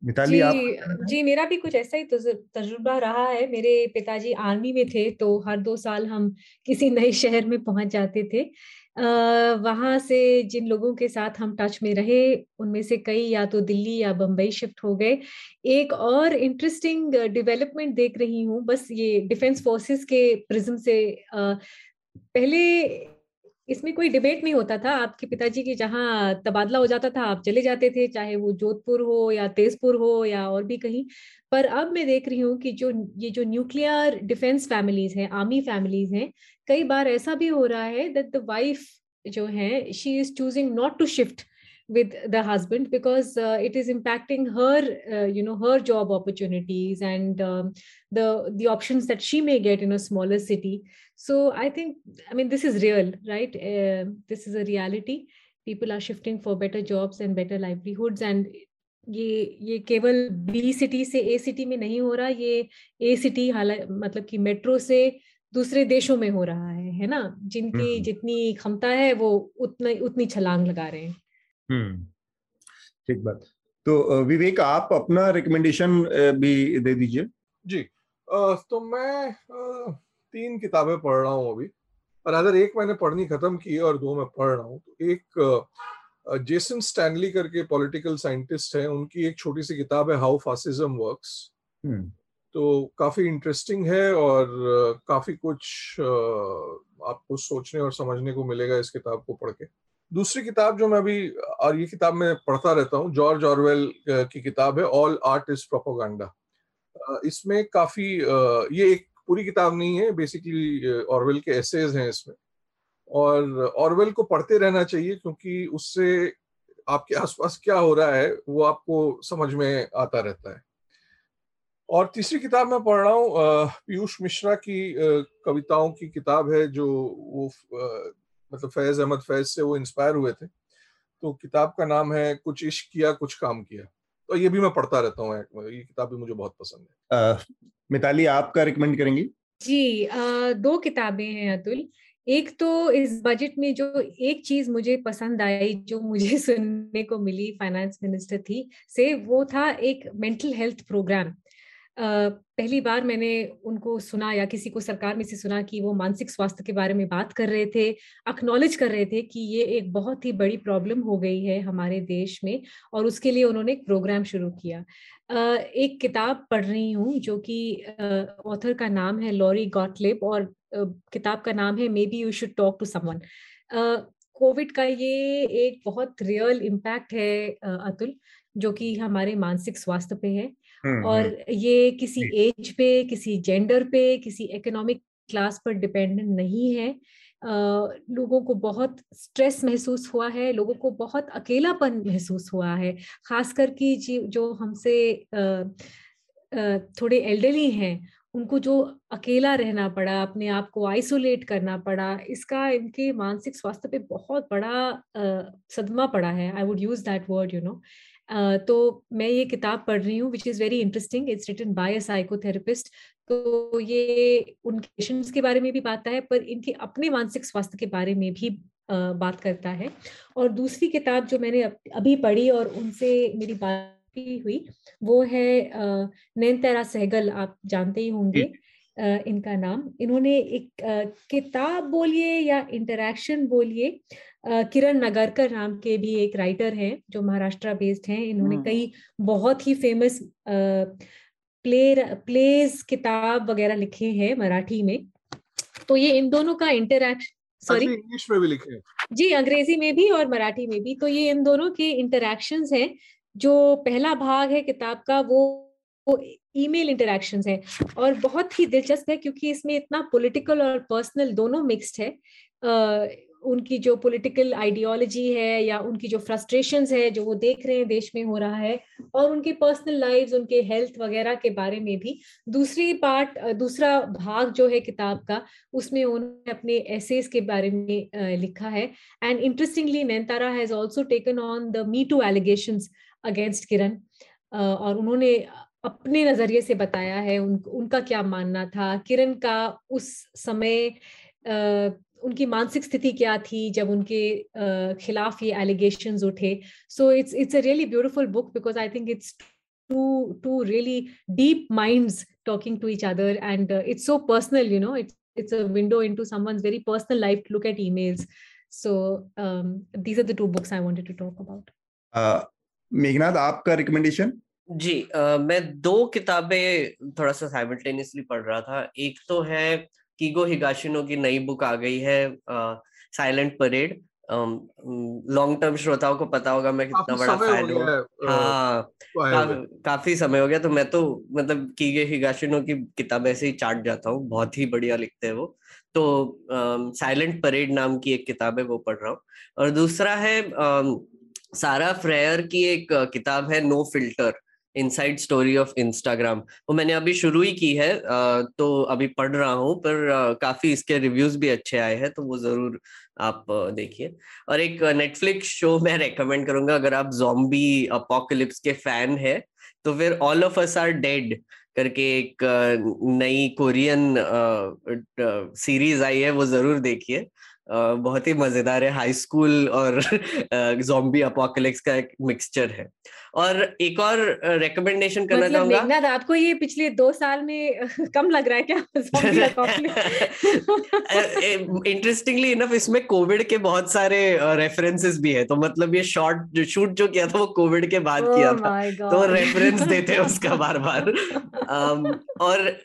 मिताली जी, आप जी मेरा भी कुछ ऐसा ही तजुर्बा रहा है। मेरे पिताजी आर्मी में थे तो हर दो साल हम किसी नए शहर में पहुँच जाते थे। वहाँ से जिन लोगों के साथ हम टच में रहे उनमें से कई या तो दिल्ली या बम्बई शिफ्ट हो गए। एक और इंटरेस्टिंग डेवलपमेंट देख रही हूँ बस ये डिफेंस फोर्सेस के प्रिज्म से आ, पहले इसमें कोई डिबेट नहीं होता था। आपके पिताजी की जहाँ तबादला हो जाता था, आप चले जाते थे, चाहे वो जोधपुर हो या तेजपुर हो या और भी कहीं। पर अब मैं देख रही हूँ कि जो, ये जो न्यूक्लियर डिफेंस फैमिलीज़ हैं आर्मी फैमिलीज़ हैं, कई बार ऐसा भी हो रहा है दैट द वाइफ जो है she is choosing not to shift with the husband because uh, it is impacting her uh, you know her job opportunities and um, the the options that she may get in a smaller city so i think i mean this is real right uh, this is a reality people are shifting for better jobs and better livelihoods and ये ये केवल B city से A city में नहीं हो रहा ये A city हालाँकि मतलब कि मेट्रो से दूसरे देशों में हो रहा है है ना जिनकी जितनी क्षमता है वो उतना उतनी छलांग लगा रहे हैं हम्म। ठीक बात। तो विवेक आप अपना रिकमेंडेशन भी दे दीजिए। जी। तो मैं तीन किताबें पढ़ रहा हूँ अभी। और अगर एक मैंने पढ़नी खत्म की और दो मैं पढ़ रहा हूँ तो एक जेसन स्टैनली करके पॉलिटिकल साइंटिस्ट है। उनकी एक छोटी सी किताब है हाउ फासिज्म वर्क्स तो काफ़ी इंटरेस्टिंग है और काफ़ी कुछ आपको सोचने और समझने को मिलेगा इस किताब को पढ़ के। दूसरी किताब जो मैं अभी और ये किताब मैं पढ़ता रहता हूँ, जॉर्ज ऑरवेल की किताब है, ऑल आर्ट इज़ प्रोपोगंडा। इसमें काफ़ी ये एक पूरी किताब नहीं है, बेसिकली ऑरवेल के एसेज हैं इसमें। और ऑरवेल को पढ़ते रहना चाहिए, क्योंकि उससे आपके आसपास क्या हो रहा है, वो आपको समझ में आता रहता है। और तीसरी किताब मैं पढ़ रहा हूँ पीयूष मिश्रा की कविताओं की किताब है, जो वो मतलब फैज अहमद फैज से वो इंस्पायर हुए थे। तो किताब का नाम है कुछ इश्क किया कुछ काम किया। तो ये भी मैं पढ़ता रहता हूँ ये किताब भी मुझे बहुत पसंद है। मिताली आपका रिकमेंड करेंगी? जी आ, दो किताबें हैं अतुल। एक तो इस बजट में जो एक चीज़ मुझे पसंद आई जो मुझे *laughs* सुनने को मिली फाइनेंस मिनिस्टर थी से वो था एक मेंटल हेल्थ प्रोग्राम पहली बार मैंने उनको सुना या किसी को सरकार में से सुना कि वो मानसिक स्वास्थ्य के बारे में बात कर रहे थे अक्नॉलेज कर रहे थे कि ये एक बहुत ही बड़ी प्रॉब्लम हो गई है हमारे देश में और उसके लिए उन्होंने एक प्रोग्राम शुरू किया। एक किताब पढ़ रही हूँ जो कि ऑथर का नाम है लॉरी गॉटलिप और किताब का नाम है maybe you should talk to someone covid का ये एक बहुत रियल इम्पैक्ट है अतुल, जो कि हमारे मानसिक स्वास्थ्य पे है। और हम्म। ये किसी एज पे किसी जेंडर पे किसी इकोनॉमिक क्लास पर डिपेंडेंट नहीं है। Uh, लोगों को बहुत स्ट्रेस महसूस हुआ है लोगों को बहुत अकेलापन महसूस हुआ है। खासकर कि जो हमसे uh, uh, थोड़े एल्डरली हैं उनको जो अकेला रहना पड़ा अपने आप को आइसोलेट करना पड़ा इसका इनके मानसिक स्वास्थ्य पे बहुत बड़ा सदमा पड़ा है। I would use that word you know तो मैं ये किताब पढ़ रही हूँ which is very interesting it's written by a psychotherapist तो ये उनके पेशेंट्स के बारे में भी बात है पर इनके अपने मानसिक स्वास्थ्य के बारे में भी बात करता है। और दूसरी किताब जो मैंने अभी पढ़ी और उनसे मेरी बात हुई वो है नैनतारा सहगल आप जानते ही होंगे। इनका नाम। इन्होंने एक किताब बोलिए या इंटरेक्शन बोलिए किरण नगरकर नाम के भी एक राइटर हैं जो महाराष्ट्र बेस्ड हैं। इन्होंने हम्म। कई बहुत ही फ़ेमस प्ले प्लेज किताब वगैरह लिखे हैं मराठी में। तो ये इन दोनों का इंटरेक्शन सॉरी इंग्लिश में भी लिखे जी अंग्रेज़ी में भी और मराठी में भी। तो ये इन दोनों के इंटरेक्शन हैं। जो पहला भाग है किताब का वो वो ईमेल इंटरेक्शंस है और बहुत ही दिलचस्प है क्योंकि इसमें इतना पॉलिटिकल और पर्सनल दोनों मिक्स्ड है। उनकी जो पॉलिटिकल आइडियोलॉजी है या उनकी जो फ्रस्ट्रेशन है जो वो देख रहे हैं देश में हो रहा है और उनके पर्सनल लाइव्स उनके हेल्थ वगैरह के बारे में भी। दूसरी पार्ट दूसरा भाग जो है किताब का, उसमें उन्होंने अपने एसेस के बारे में लिखा है। And interestingly Nayantara has also taken on the me too allegation against Kiran और उन्होंने अपने नज़रिए से बताया है उन, उनका क्या मानना था? किरण का उस समय आ, उनकी मानसिक स्थिति क्या थी जब उनके आ, खिलाफ ये एलिगेशन उठे? So it's it's a really beautiful book because I think it's two two really deep minds talking to each other and it's so personal you know it's a window into someone's very personal life to look at emails. So um, these are the two books i wanted to talk about. Uh, Meghnath आपका recommendation जी uh, मैं दो किताबें थोड़ा सा simultaneously पढ़ रहा था। एक तो है कीगो हिगाशिनो की नई बुक आ गई है साइलेंट परेड लॉन्ग टर्म श्रोताओं को पता होगा मैं कितना बड़ा फ़ैन हूँ हाँ। का, काफ़ी समय हो गया तो मैं तो मतलब कीगे हिगाशिनो की किताब ऐसे ही चाट जाता हूँ बहुत ही बढ़िया लिखते हैं वो। तो साइलेंट परेड नाम की एक किताब है वो पढ़ रहा हूँ। और दूसरा है सारा फ्रेयर की एक किताब है no filter inside story of Instagram वो मैंने अभी शुरू ही की है तो अभी पढ़ रहा हूँ, पर काफ़ी इसके रिव्यूज़ भी अच्छे आए हैं तो वो ज़रूर आप देखिए। और एक नेटफ्लिक्स शो मैं रेकमेंड करूँगा, अगर आप जॉम्बी अपोकलिप्स के फ़ैन है तो फिर all of us are dead करके एक नई कोरियन सीरीज़ आई है, वो ज़रूर देखिए। बहुत ही मज़ेदार है हाई स्कूल और *laughs* जॉम्बी अपोकलिप्स का एक मिक्सचर है। और एक और रिकमेंडेशन करना मतलब चाहूँगा। आपको ये पिछले दो साल में कम लग रहा है क्या? *laughs* इंटरेस्टिंगली इनफ *laughs* इसमें कोविड के बहुत सारे रेफरेंसेस भी है। तो मतलब ये शॉर्ट जो शूट जो किया था वो कोविड के बाद oh किया था। तो रेफरेंस *laughs* देते हैं उसका बार बार और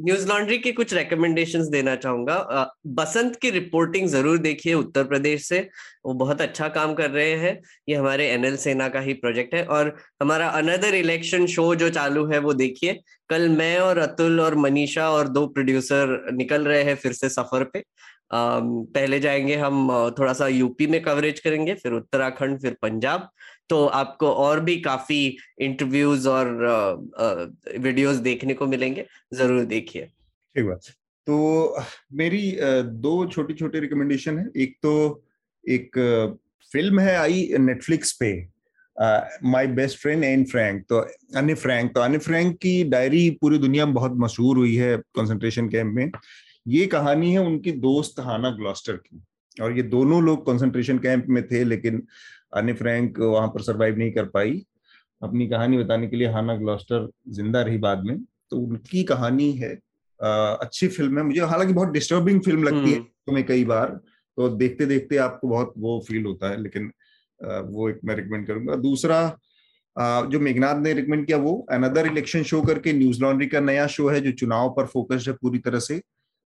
न्यूज़ लॉन्ड्री के कुछ रिकमेंडेशन देना चाहूँगा। बसंत की रिपोर्टिंग ज़रूर देखिए उत्तर प्रदेश से। वो बहुत अच्छा काम कर रहे हैं। ये हमारे एनएल सेना का ही प्रोजेक्ट है। और हमारा अनदर इलेक्शन शो जो चालू है वो देखिए। कल मैं और अतुल और मनीषा और दो प्रोड्यूसर निकल रहे हैं फिर से सफ़र पे। पहले जाएँगे हम थोड़ा सा यूपी में कवरेज करेंगे, फिर उत्तराखंड, फिर पंजाब। तो आपको और भी काफ़ी इंटरव्यूज़ और वीडियोस देखने को मिलेंगे, ज़रूर देखिए। ठीक बात। तो मेरी दो छोटी छोटी रिकमेंडेशन है। एक तो एक फ़िल्म है आई नेटफ्लिक्स पे। My best friend Anne Frank तो अन्य फ्रैंक तो अन्य फ्रैंक की डायरी पूरी दुनिया में बहुत मशहूर हुई है कंसंट्रेशन कैंप में। ये कहानी है उनकी दोस्त हाना ग्लॉस्टर की। और ये दोनों लोग कंसंट्रेशन कैंप में थे लेकिन अन्य फ्रैंक वहाँ पर सरवाइव नहीं कर पाई। अपनी कहानी बताने के लिए हाना ग्लॉस्टर ज़िंदा रही बाद में। तो उनकी कहानी है आ, अच्छी फ़िल्म है। मुझे हालाँकि बहुत डिस्टर्बिंग फ़िल्म लगती है हम्म। तुम्हें कई बार। तो देखते देखते आपको बहुत वो फील होता है लेकिन वो एक मैं रिकमेंड करूँगा। दूसरा जो मेघनाथ ने रिकमेंड किया, वो अनदर इलेक्शन शो करके न्यूज़ लॉन्ड्री का नया शो है, जो चुनाव पर फोकस्ड है पूरी तरह से।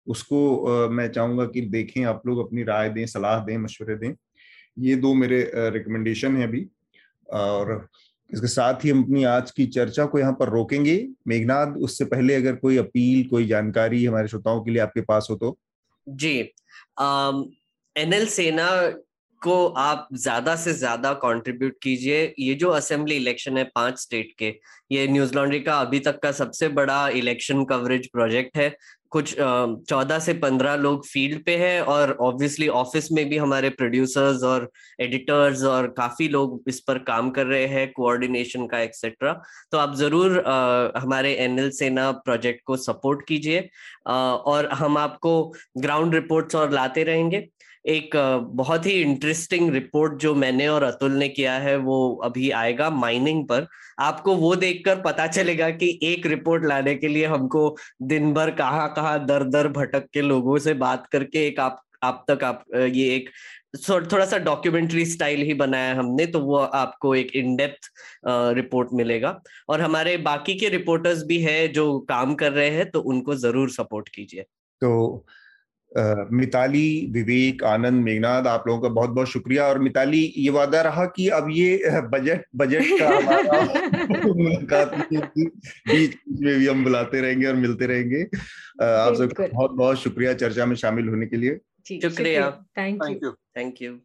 उसको मैं चाहूँगा कि देखें, आप लोग अपनी राय दें, सलाह दें, मशवरे दें। ये दो मेरे रिकमेंडेशन है अभी। और इसके साथ ही हम अपनी आज की चर्चा को यहाँ पर रोकेंगे। मेघनाथ उससे पहले अगर कोई अपील, कोई जानकारी हमारे श्रोताओं के लिए आपके पास हो तो। जी। एनएल सेना को आप ज़्यादा से ज़्यादा कंट्रीब्यूट कीजिए। ये जो असेंबली इलेक्शन है पाँच स्टेट के ये न्यूज़ लॉन्ड्री का अभी तक का सबसे बड़ा इलेक्शन कवरेज प्रोजेक्ट है। कुछ चौदह से पंद्रह लोग फ़ील्ड पे हैं और ऑब्वियसली ऑफ़िस में भी हमारे प्रोड्यूसर्स और एडिटर्स और काफ़ी लोग इस पर काम कर रहे हैं कोऑर्डिनेशन का एक्सेट्रा तो आप ज़रूर आ, हमारे एनएल सेना प्रोजेक्ट को सपोर्ट कीजिए। और हम आपको ग्राउंड रिपोर्ट्स और लाते रहेंगे। एक बहुत ही इंटरेस्टिंग रिपोर्ट जो मैंने और अतुल ने किया है, वो अभी आएगा माइनिंग पर। आपको वो देखकर पता चलेगा कि एक रिपोर्ट लाने के लिए हमको दिन भर कहाँ कहाँ दर दर भटक के लोगों से बात करके एक आप आप तक आप ये एक थोड़ा सा डॉक्यूमेंट्री स्टाइल ही बनाया हमने तो वो आपको एक इन डेप्थ रिपोर्ट मिलेगा। और हमारे बाकी के रिपोर्टर्स भी है जो काम कर रहे हैं तो उनको ज़रूर सपोर्ट कीजिए। तो मिताली विवेक आनंद मेघनाथ आप लोगों का बहुत बहुत शुक्रिया। और मिताली ये वादा रहा कि अब ये बजट बजट का मुलाकात *laughs* बीच में भी हम बुलाते रहेंगे और मिलते रहेंगे। आप सबका बहुत बहुत शुक्रिया चर्चा में शामिल होने के लिए। शुक्रिया। Thank you thank you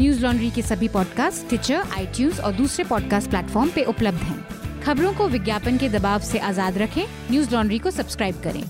Newslaundry के सभी पॉडकास्ट ट्विटर आई और दूसरे पॉडकास्ट प्लेटफॉर्म पे उपलब्ध हैं। खबरों को विज्ञापन के दबाव से आज़ाद रखें। न्यूज़ लॉन्ड्री को सब्सक्राइब करें।